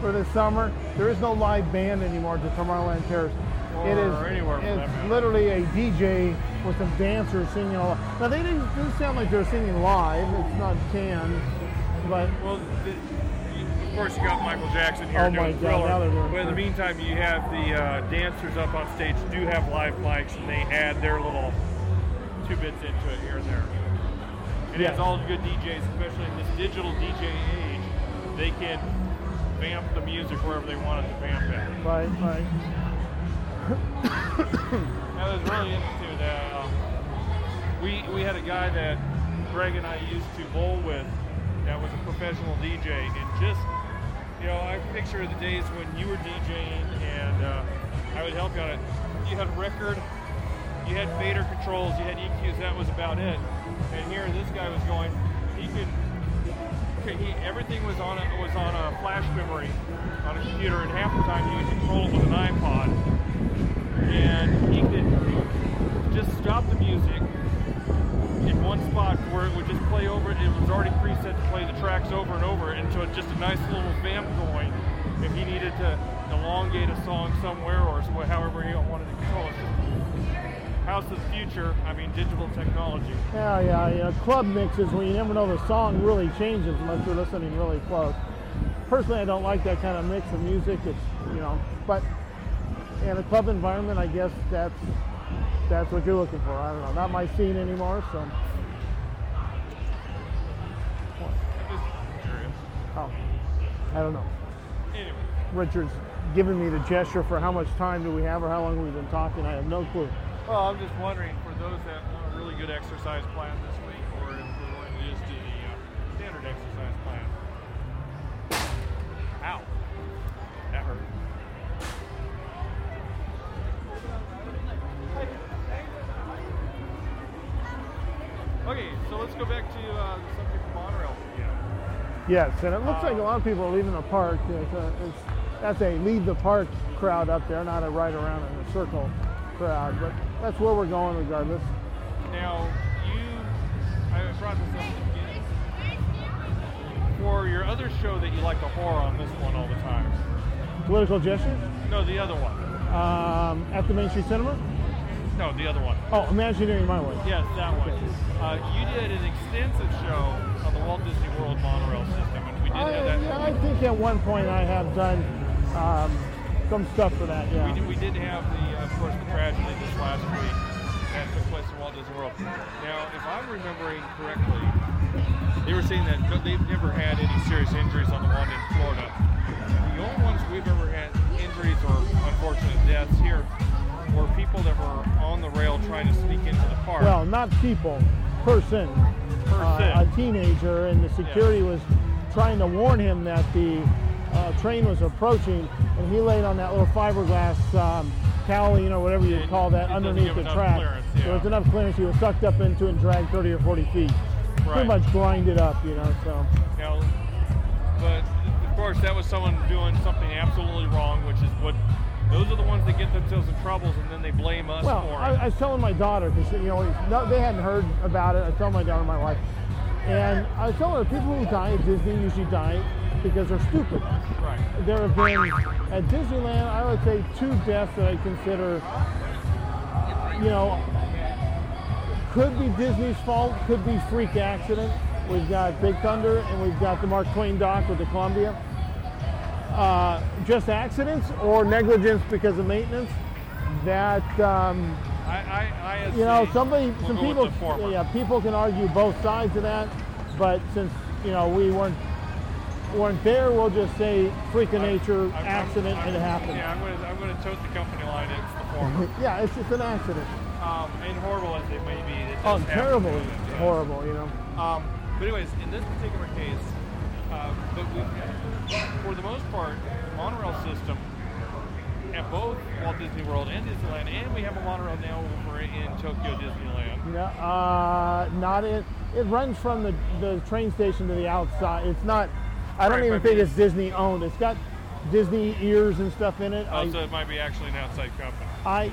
for the summer, there is no live band anymore to Tomorrowland Terrace. it is Or anywhere it's literally a DJ with some dancers singing. All, now they didn't, didn't sound like they're singing live. It's not canned, but well, the, of course you got Michael Jackson here Oh doing God, Thriller. but in the meantime, you have the uh, dancers up on stage do have live mics, and they add their little two bits into it here and there. And Yeah. as all good DJs, especially in this digital DJ age, they can vamp the music wherever they wanted to vamp it. right, right. <coughs> That was really interesting. That um, we we had a guy that Greg and I used to bowl with that was a professional DJ, and just you know, I picture the days when you were DJing and uh, I would help you on it. You had record, you had fader controls, you had EQs. That was about it. And here, this guy was going. He could. He, everything was on a, was on a flash memory on a computer, and half the time he would control it with an iPod and he could just stop the music in one spot where it would just play over. It was already preset to play the tracks over and over into a, just a nice little vamp going. If he needed to elongate a song somewhere or however he wanted to control it. House of the future. I mean, digital technology. Yeah, yeah, yeah. Club mixes where you never know the song really changes unless you're listening really close. Personally, I don't like that kind of mix of music. It's you know, but in a club environment, I guess that's that's what you're looking for. I don't know. Not my scene anymore, so. I'm just curious. Oh, I don't know. Anyway, Richard's giving me the gesture for how much time do we have or how long we've been talking. I have no clue. Well, I'm just wondering for those that want a really good exercise plan this week, or if we're going to just do the uh, standard exercise plan. Ow. That hurt. Okay, so let's go back to uh, the subject of monorails again. Yes, and it looks like a lot of people are leaving the park. It's a, it's, that's a leave the park crowd up there, not a ride around in a circle crowd. But that's where we're going regardless. Now, you, I brought this up at the beginning. For your other show that you like to whore on this one all the time. Political gestures No, the other one. um, at the Main Street Cinema. No, the other one. Oh, Imagineering My Way. Yes, that one. Uh, you did an extensive show on the Walt Disney World monorail system, and we did I, have that. yeah, I think at one point I have done um, some stuff for that. Yeah. We did, we did have the, course, the tragedy this last week that took place in Walt Disney World. Now, if I'm remembering correctly, they were saying that they've never had any serious injuries on the one in Florida. The only ones we've ever had injuries or unfortunate deaths here were people that were on the rail trying to sneak into the park. Well, not people, person. Uh, Person. a teenager, and the security was trying to warn him that the uh, train was approaching, and he laid on that little fiberglass um, cowling or whatever you Yeah, call that it underneath the track. clearance, There was enough clearance. He was sucked up into it and dragged 30 or 40 feet. Right. Pretty much grinded up, you know. So Now, but of course, that was someone doing something absolutely wrong, which is what those are the ones that get themselves in troubles, and then they blame us Well, for I, it. I was telling my daughter because you know no, they hadn't heard about it. I told my daughter, my wife, and I was telling her people who die at Disney usually die because they're stupid. right. There have been at Disneyland, I would say two deaths that I consider, you know, could be Disney's fault, could be freak accident. We've got Big Thunder and we've got the Mark Twain dock with the Columbia. Uh, just accidents or negligence because of maintenance. That um, I, I, I you know, somebody, we'll some people, yeah, people can argue both sides of that. But since you know we weren't weren't there, we'll just say freak of nature, I'm- I'm- accident, I'm- it happened. Yeah, I'm going to I'm going to tote the company line. It's the former. <laughs> yeah, it's just an accident. um, and horrible as it may be, it Oh, terrible, Yeah. horrible, you know. Um, but anyways, in this particular case, uh, but we, for the most part, monorail system at both Walt Disney World and Disneyland, and we have a monorail now over in Tokyo Disneyland. Yeah, uh, not it. It runs from the, the train station to the outside. It's not. I don't Right, even think it's- Disney owned. It's got Disney ears and stuff in it. Also, I, it might be actually an outside company. I,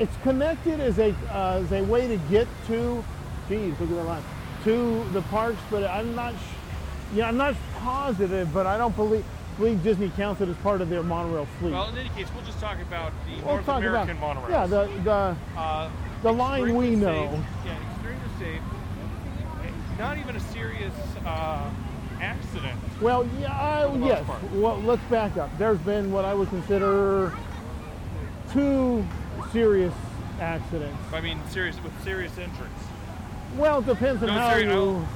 it's connected as a uh, as a way to get to. Geez, look at that line. To the parks, but I'm not. Sh- yeah, I'm not positive, but I don't believe believe Disney counts it as part of their monorail fleet. Well, in any case, we'll just talk about the We'll North American about monorails. yeah the the uh, the line we know. safe- yeah, extremely safe. Not even a serious uh, accident. Well, yeah, most yes. part. Well, let's back up. There's been what I would consider two serious accidents. I mean, serious with serious injuries. Well, it depends on No, how you oh.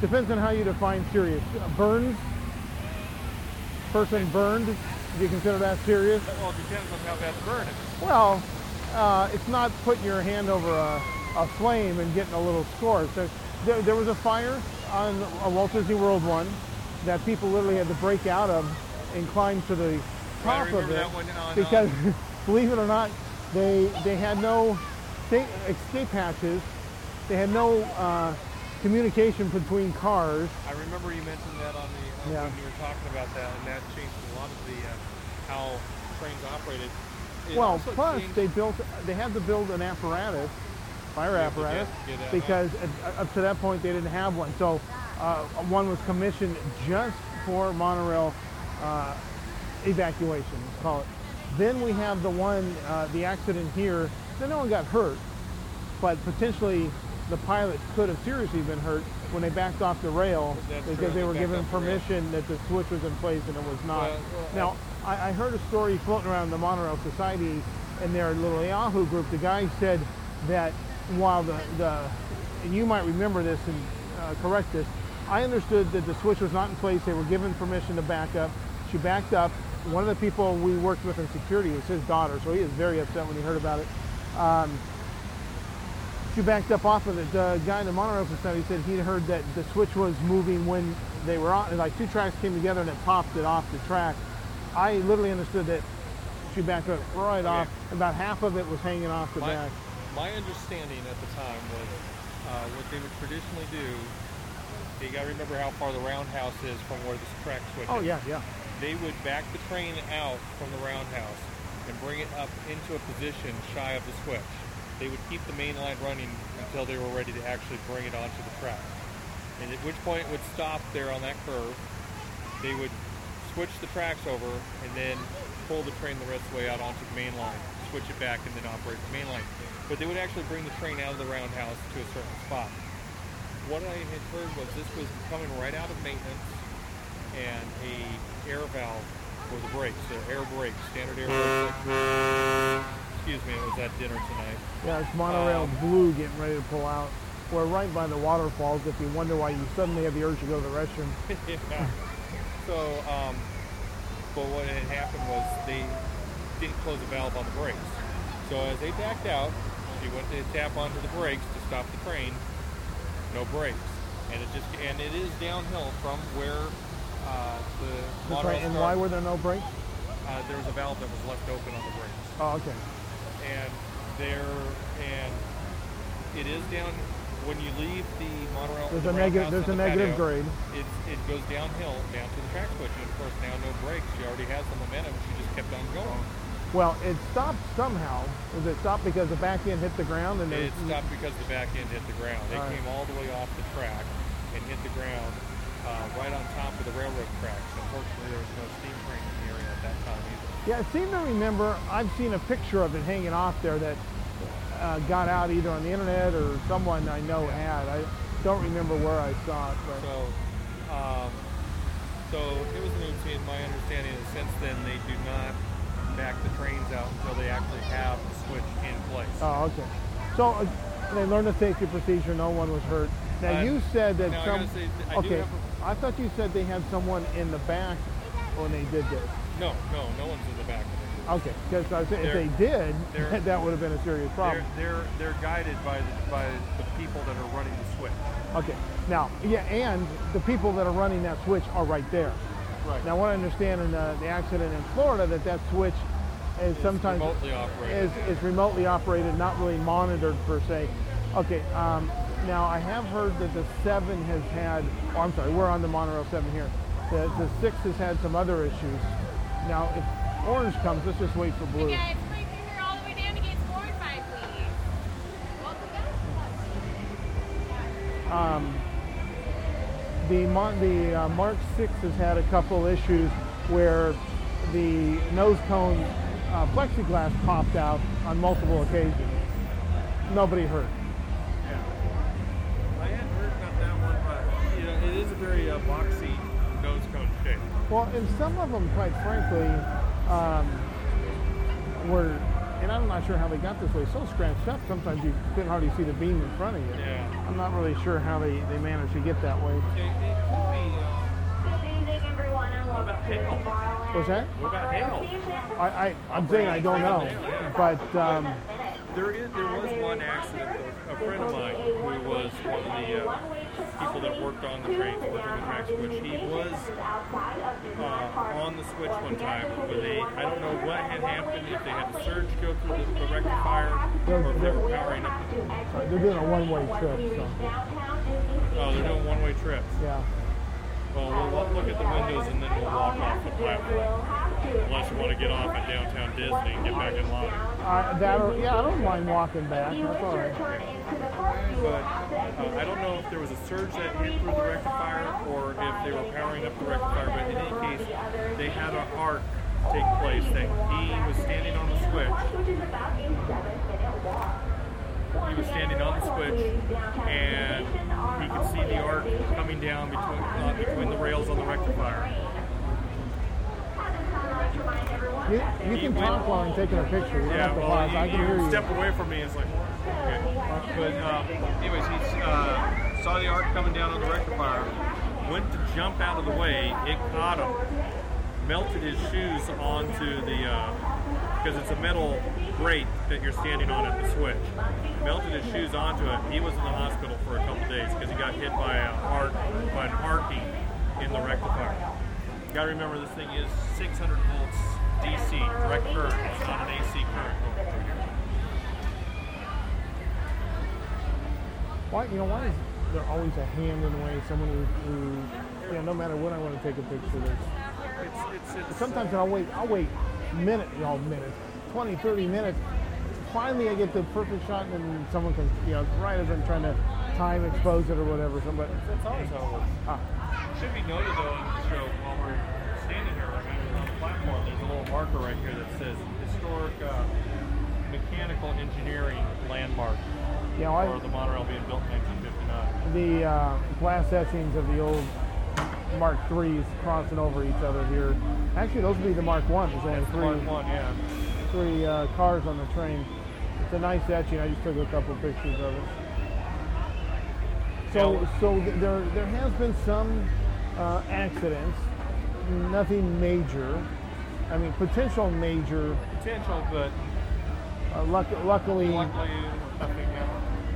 depends on how you define serious. Uh, burns, person burned. Do you consider that serious? Well, it depends on how bad the burn is. Well, uh, it's not putting your hand over a, a flame and getting a little score. So there, there was a fire on a Walt Disney World one that people literally had to break out of and climb to the top of it on, because, <laughs> believe it or not, they they had no escape, escape hatches. They had no uh, communication between cars. I remember you mentioned that on the uh, Yeah. when you were talking about that, and that changed a lot of the uh, how trains operated. It Well, plus changed- they built, they had to build an apparatus, fire apparatus, because at, up to that point they didn't have one. So uh, one was commissioned just for monorail uh, evacuation, let's call it. Then we have the one, uh, the accident here. Then no one got hurt, but potentially the pilot could have seriously been hurt when they backed off the rail That's because true, they they were given off the permission that the switch was in place and it was not. Well, well, now, I, I heard a story floating around the Monorail Society in their little Yahoo group. The guy said that while the, the and you might remember this and uh, correct this, I understood that the switch was not in place. They were given permission to back up. She backed up. One of the people we worked with in security was his daughter, so he was very upset when he heard about it. Um, she backed up off of it. The guy in the monorail society said he'd heard that the switch was moving when they were on. Like two tracks came together and it popped it off the track. I literally understood that she backed up right Okay. off. About half of it was hanging off the my, back. My understanding at the time was uh, what they would traditionally do. You got to remember how far the roundhouse is from where this track switch Oh is. yeah, yeah. They would back the train out from the roundhouse and bring it up into a position shy of the switch. They would keep the main line running until they were ready to actually bring it onto the track. And at which point it would stop there on that curve. They would switch the tracks over and then pull the train the rest of the way out onto the main line, switch it back, and then operate the main line. But they would actually bring the train out of the roundhouse to a certain spot. What I had heard was this was coming right out of maintenance and a air valve for the brakes, the air brakes, standard air brakes. Excuse me, it was at dinner tonight. Yeah, it's monorail Um, blue getting ready to pull out. We're right by the waterfalls. If you wonder why you suddenly have the urge to go to the restroom. <laughs> yeah. So, um, but what had happened was they didn't close the valve on the brakes. So as they backed out, she went to tap onto the brakes to stop the train. No brakes, and it just and it is downhill from where uh, the monorail right. And why were there no brakes? uh, there was a valve that was left open on the brakes. Oh, okay. and there and it is down when you leave the monorail. There's the a negative. There's a the negative patio, grade. It it goes downhill down to the track switch, and of course now no brakes. She already has the momentum. She just kept on going. Well, it stopped somehow. Was it stopped because the back end hit the ground and It stopped because the back end hit the ground. All right. came all the way off the track and hit the ground uh, right on top of the railroad tracks. Unfortunately, there was no steam train in the area at that time either. Yeah, I seem to remember. I've seen a picture of it hanging off there. That uh, got out either on the internet or someone I know had. I don't remember where I saw it, but So, um, so it was new to my understanding is since then they do not back the trains out until they actually have the switch in place. oh, okay. So uh, they learned the safety procedure. No one was hurt. Now Uh, you said that some. say, I okay, have I thought you said they had someone in the back when they did this. No, no, no one's in the back. Okay, because if They're- they did, <laughs> that would have been a serious problem. They're, they're they're guided by the, by the people that are running the switch. Okay. Now, yeah, and the people that are running that switch are right there. Right. Now, what I understand in uh, the accident in Florida, that that switch is sometimes remotely operated. is, is remotely operated, not really monitored per se. Okay. Um, now, I have heard that the seven has had. Oh, I'm sorry. We're on the monorail seven here. The the six has had some other issues. Now, if orange comes, let's just wait for blue. Guys, please here all the way down against four and five, please. Welcome back. Um, the the uh, Mark Six has had a couple issues where the nose cone uh, plexiglass popped out on multiple occasions. Nobody hurt. Yeah. I hadn't heard about that one, but you know, it is a very uh, boxy nose cone shape. Well, and some of them, quite frankly, um, were, and I'm not sure how they got this way, so scratched up. Sometimes you couldn't hardly see the beam in front of you. Yeah. I'm not really sure how they, they managed to get that way. It, it could be. Uh, Good evening, everyone, and welcome to hail? What's that? what about hail? I, I, I'm saying I don't know, but um, There is there was one accident. A friend of mine who was one of the uh, people that worked on the trains, worked on the track switch. He was uh, on the switch one time with a I don't know what had happened. If they had a surge go through the, the rectifier, or if they were powering up. they're doing a one-way trip, so Oh, they're doing one-way trips. yeah. Well, we'll look at the windows and then we'll walk off the platform. Unless you want to get off at downtown Disney and get back in line. Uh, that, or- yeah, I don't mind walking back. That's all right. But uh, I don't know if there was a surge that hit through the rectifier or if they were powering up the rectifier. But in any case, they had an arc take place that he was standing on the switch. He was standing on the switch, and he could see the arc coming down between uh, between the rails on the rectifier. You, you can talk while I'm taking a picture. You don't have to well, you, I can you hear you. step away from me. It's like, okay. But um, anyways, he uh, saw the arc coming down on the rectifier, went to jump out of the way. It caught him, melted his shoes onto the because it's a metal grate that you're standing on at the switch. Melted his shoes onto it. He was in the hospital for a couple days because he got hit by a arc by an arcing in the rectifier. You gotta remember this thing is 600 volts DC, direct current. It's not an AC current going through here. Why, you know, why is there always a hand in the way? Someone who, who you know, no matter what I want to take a picture, there's It's, it's, it's, sometimes I'll wait, I'll wait minute, you know, minutes, 20, 30 minutes. Finally, I get the perfect shot, and then someone can, you know, right as I'm trying to time expose it or whatever. Somebody, that's always how it works. ah, Should be noted though in the show while we're standing here on the platform, there's a little marker right here that says historic uh, mechanical engineering landmark you know, I, for the monorail being built in 1959. the uh, glass etchings of the old Mark threes crossing over each other here. Actually, those would be the Mark One. There's only three, Mark one, yeah. three uh, cars on the train. It's a nice etching. I just took a couple pictures of it. So, so there there has been some uh, accidents. Nothing major. I mean, potential major. Potential, but Uh, luck, luckily, luckily nothing.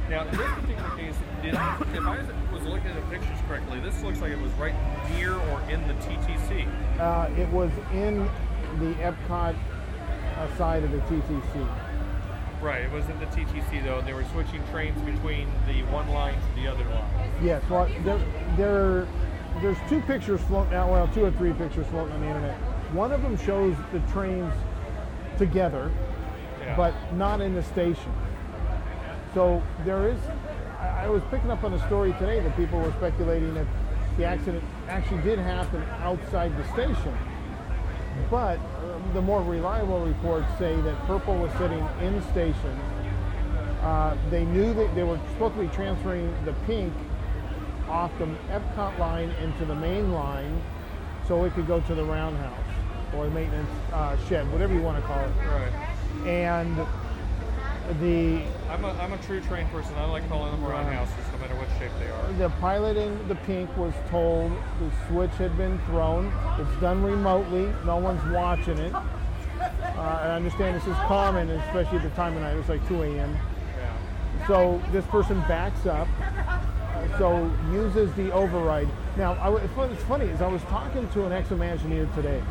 Now, in this particular case, did, if I was looking at the pictures correctly, this looks like it was right near or in the TTC. uh, it was in the Epcot uh, side of the TTC. Right, it was in the TTC though, and they were switching trains between the one line to the other line. Yes, well, there, there, there's two pictures floating out. Well, two or three pictures floating on the internet. One of them shows the trains together, Yeah. but not in the station. So there is. I, was picking up on a story today that people were speculating that the accident actually did happen outside the station. But um, the more reliable reports say that Purple was sitting in station Uh, they knew that they were supposed to be transferring the pink off the Epcot line into the main line so it could go to the roundhouse or the maintenance uh, shed, whatever you want to call it. Right. And the I'm a, I'm a true train person. I like calling them roundhouses, no matter what shape they are. the pilot in the pink was told the switch had been thrown. It's done remotely. No one's watching it. Uh, I understand this is common, especially at the time of night. It was like 2 a.m. Yeah. So this person backs up, uh, so uses the override. Now, I, funny is I was talking to an ex-Imagineer today,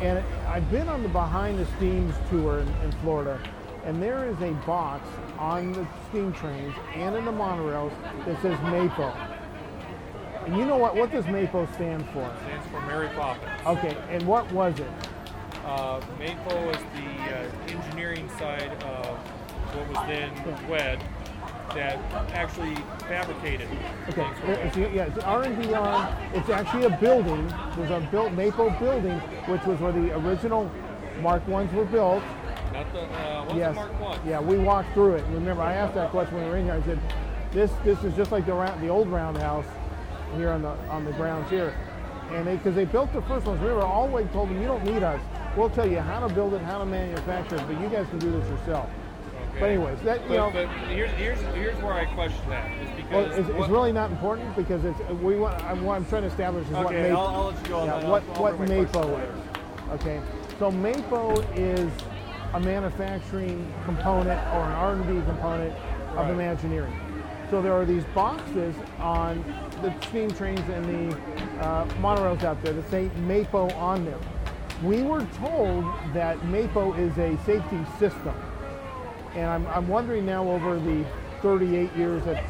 and I've been on the behind the steams tour in, in Florida, and there is a box on the steam trains and in the monorails that says MAPO. And you know what? What does MAPO stand for? Stands for Mary Poppins. Okay, and what was it? Uh, MAPO was the uh, engineering side of what was then WED that actually fabricated Okay, it's, yeah, it's R&D on. It's actually a building. There's a built MAPO building, which was where the original Mark ones were built. Not the, uh, what's yes. the Mark One? Yeah, we walked through it. Remember, I asked that question when we were in here. I said, "This, this is just like the round, the old roundhouse here on the on the grounds here." And because they built the first ones, remember, Alweg told them, "You don't need us. We'll tell you how to build it, how to manufacture it, but you guys can do this yourself." But anyways, that you But, know. but here's, here's, here's where I question that is because it's, it's what- really not important because it's we want. I'm, what I'm trying to establish is what Okay, MAPO, I'll- I'll let you go on yeah. I'll- what I'll what MAPO is. Okay, so MAPO is a manufacturing component or an R&D component of Right. Imagineering. So there are these boxes on the steam trains and the uh, monorails out there that say MAPO on them. We were told that MAPO is a safety system. And I'm, I'm wondering now over the 38 years that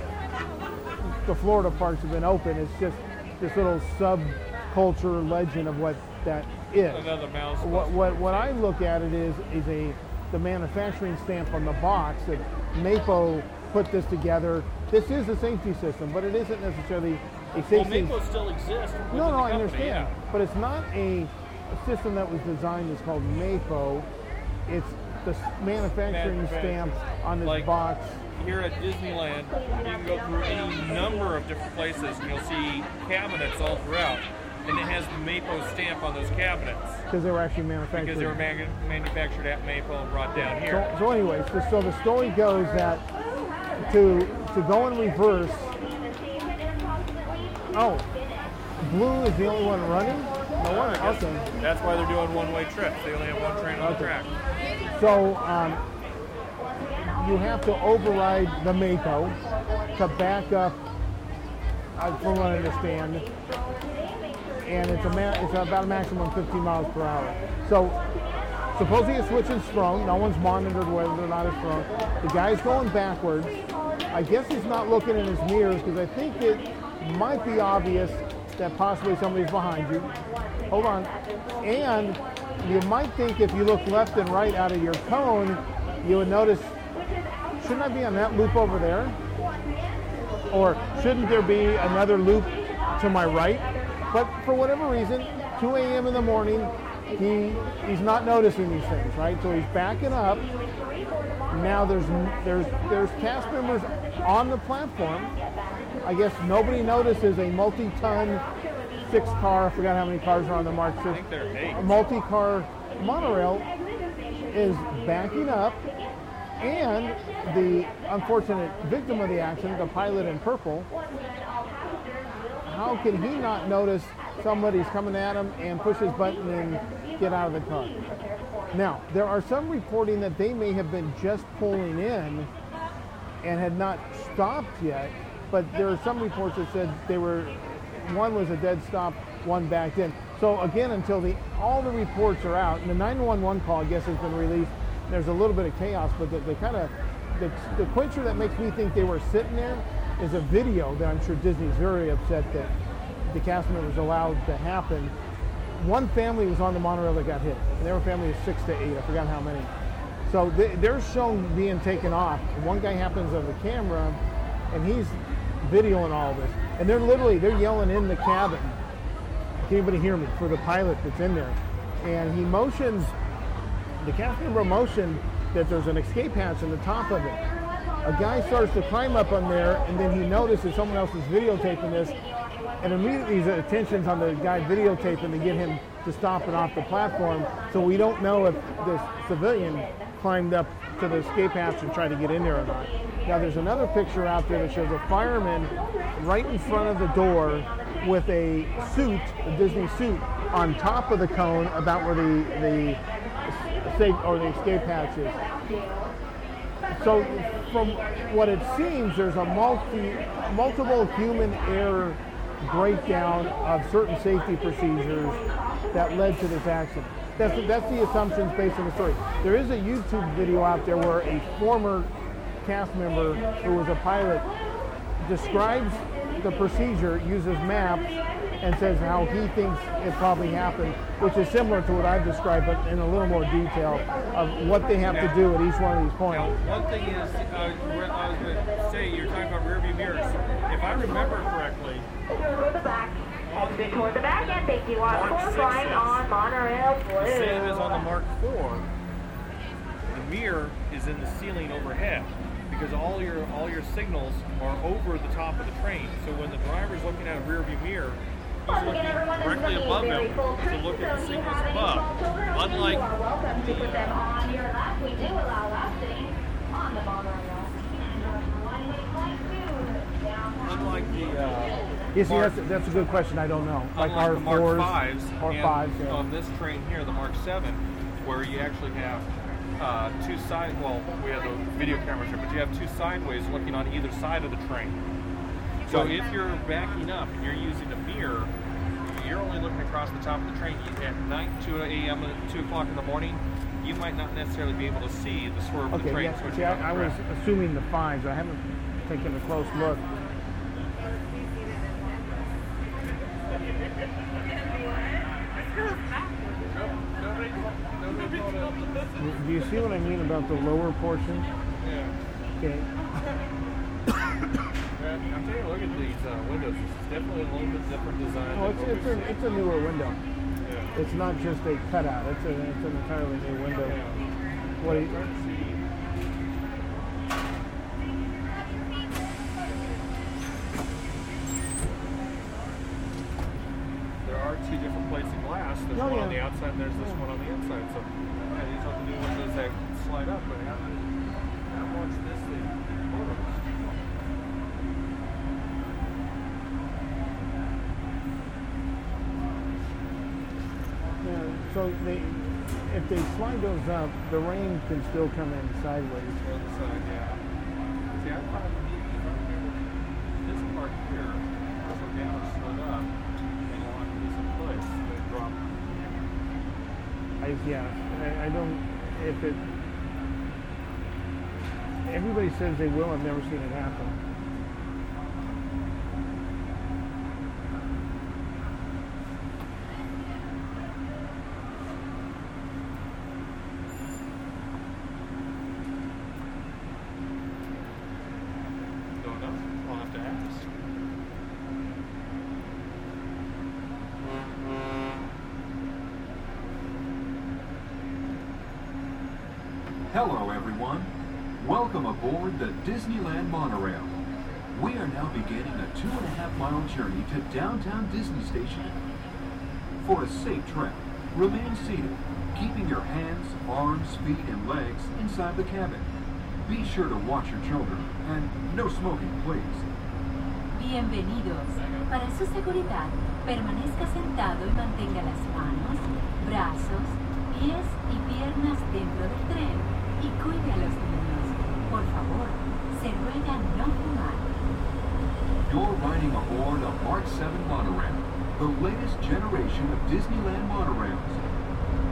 the Florida parks have been open, it's just this little subculture legend of what that is. Another mouse. What, what, what I look at it is is a the manufacturing stamp on the box that Mapo put this together. This is a safety system, but it isn't necessarily a Well, safety. MAPO still exists. no, no, I understand, yeah. but it's not a, a system that was designed. It's called Mapo. It's the manufacturing stamp on this Like- box. Here at Disneyland, you can go through any number of different places and you'll see cabinets all throughout. And it has the Mapo stamp on those cabinets because they were actually manufactured. because they were manu- manufactured at Mapo and brought down here. So, so anyways, so, so the story goes that to to go in reverse. Oh, blue is the only one running. No one. I guess Okay. That's why they're doing one-way trips. They only have one train on the track. So um, you have to override the MAPO to back up, uh, from what I understand, and it's a ma- it's about a maximum of 15 miles per hour. So supposedly a switch is thrown. No one's monitored whether or not it's thrown. The guy's going backwards. I guess he's not looking in his mirrors because I think it might be obvious that possibly somebody's behind you. Hold on. And you might think if you look left and right out of your cone, you would notice, shouldn't I be on that loop over there? Or shouldn't there be another loop to my right? But for whatever reason, 2 a.m. in the morning, he he's not noticing these things, right? So he's backing up. Now there's there's there's cast members on the platform. I guess nobody notices a multi-ton six car. I forgot how many cars are on the March I think they're eight. a multi-car monorail is backing up and the unfortunate victim of the accident, the pilot in purple, how can he not notice somebody's coming at him and push his button and get out of the car? Now, there are some reporting that they may have been just pulling in and had not stopped yet, but there are some reports that said they were, one was a dead stop, one backed in. So again, until the all the reports are out, and the 911 call, I guess, has been released, there's a little bit of chaos, but the, the kind of, the, the quencher that makes me think they were sitting there is a video that I'm sure Disney's very upset that the cast members allowed to happen. One family was on the monorail that got hit, and they were a family of six to eight, I forgot how many. So they, they're shown being taken off. One guy happens on the camera, and he's videoing all this. And they're literally, they're yelling in the cabin. Can anybody hear me? For the pilot that's in there. And he motions, the cast member motioned that there's an escape hatch in the top of it. A guy starts to climb up on there, and then he notices someone else is videotaping this, and immediately his attention's on the guy videotaping to get him to stop it off the platform. So we don't know if this civilian climbed up to the escape hatch and tried to get in there or not. Now there's another picture out there that shows a fireman right in front of the door with a suit, a Disney suit, on top of the cone about where the the safe or the escape hatch is. So from what it seems, there's a multi, multiple human error breakdown of certain safety procedures that led to this accident. That's, that's the assumptions based on the story. There is a YouTube video out there where a former cast member who was a pilot describes the procedure, uses maps, and says how he thinks it probably happened, which is similar to what I've described, but in a little more detail of what they have to do at each one of these points. Now, one thing is, uh, I was going to say, you're talking about rear view mirrors. If I remember correctly. Exit toward the back and thank you on Mark four six flying is on monorail blue. the same as on the Mark IV, the mirror is in the ceiling overhead because all your all your signals are over the top of the train. So when the driver's looking at a rear view mirror, he's looking again, everyone, this is directly above him to look at the signals above. Unlike you are welcome to put them on your lap. We do allow lap sitting on the monorail. One-way flight to downtown. unlike the uh, You see, Mark- that's, that's a good question. I don't know. Like Unlike R the Mark fours, Fives, R and fives. Yeah. on this train here, the Mark Seven, where you actually have uh, two side. Well, we have the video cameras here, but you have two sideways looking on either side of the train. So if you're backing up and you're using a mirror, you're only looking across the top of the train. You- At night, 2 a.m., and 2 o'clock in the morning, you might not necessarily be able to see the swerve of the Okay, train. yeah. See, I, I was assuming the fives. I haven't taken a close look. Do you see what I mean about the lower portion? Yeah. Okay. <coughs> Yeah, I'm taking a look at these uh, windows. It's definitely a little bit different design. Oh, it's, it's, a, it's a newer window. Yeah. It's not just a cutout. It's, a, it's an entirely new window. What do you, see. There are two different plates of glass. There's Oh, one on the outside and there's this one on the inside. So slide up. But I haven't, I this thing. yeah, so they, if they slide those up, the rain can still come in sideways. Or the side, yeah. See, I thought this part here a down slid up and locked this place. They dropped. I, yeah, I, I don't, if it, everybody says they will, I've never seen it happen. Don't know. I'll have to ask. Hello, everyone. Welcome aboard the Disneyland Monorail. We are now beginning a two and a half mile journey to downtown Disney Station. For a safe trip, remain seated, keeping your hands, arms, feet, and legs inside the cabin. Be sure to watch your children, and no smoking, please. Bienvenidos. Para su seguridad, permanezca sentado y mantenga las manos, brazos, pies y piernas dentro del tren y cuide a los niños. Por favor, se ruega no fumar. You're riding aboard a Mark 7 monorail, the latest generation of Disneyland monorails.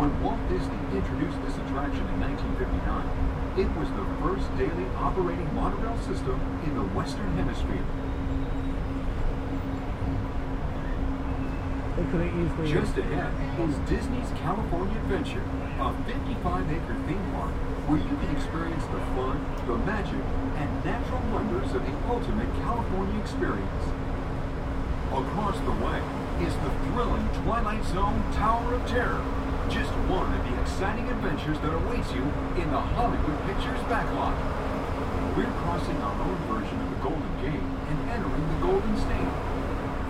When Walt Disney introduced this attraction in 1959, it was the first daily operating monorail system in the Western Hemisphere. They could have easily. Just ahead is Disney's California Adventure, a 55-acre theme park where you can experience the fun, the magic, and natural wonders of the ultimate California experience. Across the way is the thrilling Twilight Zone Tower of Terror, just one of the exciting adventures that awaits you in the Hollywood Pictures backlot. We're crossing our own version of the Golden Gate and entering the Golden State.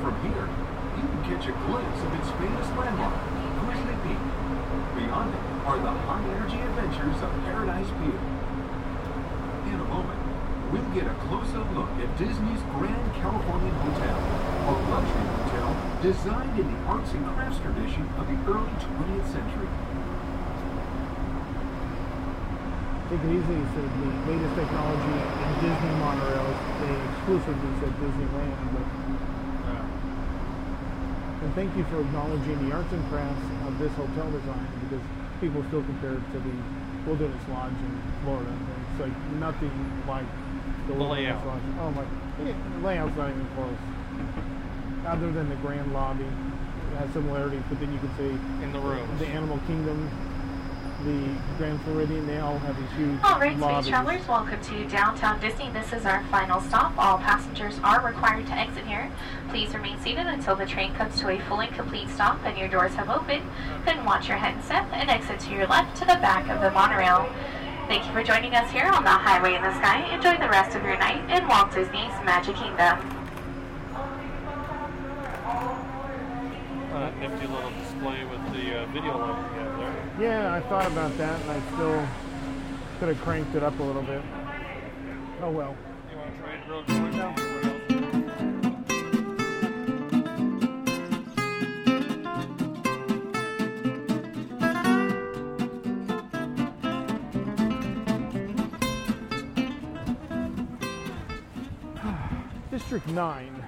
From here, you can catch a glimpse of its famous landmark, Grizzly Peak. Beyond it are the high-energy adventures of Paradise Pier. In a moment, we'll get a close-up look at Disney's Grand Californian Hotel, a luxury hotel designed in the arts and crafts tradition of the early 20th century. Take it easy said the latest technology in Disney monorails. They exclusively said Disneyland, but and thank you for acknowledging the arts and crafts of this hotel design because people still compare it to the Wilderness Lodge in Florida. And it's like nothing like the, The Wilderness layout. Lodge. Oh my, yeah, the layout's not even close. Other than the grand lobby, it has similarities, but then you can see In the rooms. the Animal Kingdom, the Grand Floridian, they all have these huge All right, lobbies. space travelers, welcome to downtown Disney. This is our final stop. All passengers are required to exit here. Please remain seated until the train comes to a full and complete stop and your doors have opened. Then watch your headset and exit to your left to the back of the monorail. Thank you for joining us here on the Highway in the Sky. Enjoy the rest of your night in Walt Disney's Magic Kingdom. Uh, nifty little display with the uh, video logo you have there. Yeah, I thought about that, and I still could have cranked it up a little bit. Oh well. You want to try it real quick now? <sighs> District 9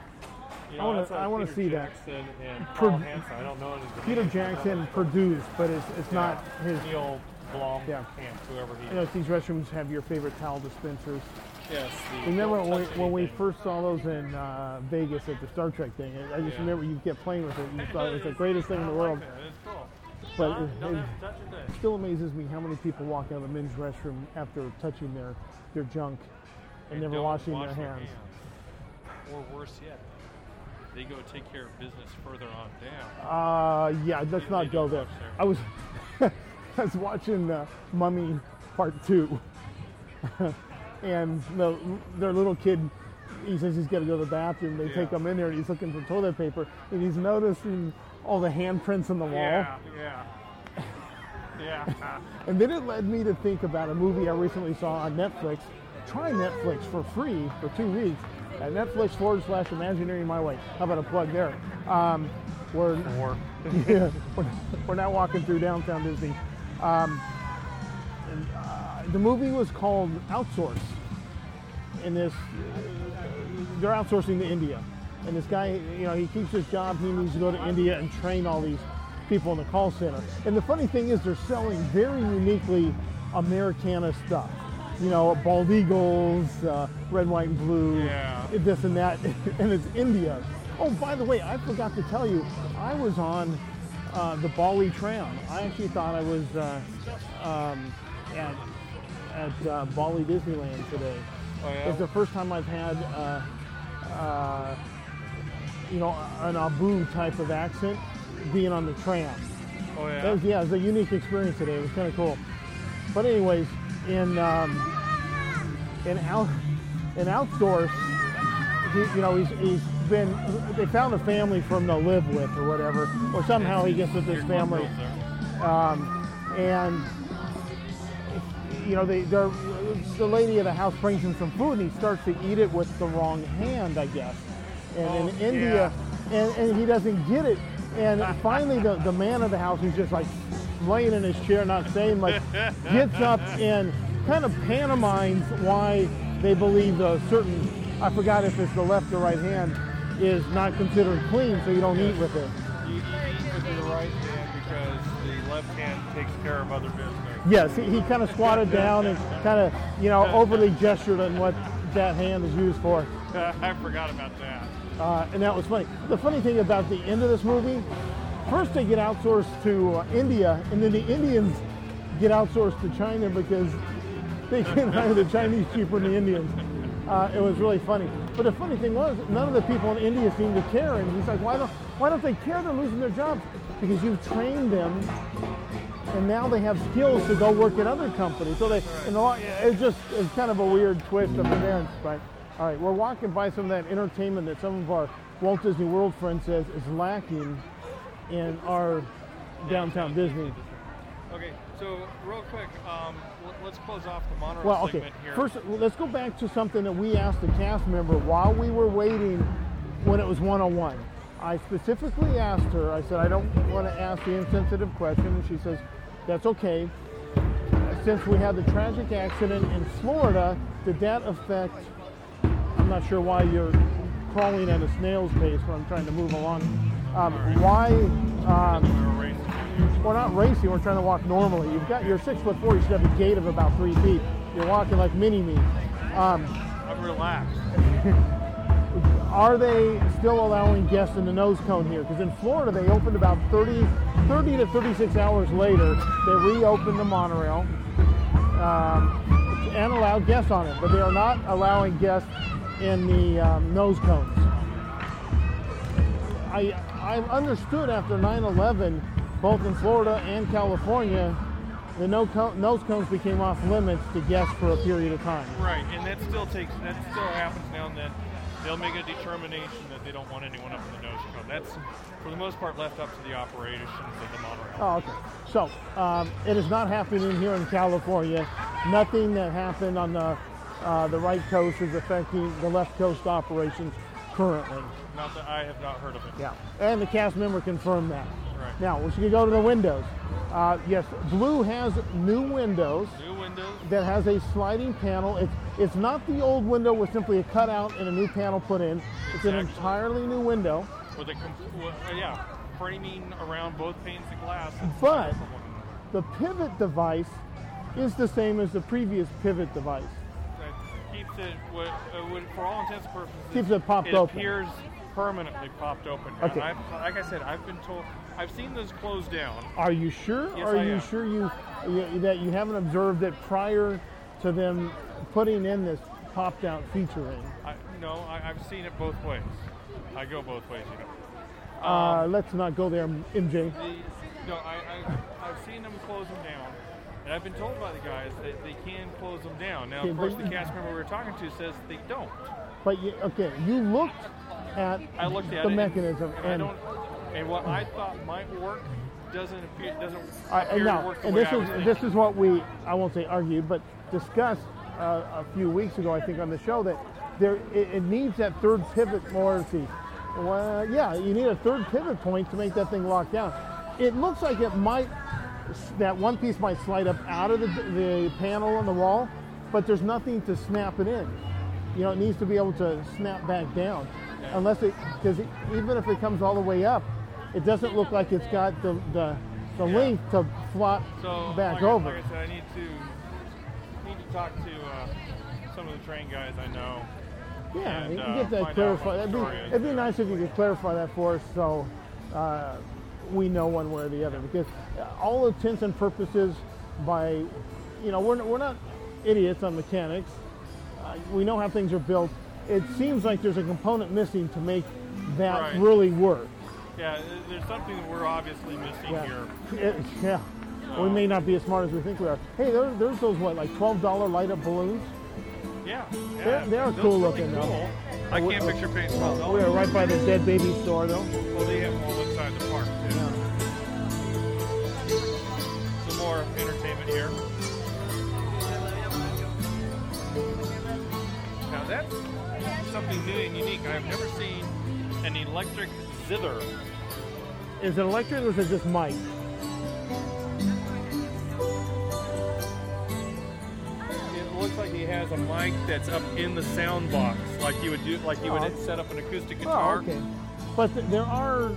I wanna- I wanna see that. Jackson And Pro- Hansen. I don't know Peter. Jackson produced, but it's it's not his. Neil Blom, Yeah. Camp, whoever he You know, these restrooms have your favorite towel dispensers. Yes. The Remember when, touch when we first saw those in uh, Vegas at the Star Trek thing? I just Yeah. remember you kept playing with it and you thought it was the <laughs> greatest thing in the world. It's cool. But it, it have to touch a thing. still amazes me how many people walk out of the men's restroom after touching their, their junk and, never don't washing wash their hands. Or worse yet, they go take care of business further on down. Uh, yeah, let's They- not they go there. I was, <laughs> I was watching uh, Mummy Part Two, <laughs> and the, their little kid, he says he's got to go to the bathroom. They take him in there, and he's looking for toilet paper, and he's noticing all the handprints on the wall. Yeah, yeah. Yeah. <laughs> And then it led me to think about a movie I recently saw on Netflix. Try Netflix for free for two weeks at Netflix forward slash Imaginary My Way. How about a plug there? Um, we're, <laughs> yeah, we're, we're now walking through downtown Disney. Um, and, uh, the movie was called Outsource. In this, they're outsourcing to India. And this guy, you know, he keeps his job. He needs to go to India and train all these people in the call center. And the funny thing is, they're selling very uniquely Americana stuff. You know, bald eagles, uh, red, white, and blue, Yeah. this and that, <laughs> and it's India. Oh, by the way, I forgot to tell you, I was on uh, the Bali tram. I actually thought I was uh, um, at at uh, Bali Disneyland today. Oh, yeah? It's the first time I've had, uh, uh, you know, an Apu type of accent being on the tram. Oh yeah. That was, yeah, it was a unique experience today. It was kind of cool. But anyways, in um, in out in outdoors, he, you know, he's, he's been. They found a family for him to live with or whatever, or somehow he gets with this family, um, and you know, they, they're, the lady of the house brings him some food, and he starts to eat it with the wrong hand, I guess. And Oh, in India, and, and he doesn't get it. And finally, the, the man of the house, is just like laying in his chair, not saying much, gets up and kind of pantomimes why they believe a certain, I forgot if it's the left or right hand, is not considered clean, so you don't eat with it. You, you eat with the right hand because the left hand takes care of other business. Yes, he, he kind of squatted down and kind of, you know, overly gestured on what that hand is used for. <laughs> I forgot about that. Uh, and that was funny. The funny thing about the end of this movie, first they get outsourced to uh, India, and then the Indians get outsourced to China because they <laughs> can hire the Chinese cheaper than the Indians. Uh, it was really funny. But the funny thing was, none of the people in India seemed to care. And he's like, why don't, why don't they care? They're losing their jobs because you've trained them and now they have skills to go work at other companies. So they, and it's just it's kind of a weird twist of events. But all right, we're walking by some of that entertainment that some of our Walt Disney World friends says is lacking in our downtown Disney. Okay, so real quick, um, let's close off the monorail Well, okay. segment here. First, let's go back to something that we asked the cast member while we were waiting when it was 101. I specifically asked her, I said, I don't want to ask the insensitive question. And she says, that's okay. Since we had the tragic accident in Florida, did that affect, I'm not sure why you're crawling at a snail's pace when I'm trying to move along. Um, why, um, we're not racing, we're trying to walk normally. You've got, you're six foot four, you should have a gait of about three feet. You're walking like mini me. Um, I'm relaxed. <laughs> are they still allowing guests in the nose cone here? Because in Florida, they opened about 30, 30 to 36 hours later. They reopened the monorail um, and allowed guests on it, but they are not allowing guests in the um, nose cones. I, I understood after 9/11, both in Florida and California, the no co- nose cones became off limits to guests for a period of time. Right, and that still takes that still happens now and then. They'll make a determination that they don't want anyone up in the nose cone. That's for the most part left up to the operations of the monorail. Oh, okay. So um, it is not happening here in California. Nothing that happened on the uh, the right coast is affecting the left coast operations currently. That I have not heard of it. Yeah, and the cast member confirmed that. Right. Now we should go to the windows. Uh, yes, Blue has new windows. New windows. That has a sliding panel. It's it's not the old window with simply a cutout and a new panel put in. It's an Exactly. entirely new window. With a uh, yeah, framing around both panes of glass. But the pivot device is the same as the previous pivot device. that keeps it, what, uh, for all intents and purposes, Keeps it popped it open. appears permanently popped open. Okay. Like I said, I've been told, I've seen those close down. Are you sure? Yes, are I you am. sure you, you that you haven't observed that prior to them putting in this popped out feature in? I, no, I, I've seen it both ways. I go both ways, you know. Uh, let's not go there, MJ. The, no, I, I, I've seen them close them down. And I've been told by the guys that they can close them down. Now, Okay, of course, the cast member we were talking to says they don't. But you, okay, you looked at I looked at the mechanism, and, and, I don't. And what I thought might work doesn't appear doesn't I- appear and to work the and way this I is thinking. this is what we I won't say argued, but discussed uh, a few weeks ago, I think, on the show that there it, it needs that third pivot more. See, well, yeah, you need a third pivot point to make that thing lock down. It looks like it might that one piece might slide up out of the, the panel on the wall, but there's nothing to snap it in. You know, it needs to be able to snap back down, unless it because even if it comes all the way up, it doesn't look like it's got the the, the length to flop so, back like, over. I- Like I said, I need to need to talk to uh, some of the train guys I know. Yeah, and, you uh, get that clarified. That'd be, it'd be nice if you could clarify that for us so uh, we know one way or the other. Because all intents and purposes, by you know, we're, we're not idiots on mechanics. Uh, we know how things are built. It seems like there's a component missing to make that Right. really work. Yeah, there's something that we're obviously missing Yeah. here. It- yeah. We may not be as smart as we think we are. Hey, there, there's those what, like twelve dollar light up balloons. Yeah, yeah. They're, they are Those cool looking cool. though. I We- can't oh. picture paying twelve We are right by the dead baby store though. Well, they have one inside the park too. Some more entertainment here. Now that's something new and unique. I've never seen an electric zither. Is it electric or is it just mic? It looks like he has a mic that's up in the sound box, like you would do, like you would Oh. set up an acoustic Oh, guitar. okay. But th- there are,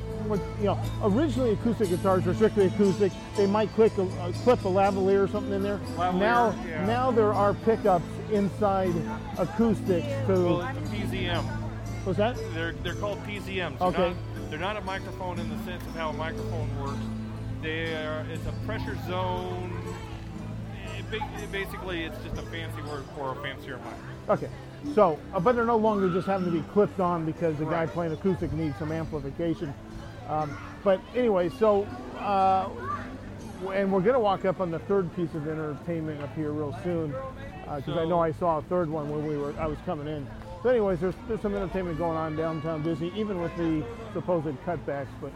you know, originally acoustic guitars were strictly acoustic. They might click a, uh, clip a lavalier or something in there. Lavalier, now, yeah. now there are pickups inside acoustics to. Well, it's a PZM. What's that? They're they're called PZMs. They're Okay. Not, they're not a microphone in the sense of how a microphone works. They are. It's a pressure zone. It basically, it's just a fancy word for a fancier mic. Okay. So, uh, but they're no longer just having to be clipped on because the guy playing acoustic needs some amplification. Um, but anyway, so uh, and we're gonna walk up on the third piece of entertainment up here real soon, because I know I saw a third one when we were I was coming in. So, anyways, there's there's some entertainment going on downtown Disney, even with the supposed cutbacks. But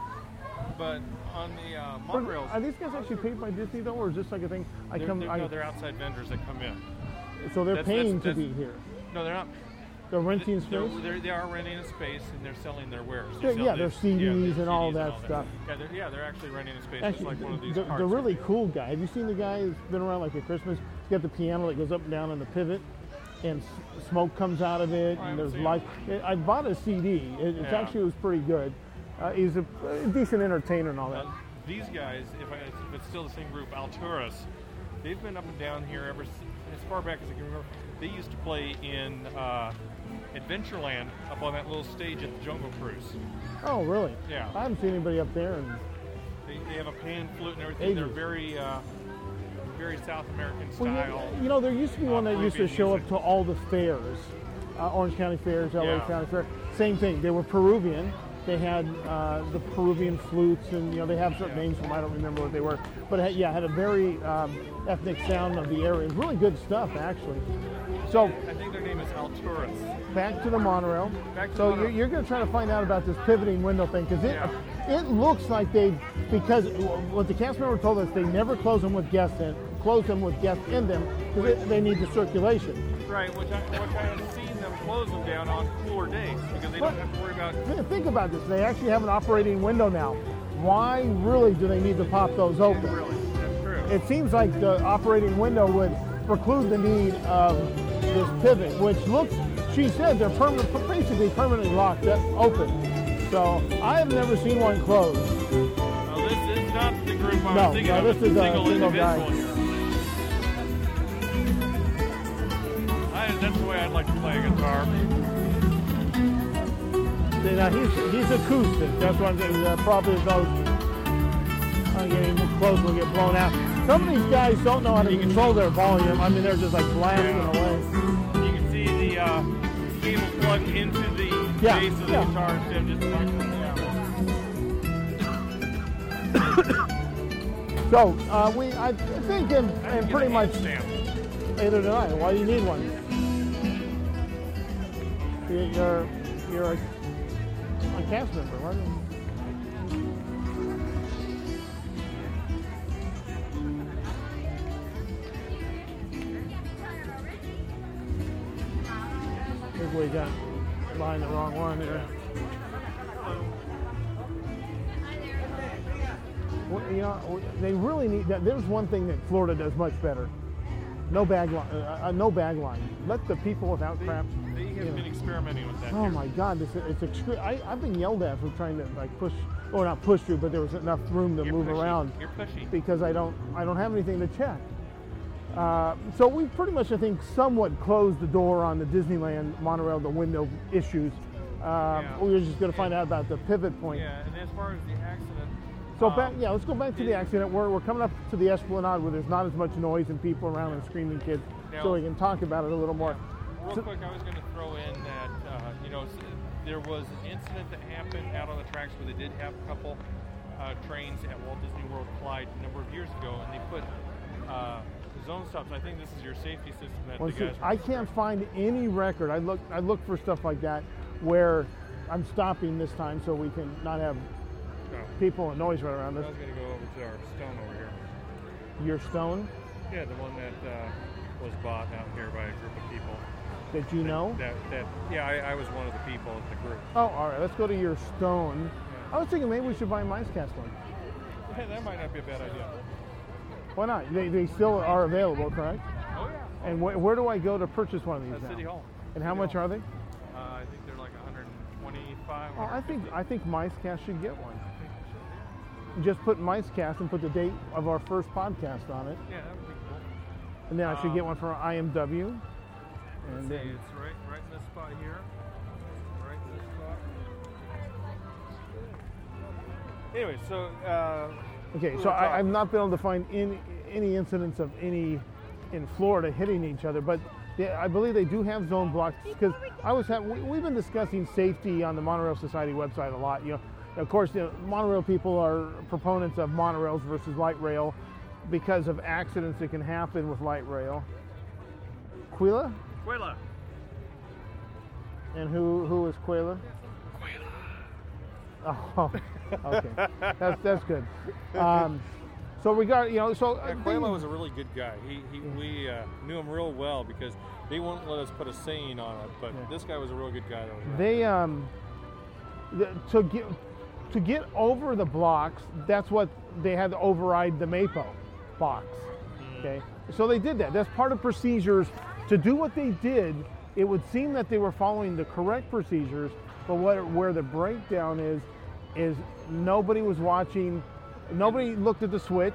But on the uh, monorails, are these guys actually paid by Disney though, or is this like a thing? I they're, come, they're, I, no, they're outside vendors that come in. so they're That's- paying that's- to be here. No, they're not. They're renting They're, space. they're, they are renting a space and they're selling their wares. They yeah, their CDs their and all CDs that stuff. Yeah they're, yeah, they're actually renting a space Actually, like one of these the, really cool guy. Have you seen the guy who's been around like at Christmas? He's got the piano that goes up and down on the pivot, and smoke comes out of it, Oh, and there's light. I bought a CD. It, Yeah. actually it was pretty good. Uh, he's a, a decent entertainer and all that. Uh, these guys, if, I, if it's still the same group, Alturas, they've been up and down here ever as far back as I can remember. They used to play in uh, Adventureland up on that little stage at the Jungle Cruise. Oh, really? Yeah. I haven't seen anybody up there. And They, they have a pan flute and everything. They're very, uh, very South American well, style. you, you know, there used to be uh, one that used to show music. up to all the fairs, uh, Orange County Fairs, LA Yeah. County Fair. Same thing. They were Peruvian. They had uh, the Peruvian flutes, and you know they have certain names from I don't remember what they were, but it had, yeah, had a very um, ethnic sound of the area. Really good stuff, actually. So I think their name is Alturas. back to the monorail. Back to so the monorail. you're, you're going to try to find out about this pivoting window thing because it Yeah. it looks like they because what the cast member told us they never close them with guests in close them with guests in them because they need the circulation. Right, which I, which I have seen them close them down on cooler days because they don't have to worry about. Think about this. They actually have an operating window now. Why really do they need to pop those open? Really. It seems like the operating window would preclude the need of this pivot, which looks, she said, they're permanent, basically permanently locked up, open. So I have never seen one closed. Now, this is not the group I No, was thinking no, of. this is a single single individual here. I, that's the way I'd like to play a guitar. Now he's he's acoustic. That's what I'm saying. Uh, probably those. Uh, getting close will get blown out. Some of these guys don't know how to control their volume. I mean, they're just like blasting away. You can see the uh, cable plugged into the Yeah, base of the yeah. guitar instead of just it. <coughs> So uh, we, I think, in, in pretty much stamp. either do I. Why do you need one? You- You're you're a, a cast member, right? We got behind the wrong one here. Well, You know, they really need that. There's one thing that Florida does much better. No bag line. Uh, uh, no bag line. Let the people without crap. They have you know. been experimenting with that. Oh here. my God! This it's extre- I, I've been yelled at for trying to like push, or not push through, but there was enough room to You're move pushy. around because I don't I don't have anything to check. Uh, so we pretty much I think somewhat closed the door on the Disneyland monorail the window issues. Uh, Yeah. We were just going to find out about the pivot point. Yeah, and as far as the accident, So um, back, yeah, let's go back to the accident. We're, we're coming up to the Esplanade where there's not as much noise and people around and screaming kids, so we can talk about it a little more. Real So- quick, I was going to throw in that uh, you know there was an incident that happened out on the tracks where they did have a couple uh, trains at Walt Disney World collide a number of years ago, and they put uh, zone stops. I think this is your safety system that Well, the guys. I can't find any record. I look, I look for stuff like that where I'm stopping this time so we can not have people and noise right around us. I was going to go over to our stone over here. Your stone Yeah, the one that uh, was bought out here by a group of people. that you know. That that yeah, I, I was one of the people in the group. Oh, all right. Let's go to your stone. I was thinking maybe we should buy a MiceCast one. Hey, that might not be a bad idea. Why not? They, they still are available, correct? Oh yeah. And wh- where do I go to purchase one of these At now? City Hall. And how City much Hall. are they? Uh, I think they're like 125. Oh, I think I think MiceCast should get one. Just put MiceCast and put the date of our first podcast on it, Yeah, that would be cool. and then I should get Um, one for IMW. And see, then, it's right, right in this spot here. Right in this spot. Anyway, so uh, okay, so I, I've not been able to find any any incidents of any in Florida hitting each other, but they, I believe they do have zone blocks because I was have, we, we've been discussing safety on the Monorail Society website a lot. You know, of course, the monorail people are proponents of monorails versus light rail. because of accidents that can happen with light rail. Quila? Quila. And who who is Quila? Oh, <laughs> okay. that's that's good. Um, <laughs> so regard, you know, so Yeah, uh, Quayla was a really good guy. He, he we uh, knew him real well because they wouldn't let us put a saying on it. But this guy was a real good guy. They um the, to get to get over the blocks that's what they had to override the mapo box okay so they did that that's part of procedures to do what they did it would seem that they were following the correct procedures but what where the breakdown is is nobody was watching nobody looked at the switch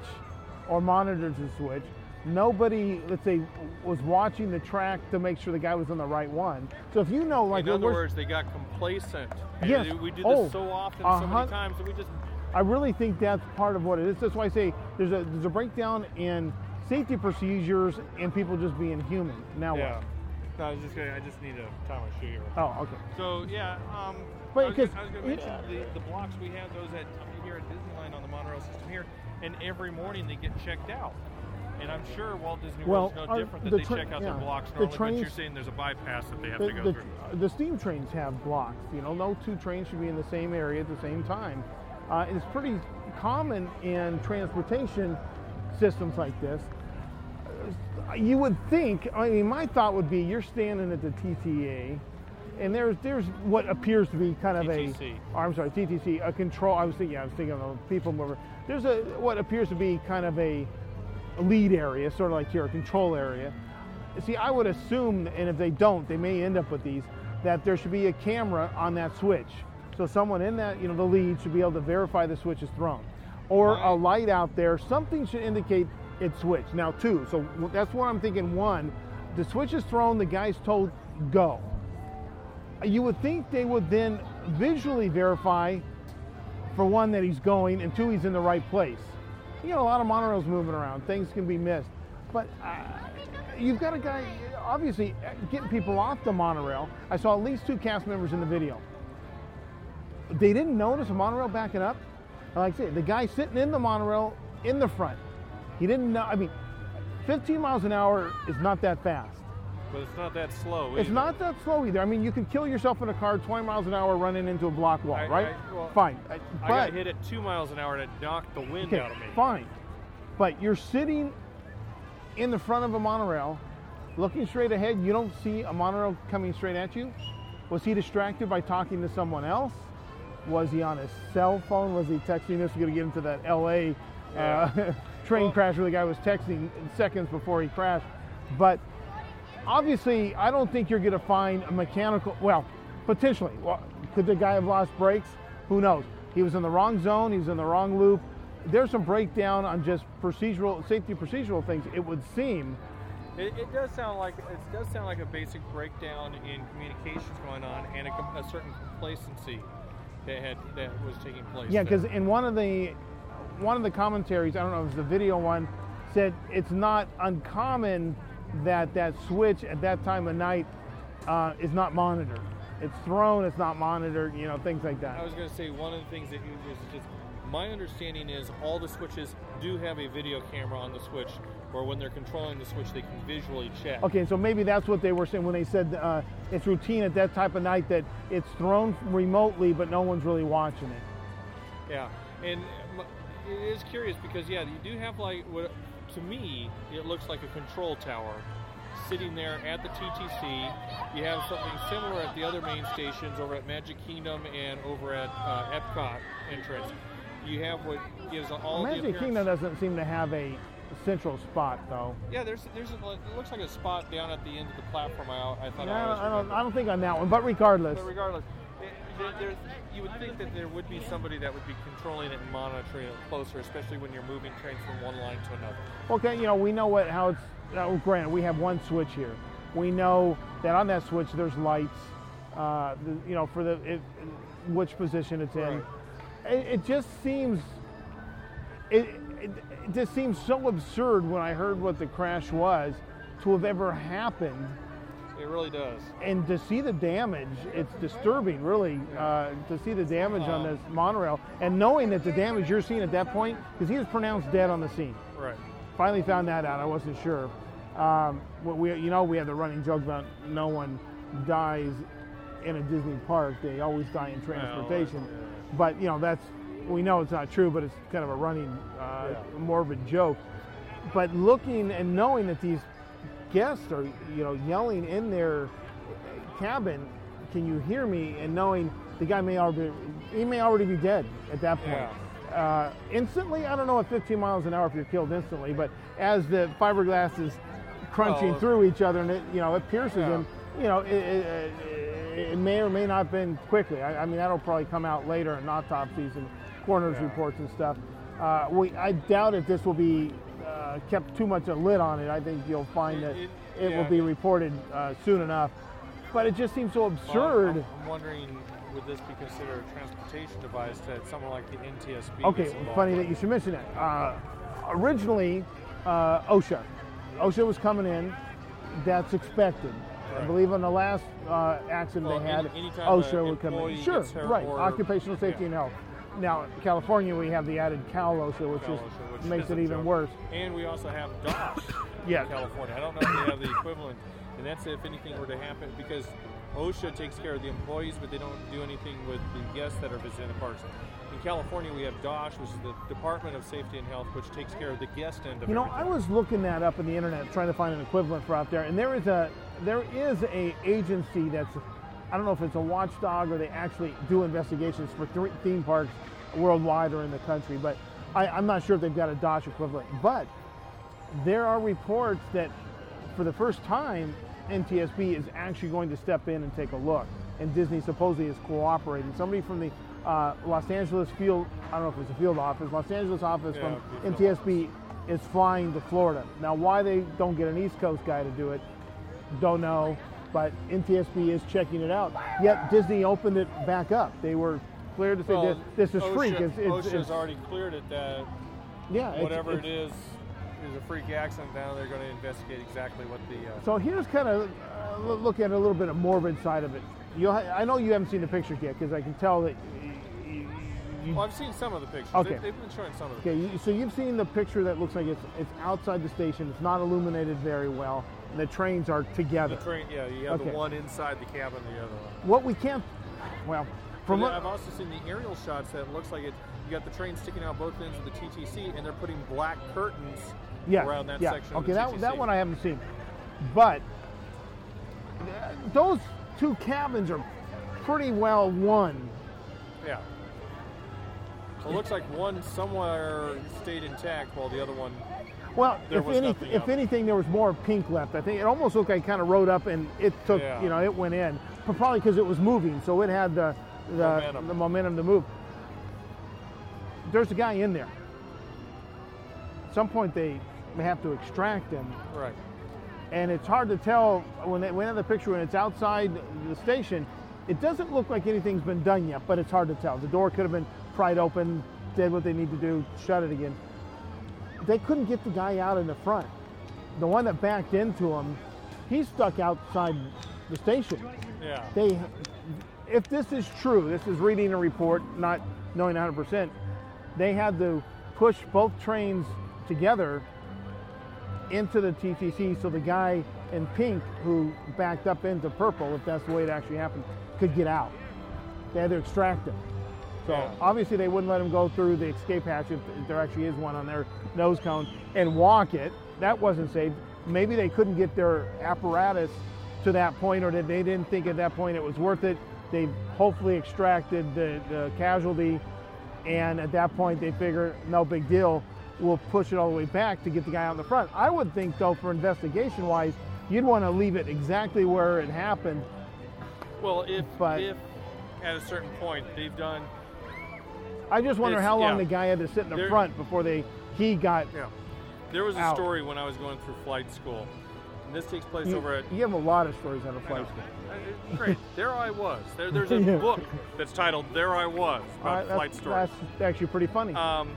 or monitored the switch nobody let's say was watching the track to make sure the guy was on the right one so if you know like In other words, they got complacent. Yes. We do this Oh, so often, a so many times that we just I really think that's part of what it is. That's why I say there's a there's a breakdown in safety procedures and people just being human. Now yeah. what? No, I was just gonna, I just need to tie my shoe here. Oh, okay. So yeah, um, But I was, 'cause- gonna- I was going to mention the, the blocks we had those at here at Disneyland monorail system here, and every morning they get checked out. And I'm sure Walt Disney Well, World's no different that the they check out yeah, their blocks the normally, but you're trains- saying there's a bypass that they have The, to go the, through. the steam trains have blocks. You know, no two trains should be in the same area at the same time. Uh, it's pretty common in transportation systems like this. Uh, You would think. I mean, my thought would be you're standing at the TTA, and there's there's what appears to be kind of TTC. a. Oh, I'm sorry, TTC, a control. I was thinking, I was thinking of a people mover. There's a what appears to be kind of a lead area, sort of like here, a control area. See, I would assume, and if they don't, they may end up with these, that there should be a camera on that switch. So someone in that, you know, the lead should be able to verify the switch is thrown. Or a light out there, something should indicate it's switched. Now, two, so that's what I'm thinking. One, the switch is thrown, the guy's told go. You would think they would then visually verify, for one, that he's going, and two, he's in the right place. You know, a lot of monorails moving around, things can be missed. But uh, you've got a guy, obviously, uh, getting people off the monorail. I saw at least two cast members in the video. They didn't notice a monorail backing up. Like I said, the guy sitting in the monorail in the front, he didn't know. I mean, 15 miles an hour is not that fast. But it's not that slow. It's not that slow either. I mean, you can kill yourself in a car 20 miles an hour running into a block wall, I- right? I- well, Fine. I But got hit at two miles an hour and it knocked the wind okay, out of me. fine. But you're sitting in the front of a monorail, looking straight ahead. You don't see a monorail coming straight at you. Was he distracted by talking to someone else? Was he on his cell phone? Was he texting? This is going to get into that L.A. Uh, <laughs> train crash where the guy was texting seconds before he crashed. But obviously, I don't think you're going to find a mechanical. Well, potentially. Well, could the guy have lost brakes? Who knows? He was in the wrong zone. He was in the wrong loop. There's some breakdown on just procedural safety procedural things. It would seem. It, it does sound like it does sound like a basic breakdown in communications going on and a, a certain complacency that had that was taking place. Yeah, because in one of the one of the commentaries, I don't know, if it was the video one, said it's not uncommon that that switch at that time of night uh, is not monitored. It's thrown, it's not monitored, you know, things like that. I was going to say one of the things that you- is just my understanding is all the switches do have a video camera on the switch, or when they're controlling the switch, they can visually check. Okay, so maybe that's what they were saying when they said uh, it's routine at that type of night that it's thrown remotely, but no one's really watching it. Yeah, and it is curious because yeah, you do have like what to me it looks like a control tower sitting there at the TTC. You have something similar at the other main stations over at Magic Kingdom and over at uh, Epcot entrance. You have what gives all the Magic appearance- Kingdom doesn't seem to have a central spot, though. Yeah, there's there's a, it looks like a spot down at the end of the platform. I, I thought Yeah, I I don't, I don't. I don't think on that one, but regardless. But regardless, there, you would think that there would be somebody that would be controlling it and monitoring it closer, especially when you're moving trains from one line to another. Okay, you know, we know what how it's. Uh, granted, we have one switch here. We know that on that switch there's lights. Uh, the, you know, for the it, which position it's in. It, it just seems. It, it it just seems so absurd when I heard what the crash was to have ever happened. It really does. And to see the damage, it's disturbing, really, uh, to see the damage on this monorail. And knowing that the damage you're seeing at that point, because he was pronounced dead on the scene. Right. finally found that out. I wasn't sure. Um, we, you know, we have the running joke about no one dies in a Disney park. They always die in transportation. But you know, that's we know it's not true, but it's kind of a running uh, morbid joke. But looking and knowing that these guests are, you know, yelling in their cabin, can you hear me? And knowing the guy may already, he may already be dead at that point. Uh, instantly, I don't know at 15 miles an hour if you're killed instantly, but as the fiberglass is crunching Well, through each other and it, you know, it pierces Yeah. him, you know, it, it, it may or may not have been quickly. I, I mean, that'll probably come out later in autopsies and coroner's reports and stuff. Uh, we, I doubt if this will be uh, kept too much a lid on it. I think you'll find that It- it will yeah. be reported uh, soon enough. But it just seems so Well, absurd. I'm, I'm wondering, would this be considered a transportation device that someone like the NTSB? Okay, funny with? that you should mention that. Uh, originally, uh, OSHA. OSHA was coming in. That's expected. I believe on the last uh, accident Well, they had, any- OSHA would come in. Sure, right. Occupational safety yeah. and health. Now, in California, we have the added Cal OSHA, which Cal OSHA, which makes it even joke. worse. And we also have <coughs> DOSH Yeah. in California. I don't know if they have the equivalent. And that's if anything were to happen, because OSHA takes care of the employees, but they don't do anything with the guests that are visiting the parks. In California, we have DOSH, which is the Department of Safety and Health, which takes care of the guest end of You know, everything. I was looking that up on the internet, trying to find an equivalent for out there, and there is a there is a agency that's I don't know if it's a watchdog or they actually do investigations for th- theme parks worldwide or in the country, but I, I'm not sure if they've got a Dosh equivalent. But there are reports that for the first time, NTSB is actually going to step in and take a look, and Disney supposedly is cooperating. Somebody from the uh, Los Angeles field, I don't know if it's a field office, Los Angeles office Yeah, from it'd be a NTSB is flying to Florida. Now, why they don't get an East Coast guy to do it, don't know, but NTSB is checking it out. Yet Disney opened it back up. They were clear to say Well, this, this is OSHA, freak. It's, it's, OSHA's it's- already cleared it that yeah, whatever it's- it is is a freak accident. Now they're going to investigate exactly what the. Uh, So here's kind of uh, look at a little bit of morbid side of it. You, I know you haven't seen the pictures yet because I can tell that. You, you, well, I've seen some of the pictures. Okay. They, they've been showing some of the. Okay, so you've seen the picture that looks like it's it's outside the station. It's not illuminated very well, and the trains are together. The train, yeah, you have Okay. the one inside the cabin, the other one. What we can't, well, from what I've also seen the aerial shots that it looks like it. You got the train sticking out both ends of the TTC, and they're putting black curtains yeah, around that yeah. section. Okay, of the that TTC. that one I haven't seen, but those two cabins are pretty well one. Yeah. It looks like one somewhere stayed intact while the other one. Well, There if, was any, if anything, there was more pink left. I think it almost looked like it kind of rode up and it took, Yeah. you know, it went in. But probably because it was moving, so it had the the Momentum. the momentum to move. There's a guy in there. At some point, they may have to extract him, Right. and it's hard to tell when they went in the picture when it's outside the station. It doesn't look like anything's been done yet, but it's hard to tell. The door could have been pried open, did what they need to do, shut it again. They couldn't get the guy out in the front. The one that backed into him, he's stuck outside the station. Yeah. They, if this is true, this is reading a report, not knowing 100%. They had to push both trains together into the TTC so the guy in pink who backed up into purple, if that's the way it actually happened, could get out. They had to extract him. So Yeah. obviously they wouldn't let him go through the escape hatch if there actually is one on their nose cone and walk it. That wasn't safe. Maybe they couldn't get their apparatus to that point or that they didn't think at that point it was worth it. They hopefully extracted the, the casualty and at that point they figure no big deal. We'll push it all the way back to get the guy out in the front. I would think though for investigation wise, you'd want to leave it exactly where it happened. Well, if But- if at a certain point they've done. I just wonder how long yeah. the guy had to sit in the There- front before they he got Yeah. There was a Out. story when I was going through flight school, and this takes place You, over at. you have a lot of stories out of flight school. Uh, Great. There I was. There, there's a <laughs> Yeah. book that's titled "There I Was" All right, about flight that's, stories. that's actually pretty funny. Um,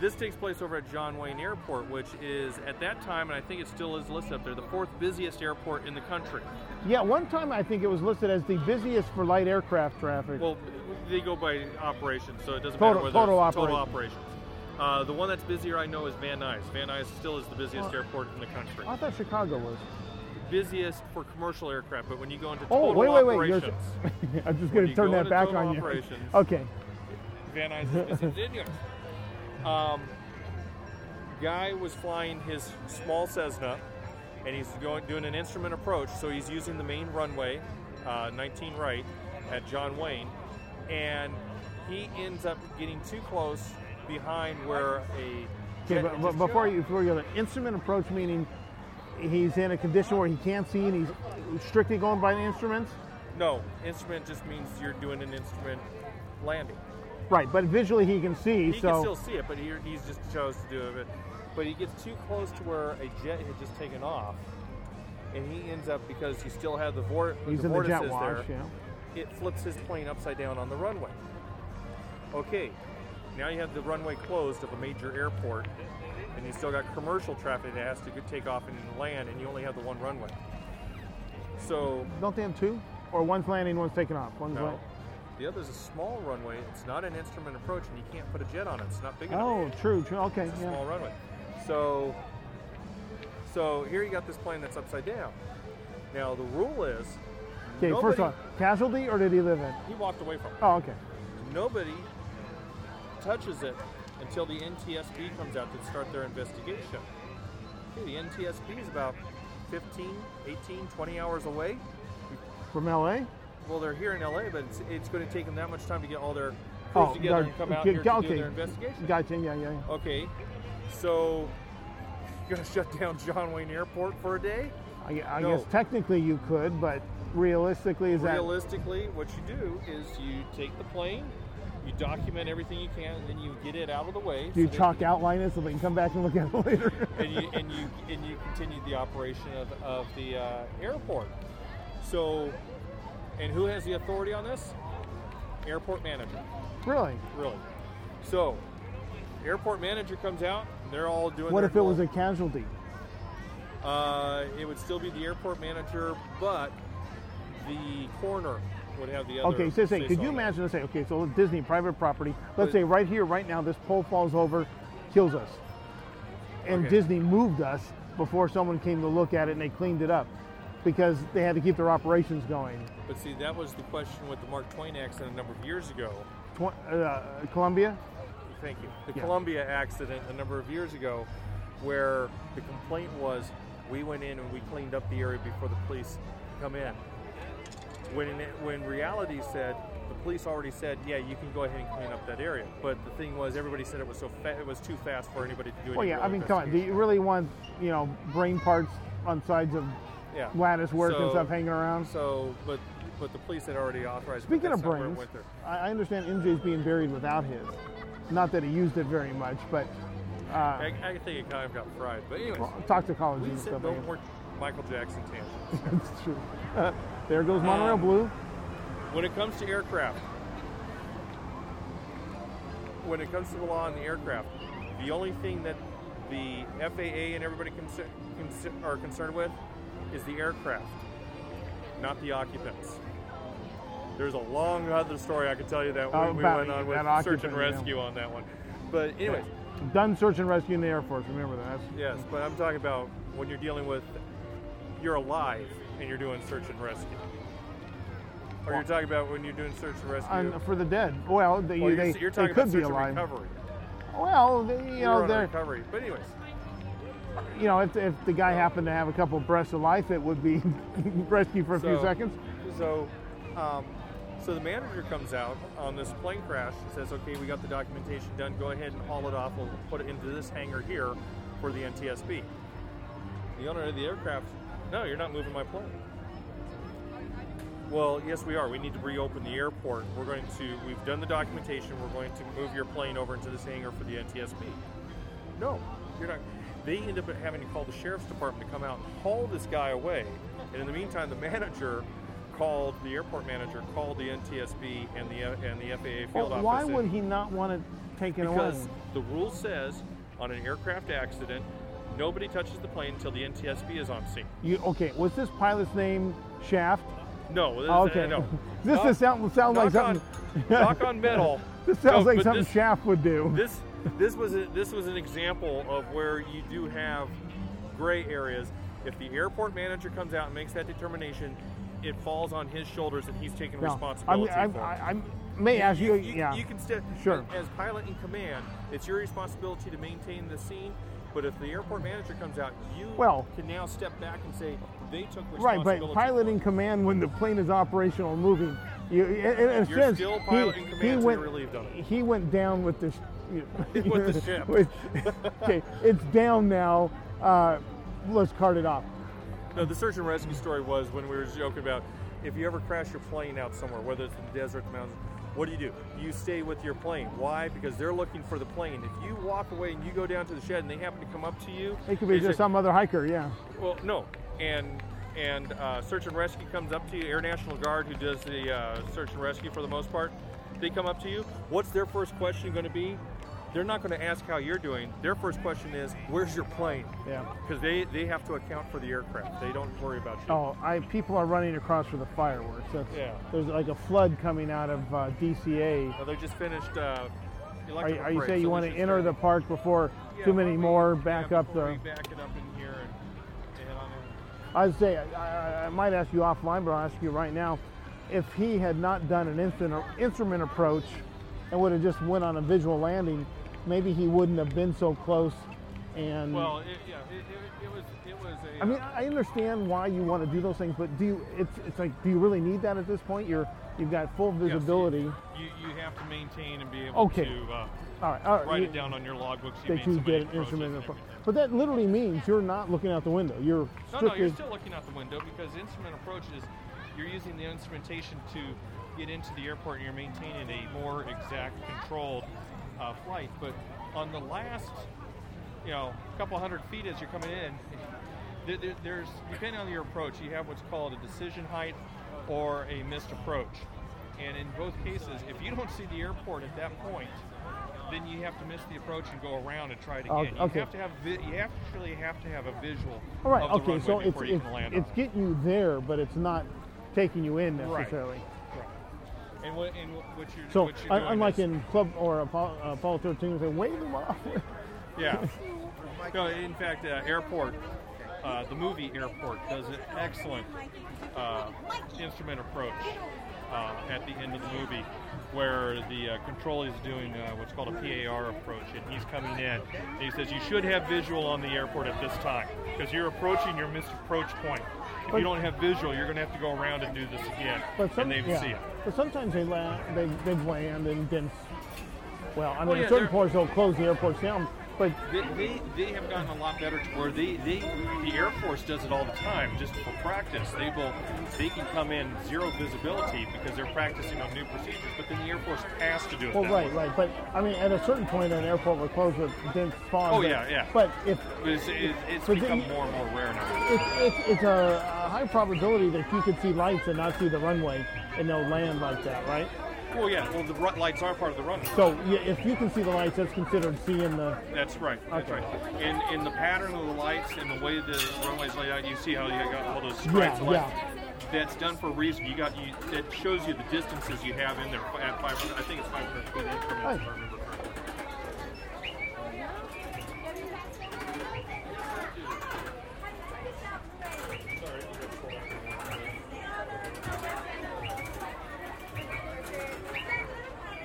this takes place over at John Wayne Airport, which is at that time, and I think it still is listed up there, the fourth busiest airport in the country. yeah, one time I think it was listed as the busiest for light aircraft traffic. Well, they go by operations, so it doesn't Total- matter whether total it's total operations. Uh, the one that's busier, I know, is Van Nuys. Van Nuys still is the busiest Oh. airport in the country. I thought Chicago was. Busiest for commercial aircraft, but when you go into total Oh, total wait, wait, wait. You're, operations, <laughs> I'm just going to turn that back on you. Okay. Van Nuys is busy. Um, guy was flying his small Cessna, and he's going doing an instrument approach. So he's using the main runway, uh, 19 right, at John Wayne, and he ends up getting too close behind where a Okay, but, but before you before you go, the instrument approach meaning he's in a condition where he can't see and he's strictly going by the instruments. No, instrument just means you're doing an instrument landing. Right, but visually he can see. He so can still see it, but he, he's just chose to do it. But he gets too close to where a jet had just taken off, and he ends up because he still had the, vor- He's the in the jet vortices wash, there. It flips his plane upside down on the runway. Okay, now you have the runway closed of a major airport, and you still got commercial traffic that has to take off and land, and you only have the one runway. So don't they have two? Or one's landing, one's taking off. One's no. land- The other's a small runway. It's not an instrument approach, and you can't put a jet on it. It's not big enough. Oh, true, true. Okay, It's a yeah. small runway. So, so here you got this plane that's upside down. Now the rule is, Okay, nobody, first off, casualty or did he live in? he walked away from it. Oh, okay. Nobody touches it until the NTSB comes out to start their investigation. Okay, the NTSB is about 15, 18, 20 hours away. From LA? Well, they're here in LA, but it's, it's going to take them that much time to get all their crews Oh, together and come out here to do their investigation. Gotcha, yeah, yeah. yeah. Okay, so you're going <laughs> to shut down John Wayne Airport for a day? I, I No. guess technically you could, but realistically, is that Realistically, what you do is you take the plane, you document everything you can, and then you get it out of the way. do you so that chalk outline it so they can come back and look at it <laughs> later? and you and you and you continue the operation of, of the uh, airport. So, and who has the authority on this? Airport manager. really? Really. So, airport manager comes out. And they're all doing. What if it was a casualty? Uh, it would still be the airport manager, but the coroner would have the other. Okay, so say, could you imagine, let's say, okay, so Disney, private property, let's say right here, right now, this pole falls over, kills us. And Okay. Disney moved us before someone came to look at it and they cleaned it up because they had to keep their operations going. But see, that was the question with the Mark Twain accident a number of years ago. Tw- uh, Columbia? Thank you. The Yeah. Columbia accident a number of years ago, where the complaint was we went in and we cleaned up the area before the police come in. When in, when reality said the police already said, yeah, you can go ahead and clean up that area. But the thing was, everybody said it was so fa- it was too fast for anybody to do. Well, yeah, I mean, come on. Do you really want, you know, brain parts on sides of Yeah. lattice work and stuff hanging around? So, but but the police had already authorized. Speaking of it brains. I, I understand MJ's being buried without his. Not that he used it very much, but uh, I, I think it kind of got fried. But anyways, well, toxicology we and said stuff. no like that. more Michael Jackson tangents. <laughs> That's true. <laughs> there goes Monorail Um, Blue. When it comes to aircraft, when it comes to the law on the aircraft, the only thing that the FAA and everybody concer- concer- are concerned with is the aircraft, not the occupants. There's a long other story I could tell you that we, we went on with search and occupant, yeah. rescue on that one. But anyways, Done search and rescue in the Air Force. Remember that. yes, but I'm talking about when you're dealing with you're alive and you're doing search and rescue. Or you're talking about when you're doing search and rescue. For the dead. Well, they, Well, you're, they, you're they could be alive. recovery. Well, they, you know, they're, recovery. But anyways, you know, if, if the guy happened to have a couple breaths of life, it would be <laughs> rescue for a few seconds. So, um, so the manager comes out on this plane crash and says, "Okay, we got the documentation done. Go ahead and haul it off. We'll put it into this hangar here for the NTSB." The owner of the aircraft, "No, you're not moving my plane." Well, yes, we are. We need to reopen the airport. We're going to. We've done the documentation. We're going to move your plane over into this hangar for the NTSB. No, you're not. They end up having to call the sheriff's department to come out and haul this guy away. And in the meantime, the manager called the airport manager called the NTSB and the and the FAA field Well, why would he not want to take it taken because away? the rule says on an aircraft accident, nobody touches the plane until the NTSB is on scene. You okay? Was this pilot's name Shaft? No, oh, this, Oh, okay. no. <laughs> this Knock- sound, sounds like something. On, <laughs> knock on metal. <laughs> this sounds No, like something this- Shaft would do. This this was a, this was an example of where you do have gray areas. If the airport manager comes out and makes that determination, it falls on his shoulders and he's taking No, responsibility I, mean, for it. I, I may ask you, yeah. You can still, Sure. as pilot in command, it's your responsibility to maintain the scene. But if the airport manager comes out, you Well- can now step back and say they took Right, but pilot in command when the plane is operational and moving. You, in, in You're sense, still he- in he, command till went, relieved it. He went down with the. sh- you- With <laughs> the ship. <laughs> with- okay, it's down now. Uh, let's cart it off. No, the search and rescue story was when we were joking about if you ever crash your plane out somewhere, whether it's in the desert, the mountains, what do you do? You stay with your plane. Why? Because they're looking for the plane. If you walk away and you go down to the shed and they happen to come up to you, It could be just say- some other hiker, yeah. Well, no, and and uh, search and rescue comes up to you. Air National Guard, who does the uh, search and rescue for the most part, they come up to you. What's their first question going to be? They're not going to ask how you're doing. Their first question is, "Where's your plane?" Yeah. Because they they have to account for the aircraft. They don't worry about you. Oh, I people are running across for the fireworks. That's, Yeah. There's like a flood coming out of uh, DCA. Well, they just finished. Uh, Are, electrical are you saying so you want to enter the park before Yeah, too many we- more yeah, back up before the? we back it up in here and, and head on in. I'd say I, I, I might ask you offline, but I'll ask you right now. If he had not done an instrument, instrument approach and would have just went on a visual landing, maybe he wouldn't have been so close. And Well, it, yeah, it, it, it was it was a. I mean, I understand why you want to do those things, but do you? It's it's like, do you really need that at this point? You're you've got full Yes, you- visibility. you, you have to maintain and be able Okay. to uh, All right, all right. write You- it down on your logbook. So you that you get an instrument. But that literally means you're not looking out the window. You're No, no, you're still looking out the window because instrument approach is you're using the instrumentation to get into the airport and you're maintaining a more exact controlled uh, flight. But on the last, you know, couple hundred feet as you're coming in, there, there, there's depending on your approach, you have what's called a decision height or a missed approach. And in both cases, if you don't see the airport at that point, then you have to miss the approach and go around and try it Oh, again. You have to have vi- you really have to have a visual all right. of the Okay. So it's you it's, can land it's getting you there, but it's not taking you in necessarily. Right. And what and what you're So what you're unlike in Club or Apollo, Apollo 13, they wave them off. <laughs> yeah. No, in fact, uh, airport. Uh, the movie Airport does an excellent uh, instrument approach uh, at the end of the movie, where the uh, control is doing uh, what's called a PAR approach, and he's coming in. And he says you should have visual on the airport at this time because you're approaching your missed approach point. If But- you don't have visual, you're going to have to go around and do this again, But some, and they yeah. see it. But sometimes they land, they, they land and then, well, I mean, Well, yeah, certain they're- they'll close the airports down. But They, they, they have gotten a lot better to where they, they the Air Force does it all the time just for practice. They will they can come in zero visibility because they're practicing on new procedures, but then the Air Force has to do it. well, right, way. right. But I mean, at a certain point, an airport will close with dense fog. Oh but, yeah, yeah. But if But it's, it, it's But become then- more and more rare now. it's, it's, it's a, a high probability that you could see lights and not see the runway, and they'll land like that, right? Well, yeah. Well, the lights are part of the runway. So yeah, if you can see the lights, that's considered seeing the. That's right. That's Okay. right. In in the pattern of the lights and the way the runway's laid out, you see how you got all those Yeah, stripes. light. yeah. That's done for a reason. You got you. It shows you the distances you have in there at 500. I think it's 500 feet. If I remember correctly.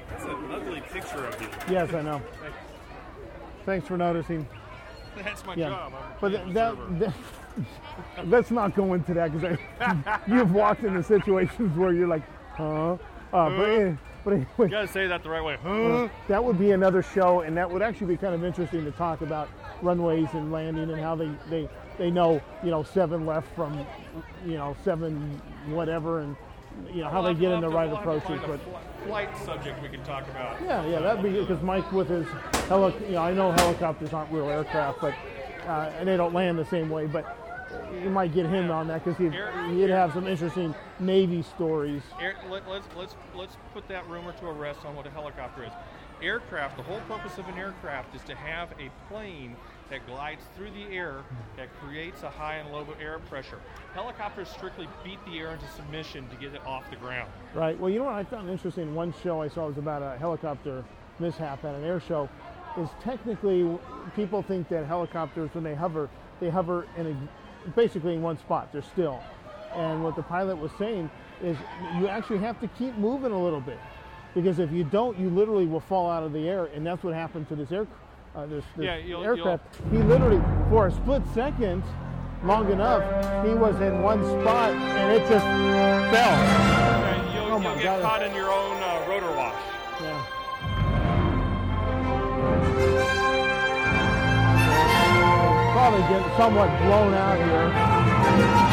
That's an ugly picture of you. Yes, I know. Thanks for noticing. That's my Yeah, job. But being that, that <laughs> let's not go into that because <laughs> you've walked into situations where you're like, huh? Uh, but, eh, but anyway, You gotta say that the right way. Huh? uh, that would be another show, and that would actually be kind of interesting to talk about runways and landing and how they they they know you know seven left from you know seven whatever, and you know how We'll they get in the right we'll have to approaches. But flight subject we can talk about. yeah, yeah, that'd be because Mike with his heli- you know, I know helicopters aren't real aircraft, but uh, and they don't land the same way. But you might get him on that because he'd, he'd have some interesting Navy stories. Air, let, let's let's let's put that rumor to a rest on what a helicopter is. Aircraft. The whole purpose of an aircraft is to have a plane that glides through the air that creates a high and low air pressure. Helicopters strictly beat the air into submission to get it off the ground. Right. Well, you know what I found interesting? One show I saw was about a helicopter mishap at an air show, is technically people think that helicopters when they hover, they hover in a, basically in one spot. They're still. And what the pilot was saying is you actually have to keep moving a little bit because if you don't, you literally will fall out of the air, and that's what happened to this air, uh, this, this Yeah, you'll- aircraft. He literally, for a split second, long enough, he was in one spot and it just fell. You'll, Oh you'll get God. caught in your own uh, rotor wash. Yeah. Probably get somewhat blown out here.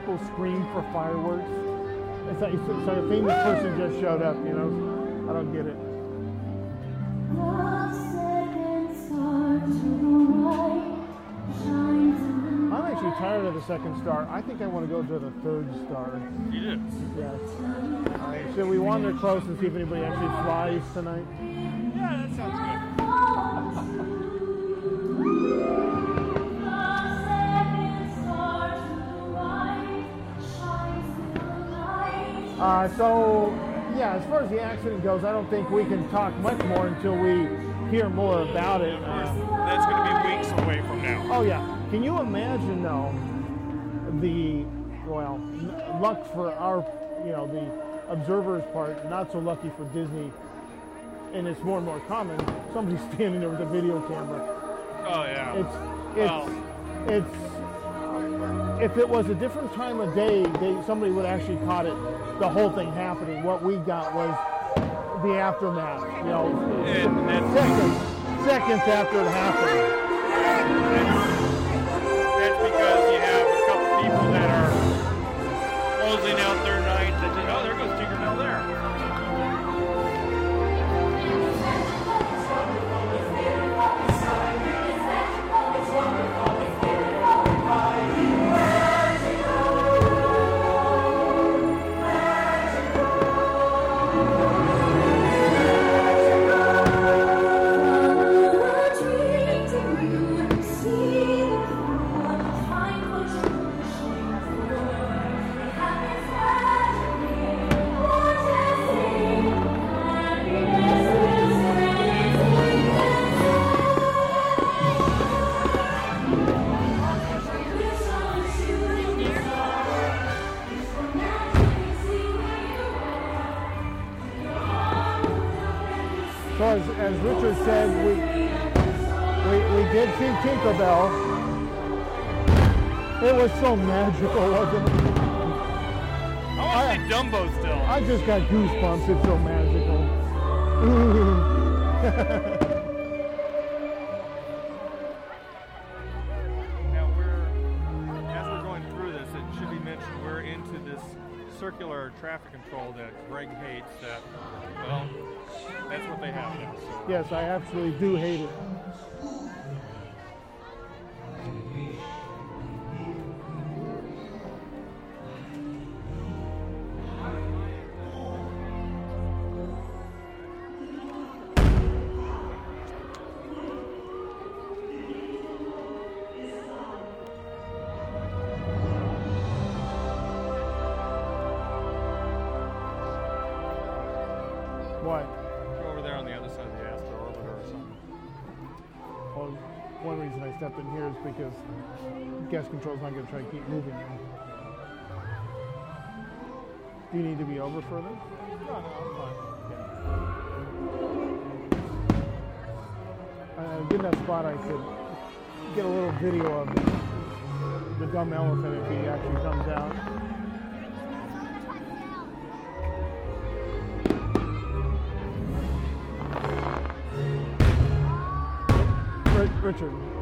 People scream for fireworks? It's like, it's like a famous person just showed up, you know? I don't get it. I'm actually tired of the second star. I think I want to go to the third star. You did. Yes. All right, should we wander close and see if anybody actually flies tonight? Yeah, that sounds good. Uh, so, yeah, as far as the accident goes, I don't think we can talk much more until we hear more about it. Uh, That's going to be weeks away from now. oh, yeah. Can you imagine, though, the, well, n- luck for our, you know, the observer's part, not so lucky for Disney, and it's more and more common, somebody's <laughs> standing there with a video camera. Oh, yeah. It's, it's, Well- it's, if it was a different time of day, they, somebody would actually caught it, the whole thing happening. What we got was the aftermath, you know, that's- seconds, seconds after it happened. That's because you have a couple people that are closing out their magical, wasn't? I want to see Dumbo still. I just got goosebumps. It's so magical. <laughs> Now we're, as we're going through this, it should be mentioned we're into this circular traffic control that Greg hates. That, well, that's what they have now. Yes, I absolutely do hate it. Gas control's not going to try to keep moving. Do you need to be over further? No, no, I'm fine. Uh, get that spot, I could get a little video of the dumb elephant if he actually comes out. Richard.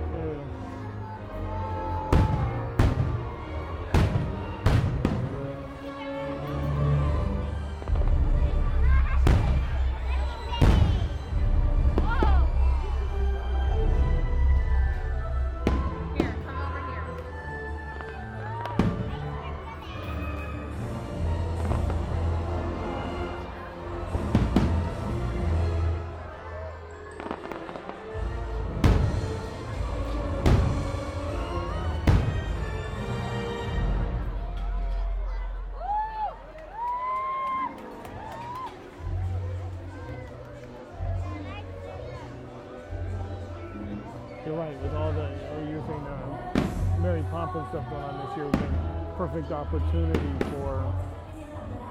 Perfect opportunity for.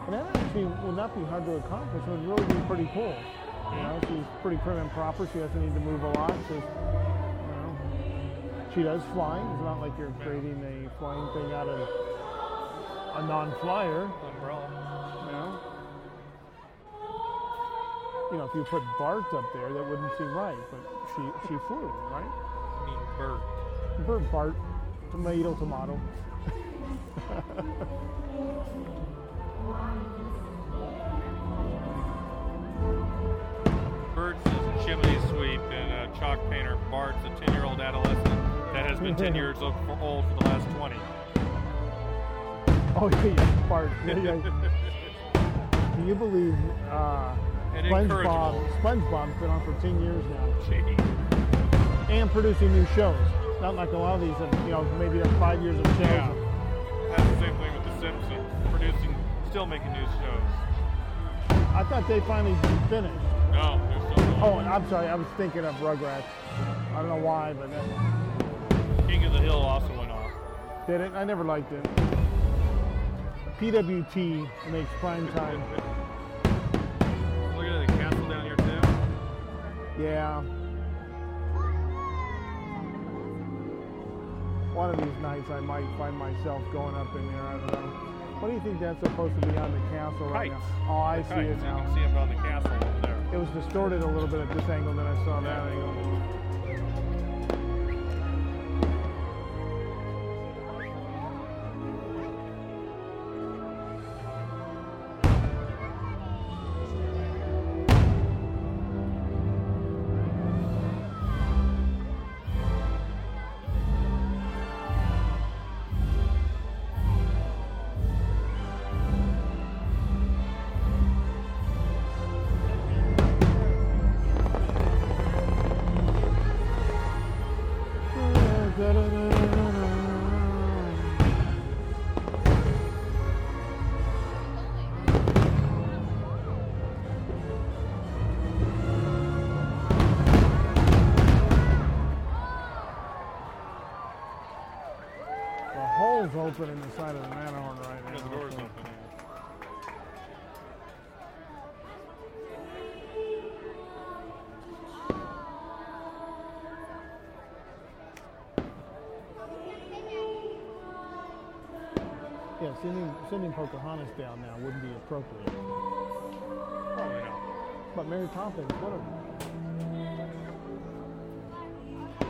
And that actually would not be hard to accomplish. It would really be pretty cool. You know, she's pretty prim and proper. She doesn't need to move a lot. She's, you know, she does fly. It's not like you're creating a flying thing out of a non-flyer. Umbrella. You know? You know, if you put Bart up there, that wouldn't seem right. But she she flew, right? I mean, bird. Bert Bart, tomato, tomato. <laughs> Bert's a chimney sweep and a chalk painter. Bart's a 10 year old adolescent that has been 10 <laughs> years old for, old for the last 20. Oh yeah, yeah, Bart. <laughs> Yeah, yeah. Can you believe uh, SpongeBob, SpongeBob's been on for ten years now, Gee. and producing new shows. Not like a lot of these have, you know, maybe done five years of shows. Yeah. That's the same thing with The Simpsons. Producing, still making new shows. I thought they finally finished. No, they're still going. Oh, and I'm sorry, I was thinking of Rugrats. I don't know why, but that, King of the Hill also went off. did it? I never liked it. PWT makes prime time. Look at the castle down here too. Yeah. One of these nights I might find myself going up in there. I don't know. What do you think that's supposed to be on the castle right Kites. now? Oh, I The see it can see them on the castle over there. It was distorted a little bit at this angle, then I saw that angle. Open in the side of the Matterhorn right now. Yeah, the door's open. Yeah, sending, sending Pocahontas down now wouldn't be appropriate. Probably not. But Mary Poppins, what a.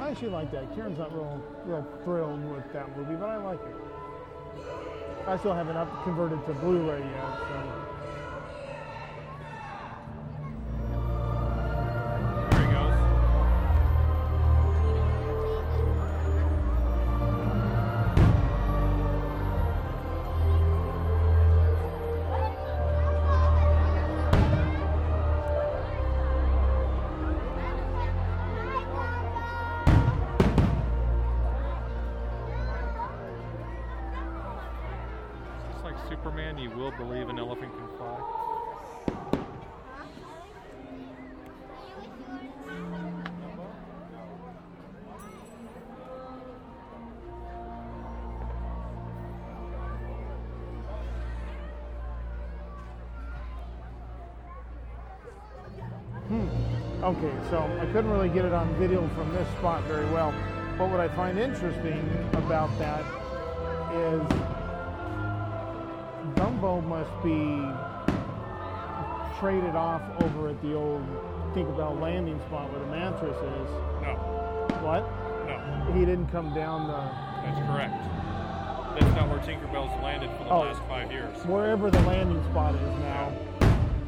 I actually like that. Karen's not real, real thrilled with that movie, but I like it. I still haven't converted to Blu-ray yet, so. Okay, so I couldn't really get it on video from this spot very well. But what I find interesting about that is Dumbo must be traded off over at the old Tinkerbell landing spot where the mattress is. No, What? no, He didn't come down the that's correct. That's not where Tinkerbell's landed for the Oh. last five years. wherever the landing spot is now,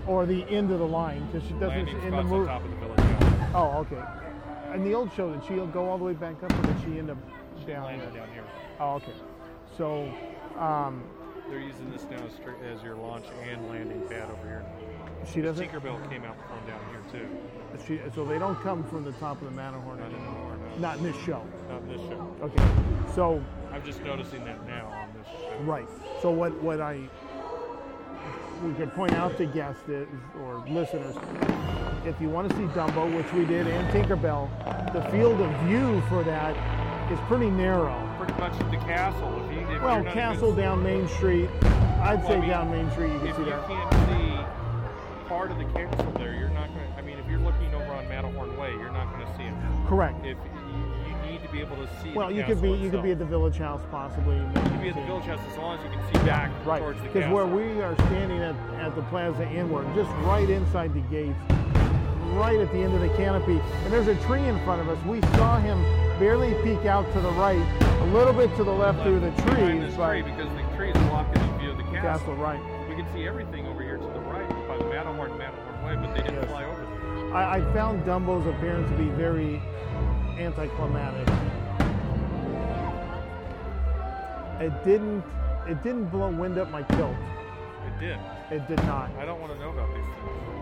or the end of the line because she doesn't Landing in the movie. Oh, okay. In the old show, did she go all the way back up, or did she end up down Landed down here. Oh, okay. So, um, They're using this now as, as your launch and landing pad over here. she doesn't. Tinkerbell came out from down here too. She, so they don't come from the top of the Matterhorn Not anymore. anymore. No. Not in this show. Not in this show. Okay. So, I'm just noticing that now on this show. right. So what what I we could point out to guests is, or listeners if you want to see Dumbo, which we did, and Tinkerbell, the field of view for that is pretty narrow. Pretty much at the castle. If you, if Well, Castle down Main Street. I'd Well, say I mean, down Main Street you can if see you that. can't see part of the castle there, you're not going to. I mean, if you're looking over on Matterhorn Way, you're not going to see it. Correct. If you, you need to be able to see. Well, you could be castle you could be at the Village House possibly. You could be at the village house as long as you can see back Right, towards the because where we are standing at, at the Plaza Inn, we're just right inside the gates, right at the end of the canopy, and there's a tree in front of us. We saw him barely peek out to the right, a little bit to the left through the trees, this but tree because the tree is blocking the view of the castle. castle, right. We can see everything over here to the right by the Matterhorn Matterhorn Way, but they didn't fly over there. I, I found Dumbo's appearance to be very anticlimactic. It didn't it didn't blow wind up my kilt. It did. It did not. I don't want to know about these things.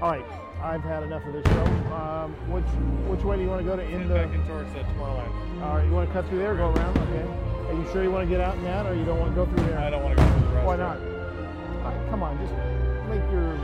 All right, I've had enough of this show. Um, which which way do you want to go to end the? back in towards uh, Tomorrowland. All right, you want to cut through there, go around? Okay. Are you sure you want to get out in that, or you don't want to go through there? I don't want to go through the rest. Why not? Uh, come on, just make your.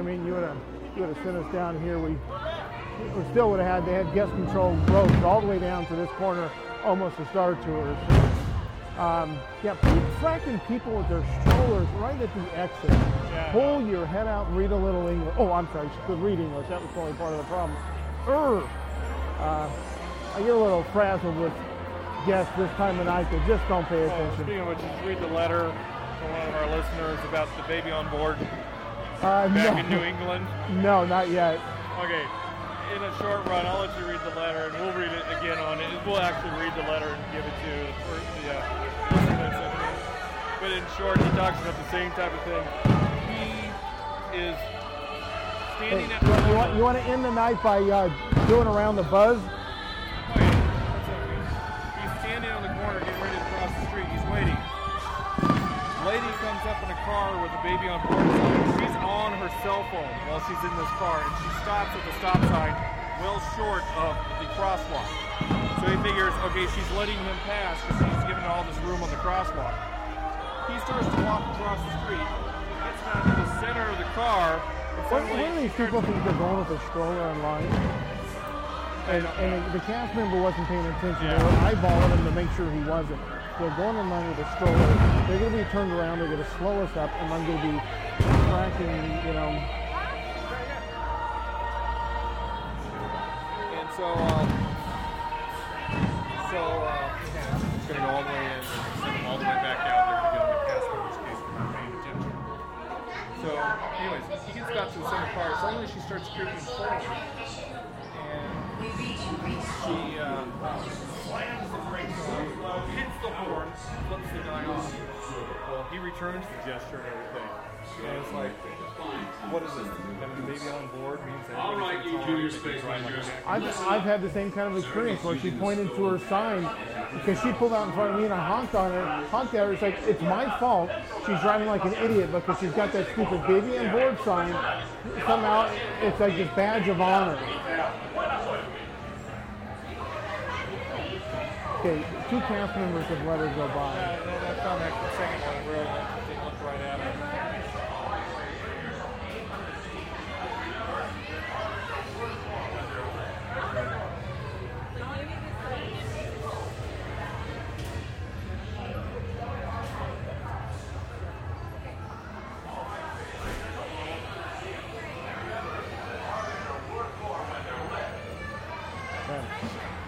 I mean? You would have you would have sent us down here. We, we still would have had they had guest control roads all the way down to this corner, almost to Star Tours. Um, yeah, fracking people with their strollers right at the exit. Pull your head out and read a little English. Oh, I'm sorry, she could read English. That was probably part of the problem. Urgh. Uh, I get a little frazzled with guests this time of night that just don't pay attention. speaking of which, just read the letter from one of our listeners about the baby on board Uh, back no. in New England. No, not yet. Okay, in a short run, I'll let you read the letter, and we'll read it again on it. We'll actually read the letter and give it to the per- the uh, person that sent it in. But in short, he talks about the same type of thing. He is Hey, standing at you, want, you, want, you want to end the night by uh, doing around the buzz? Car with a baby on board. She's on her cell phone while she's in this car, and she stops at the stop sign well short of the crosswalk. So he figures, okay, she's letting him pass because he's giving all this room on the crosswalk. He starts to walk across the street, gets down to the center of the car, What, do these people think they're going with a stroller online? And, and the, the cast member wasn't paying attention. They were eyeballing him to make sure he wasn't. They're going online with a stroller. They're going to be turned around. They're going to slow us up, and I'm going to be tracking, you know. And so, um, so, uh, it's gonna go all the way in, and all the way back out. They're gonna get on the member's case not paying attention. So, anyways, he gets back to the center car. Suddenly she starts creeping forward. And she, uh, Well, he returns the gesture and everything. And it's like, what is this? Having a baby on board means that All right, you junior space rangers. I've, I've had the same kind of experience where she pointed to her sign because she pulled out in front of me and I honked on her, honked at her. It's like, it's my fault. She's driving like an idiot because she's got that stupid baby on board sign. Somehow it's like this badge of honor. Okay, two cast members have let her go by. And then I found that second one where they looked right at her.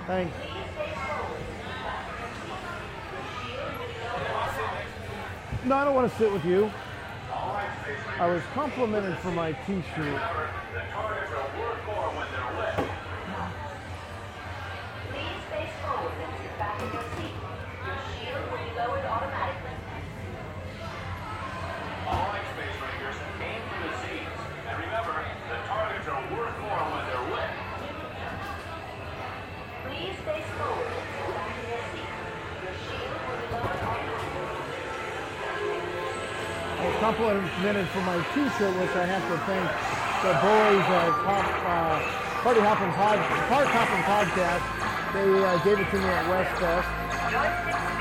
Thanks. No, I don't want to sit with you. I was complimented for my T-shirt. I was complimented for my T-shirt, which I have to thank the boys at Pop, uh, Party Hoppin' Pod, Park Hoppin' Podcast. They uh, gave it to me at West Fest.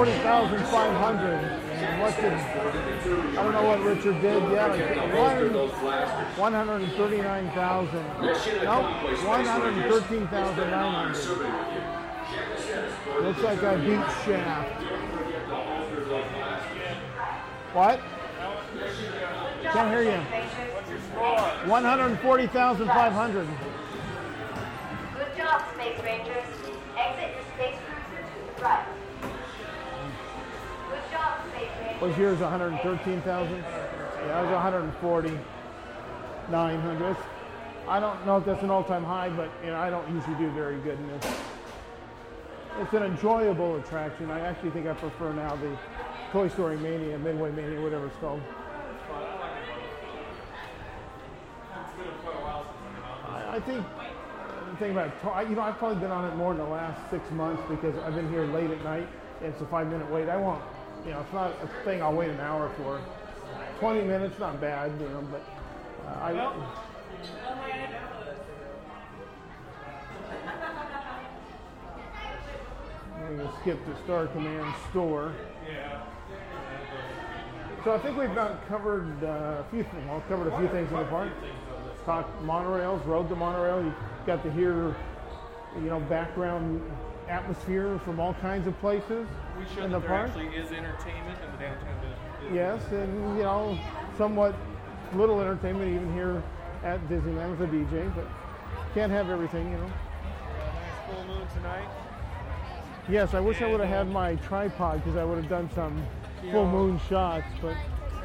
140,500. And what did, I don't know what Richard did yet. One, 139,000. Nope, 113,900. Looks like I beat Shaft. What? Can't hear you. 140,500. Was 113,000? Yeah, was 140. 900. I don't know if that's an all-time high, but you know I don't usually do very good in this. It's an enjoyable attraction. I actually think I prefer now the Toy Story Mania, Midway Mania, whatever it's called. I, think the thing about you know I've probably been on it more in the last six months because I've been here late at night. And it's a five-minute wait. I won't, you know, it's not a thing I'll wait an hour for. 20 minutes, not bad, you know, but uh, I. I'm going to skip to Star Command store. Yeah. So I think we've not covered uh, a few things. Well, covered a few things in the park. Talked monorails, rode the monorail. You got to hear, you know, background atmosphere from all kinds of places We in the that there park. actually is entertainment in the downtown Disney. Yes, and you know, somewhat little entertainment even here at Disneyland with a DJ, but can't have everything, you know. Nice full moon tonight. Yes, I wish I would have had my tripod because I would have done some full Yeah. moon shots, but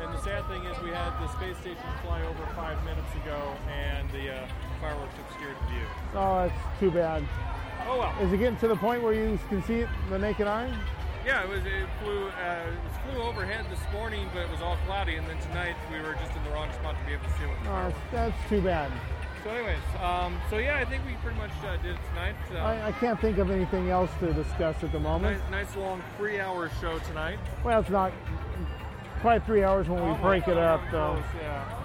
And the sad thing is, we had the space station fly over five minutes ago, and the uh, fireworks obscured the view. oh, that's too bad. Oh well. Is it getting to the point where you can see it the naked eye? Yeah, it was. It flew. Uh, it was flew overhead this morning, but it was all cloudy, and then tonight we were just in the wrong spot to be able to see it. Oh, that's, that's too bad. So, anyways, um, so yeah, I think we pretty much uh, did it tonight. Uh, I, I can't think of anything else to discuss at the moment. nice, nice long three-hour show tonight. Well, it's not quite three hours when we break it up, though. yeah.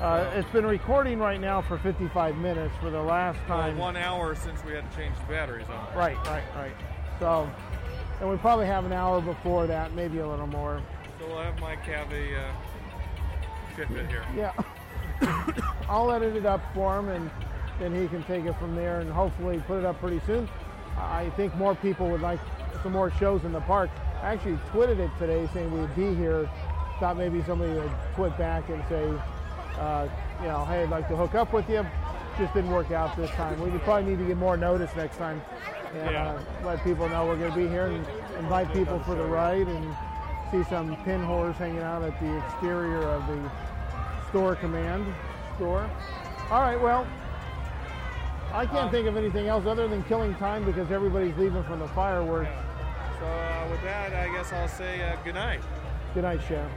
Uh, it's been recording right now for 55 minutes for the last Well, time. one hour since we had to change the batteries on. It. Right, right, right. So, and we probably have an hour before that, maybe a little more. So we'll have Mike have a uh, Fitbit here. Yeah. <coughs> I'll edit it up for him, and then he can take it from there, and hopefully put it up pretty soon. I think more people would like some more shows in the park. I actually tweeted it today saying we'd be here. Thought maybe somebody would tweet back and say, uh, you know, hey, I'd like to hook up with you. Just didn't work out this time. We probably need to get more notice next time and Yeah. uh, let people know we're going to be here and invite people for the ride and see some pin whores hanging out at the exterior of the Star Command store. All right, well, I can't Um, think of anything else other than killing time because everybody's leaving from the fireworks. So uh, with that, I guess I'll say uh, good night. Good night, Chef.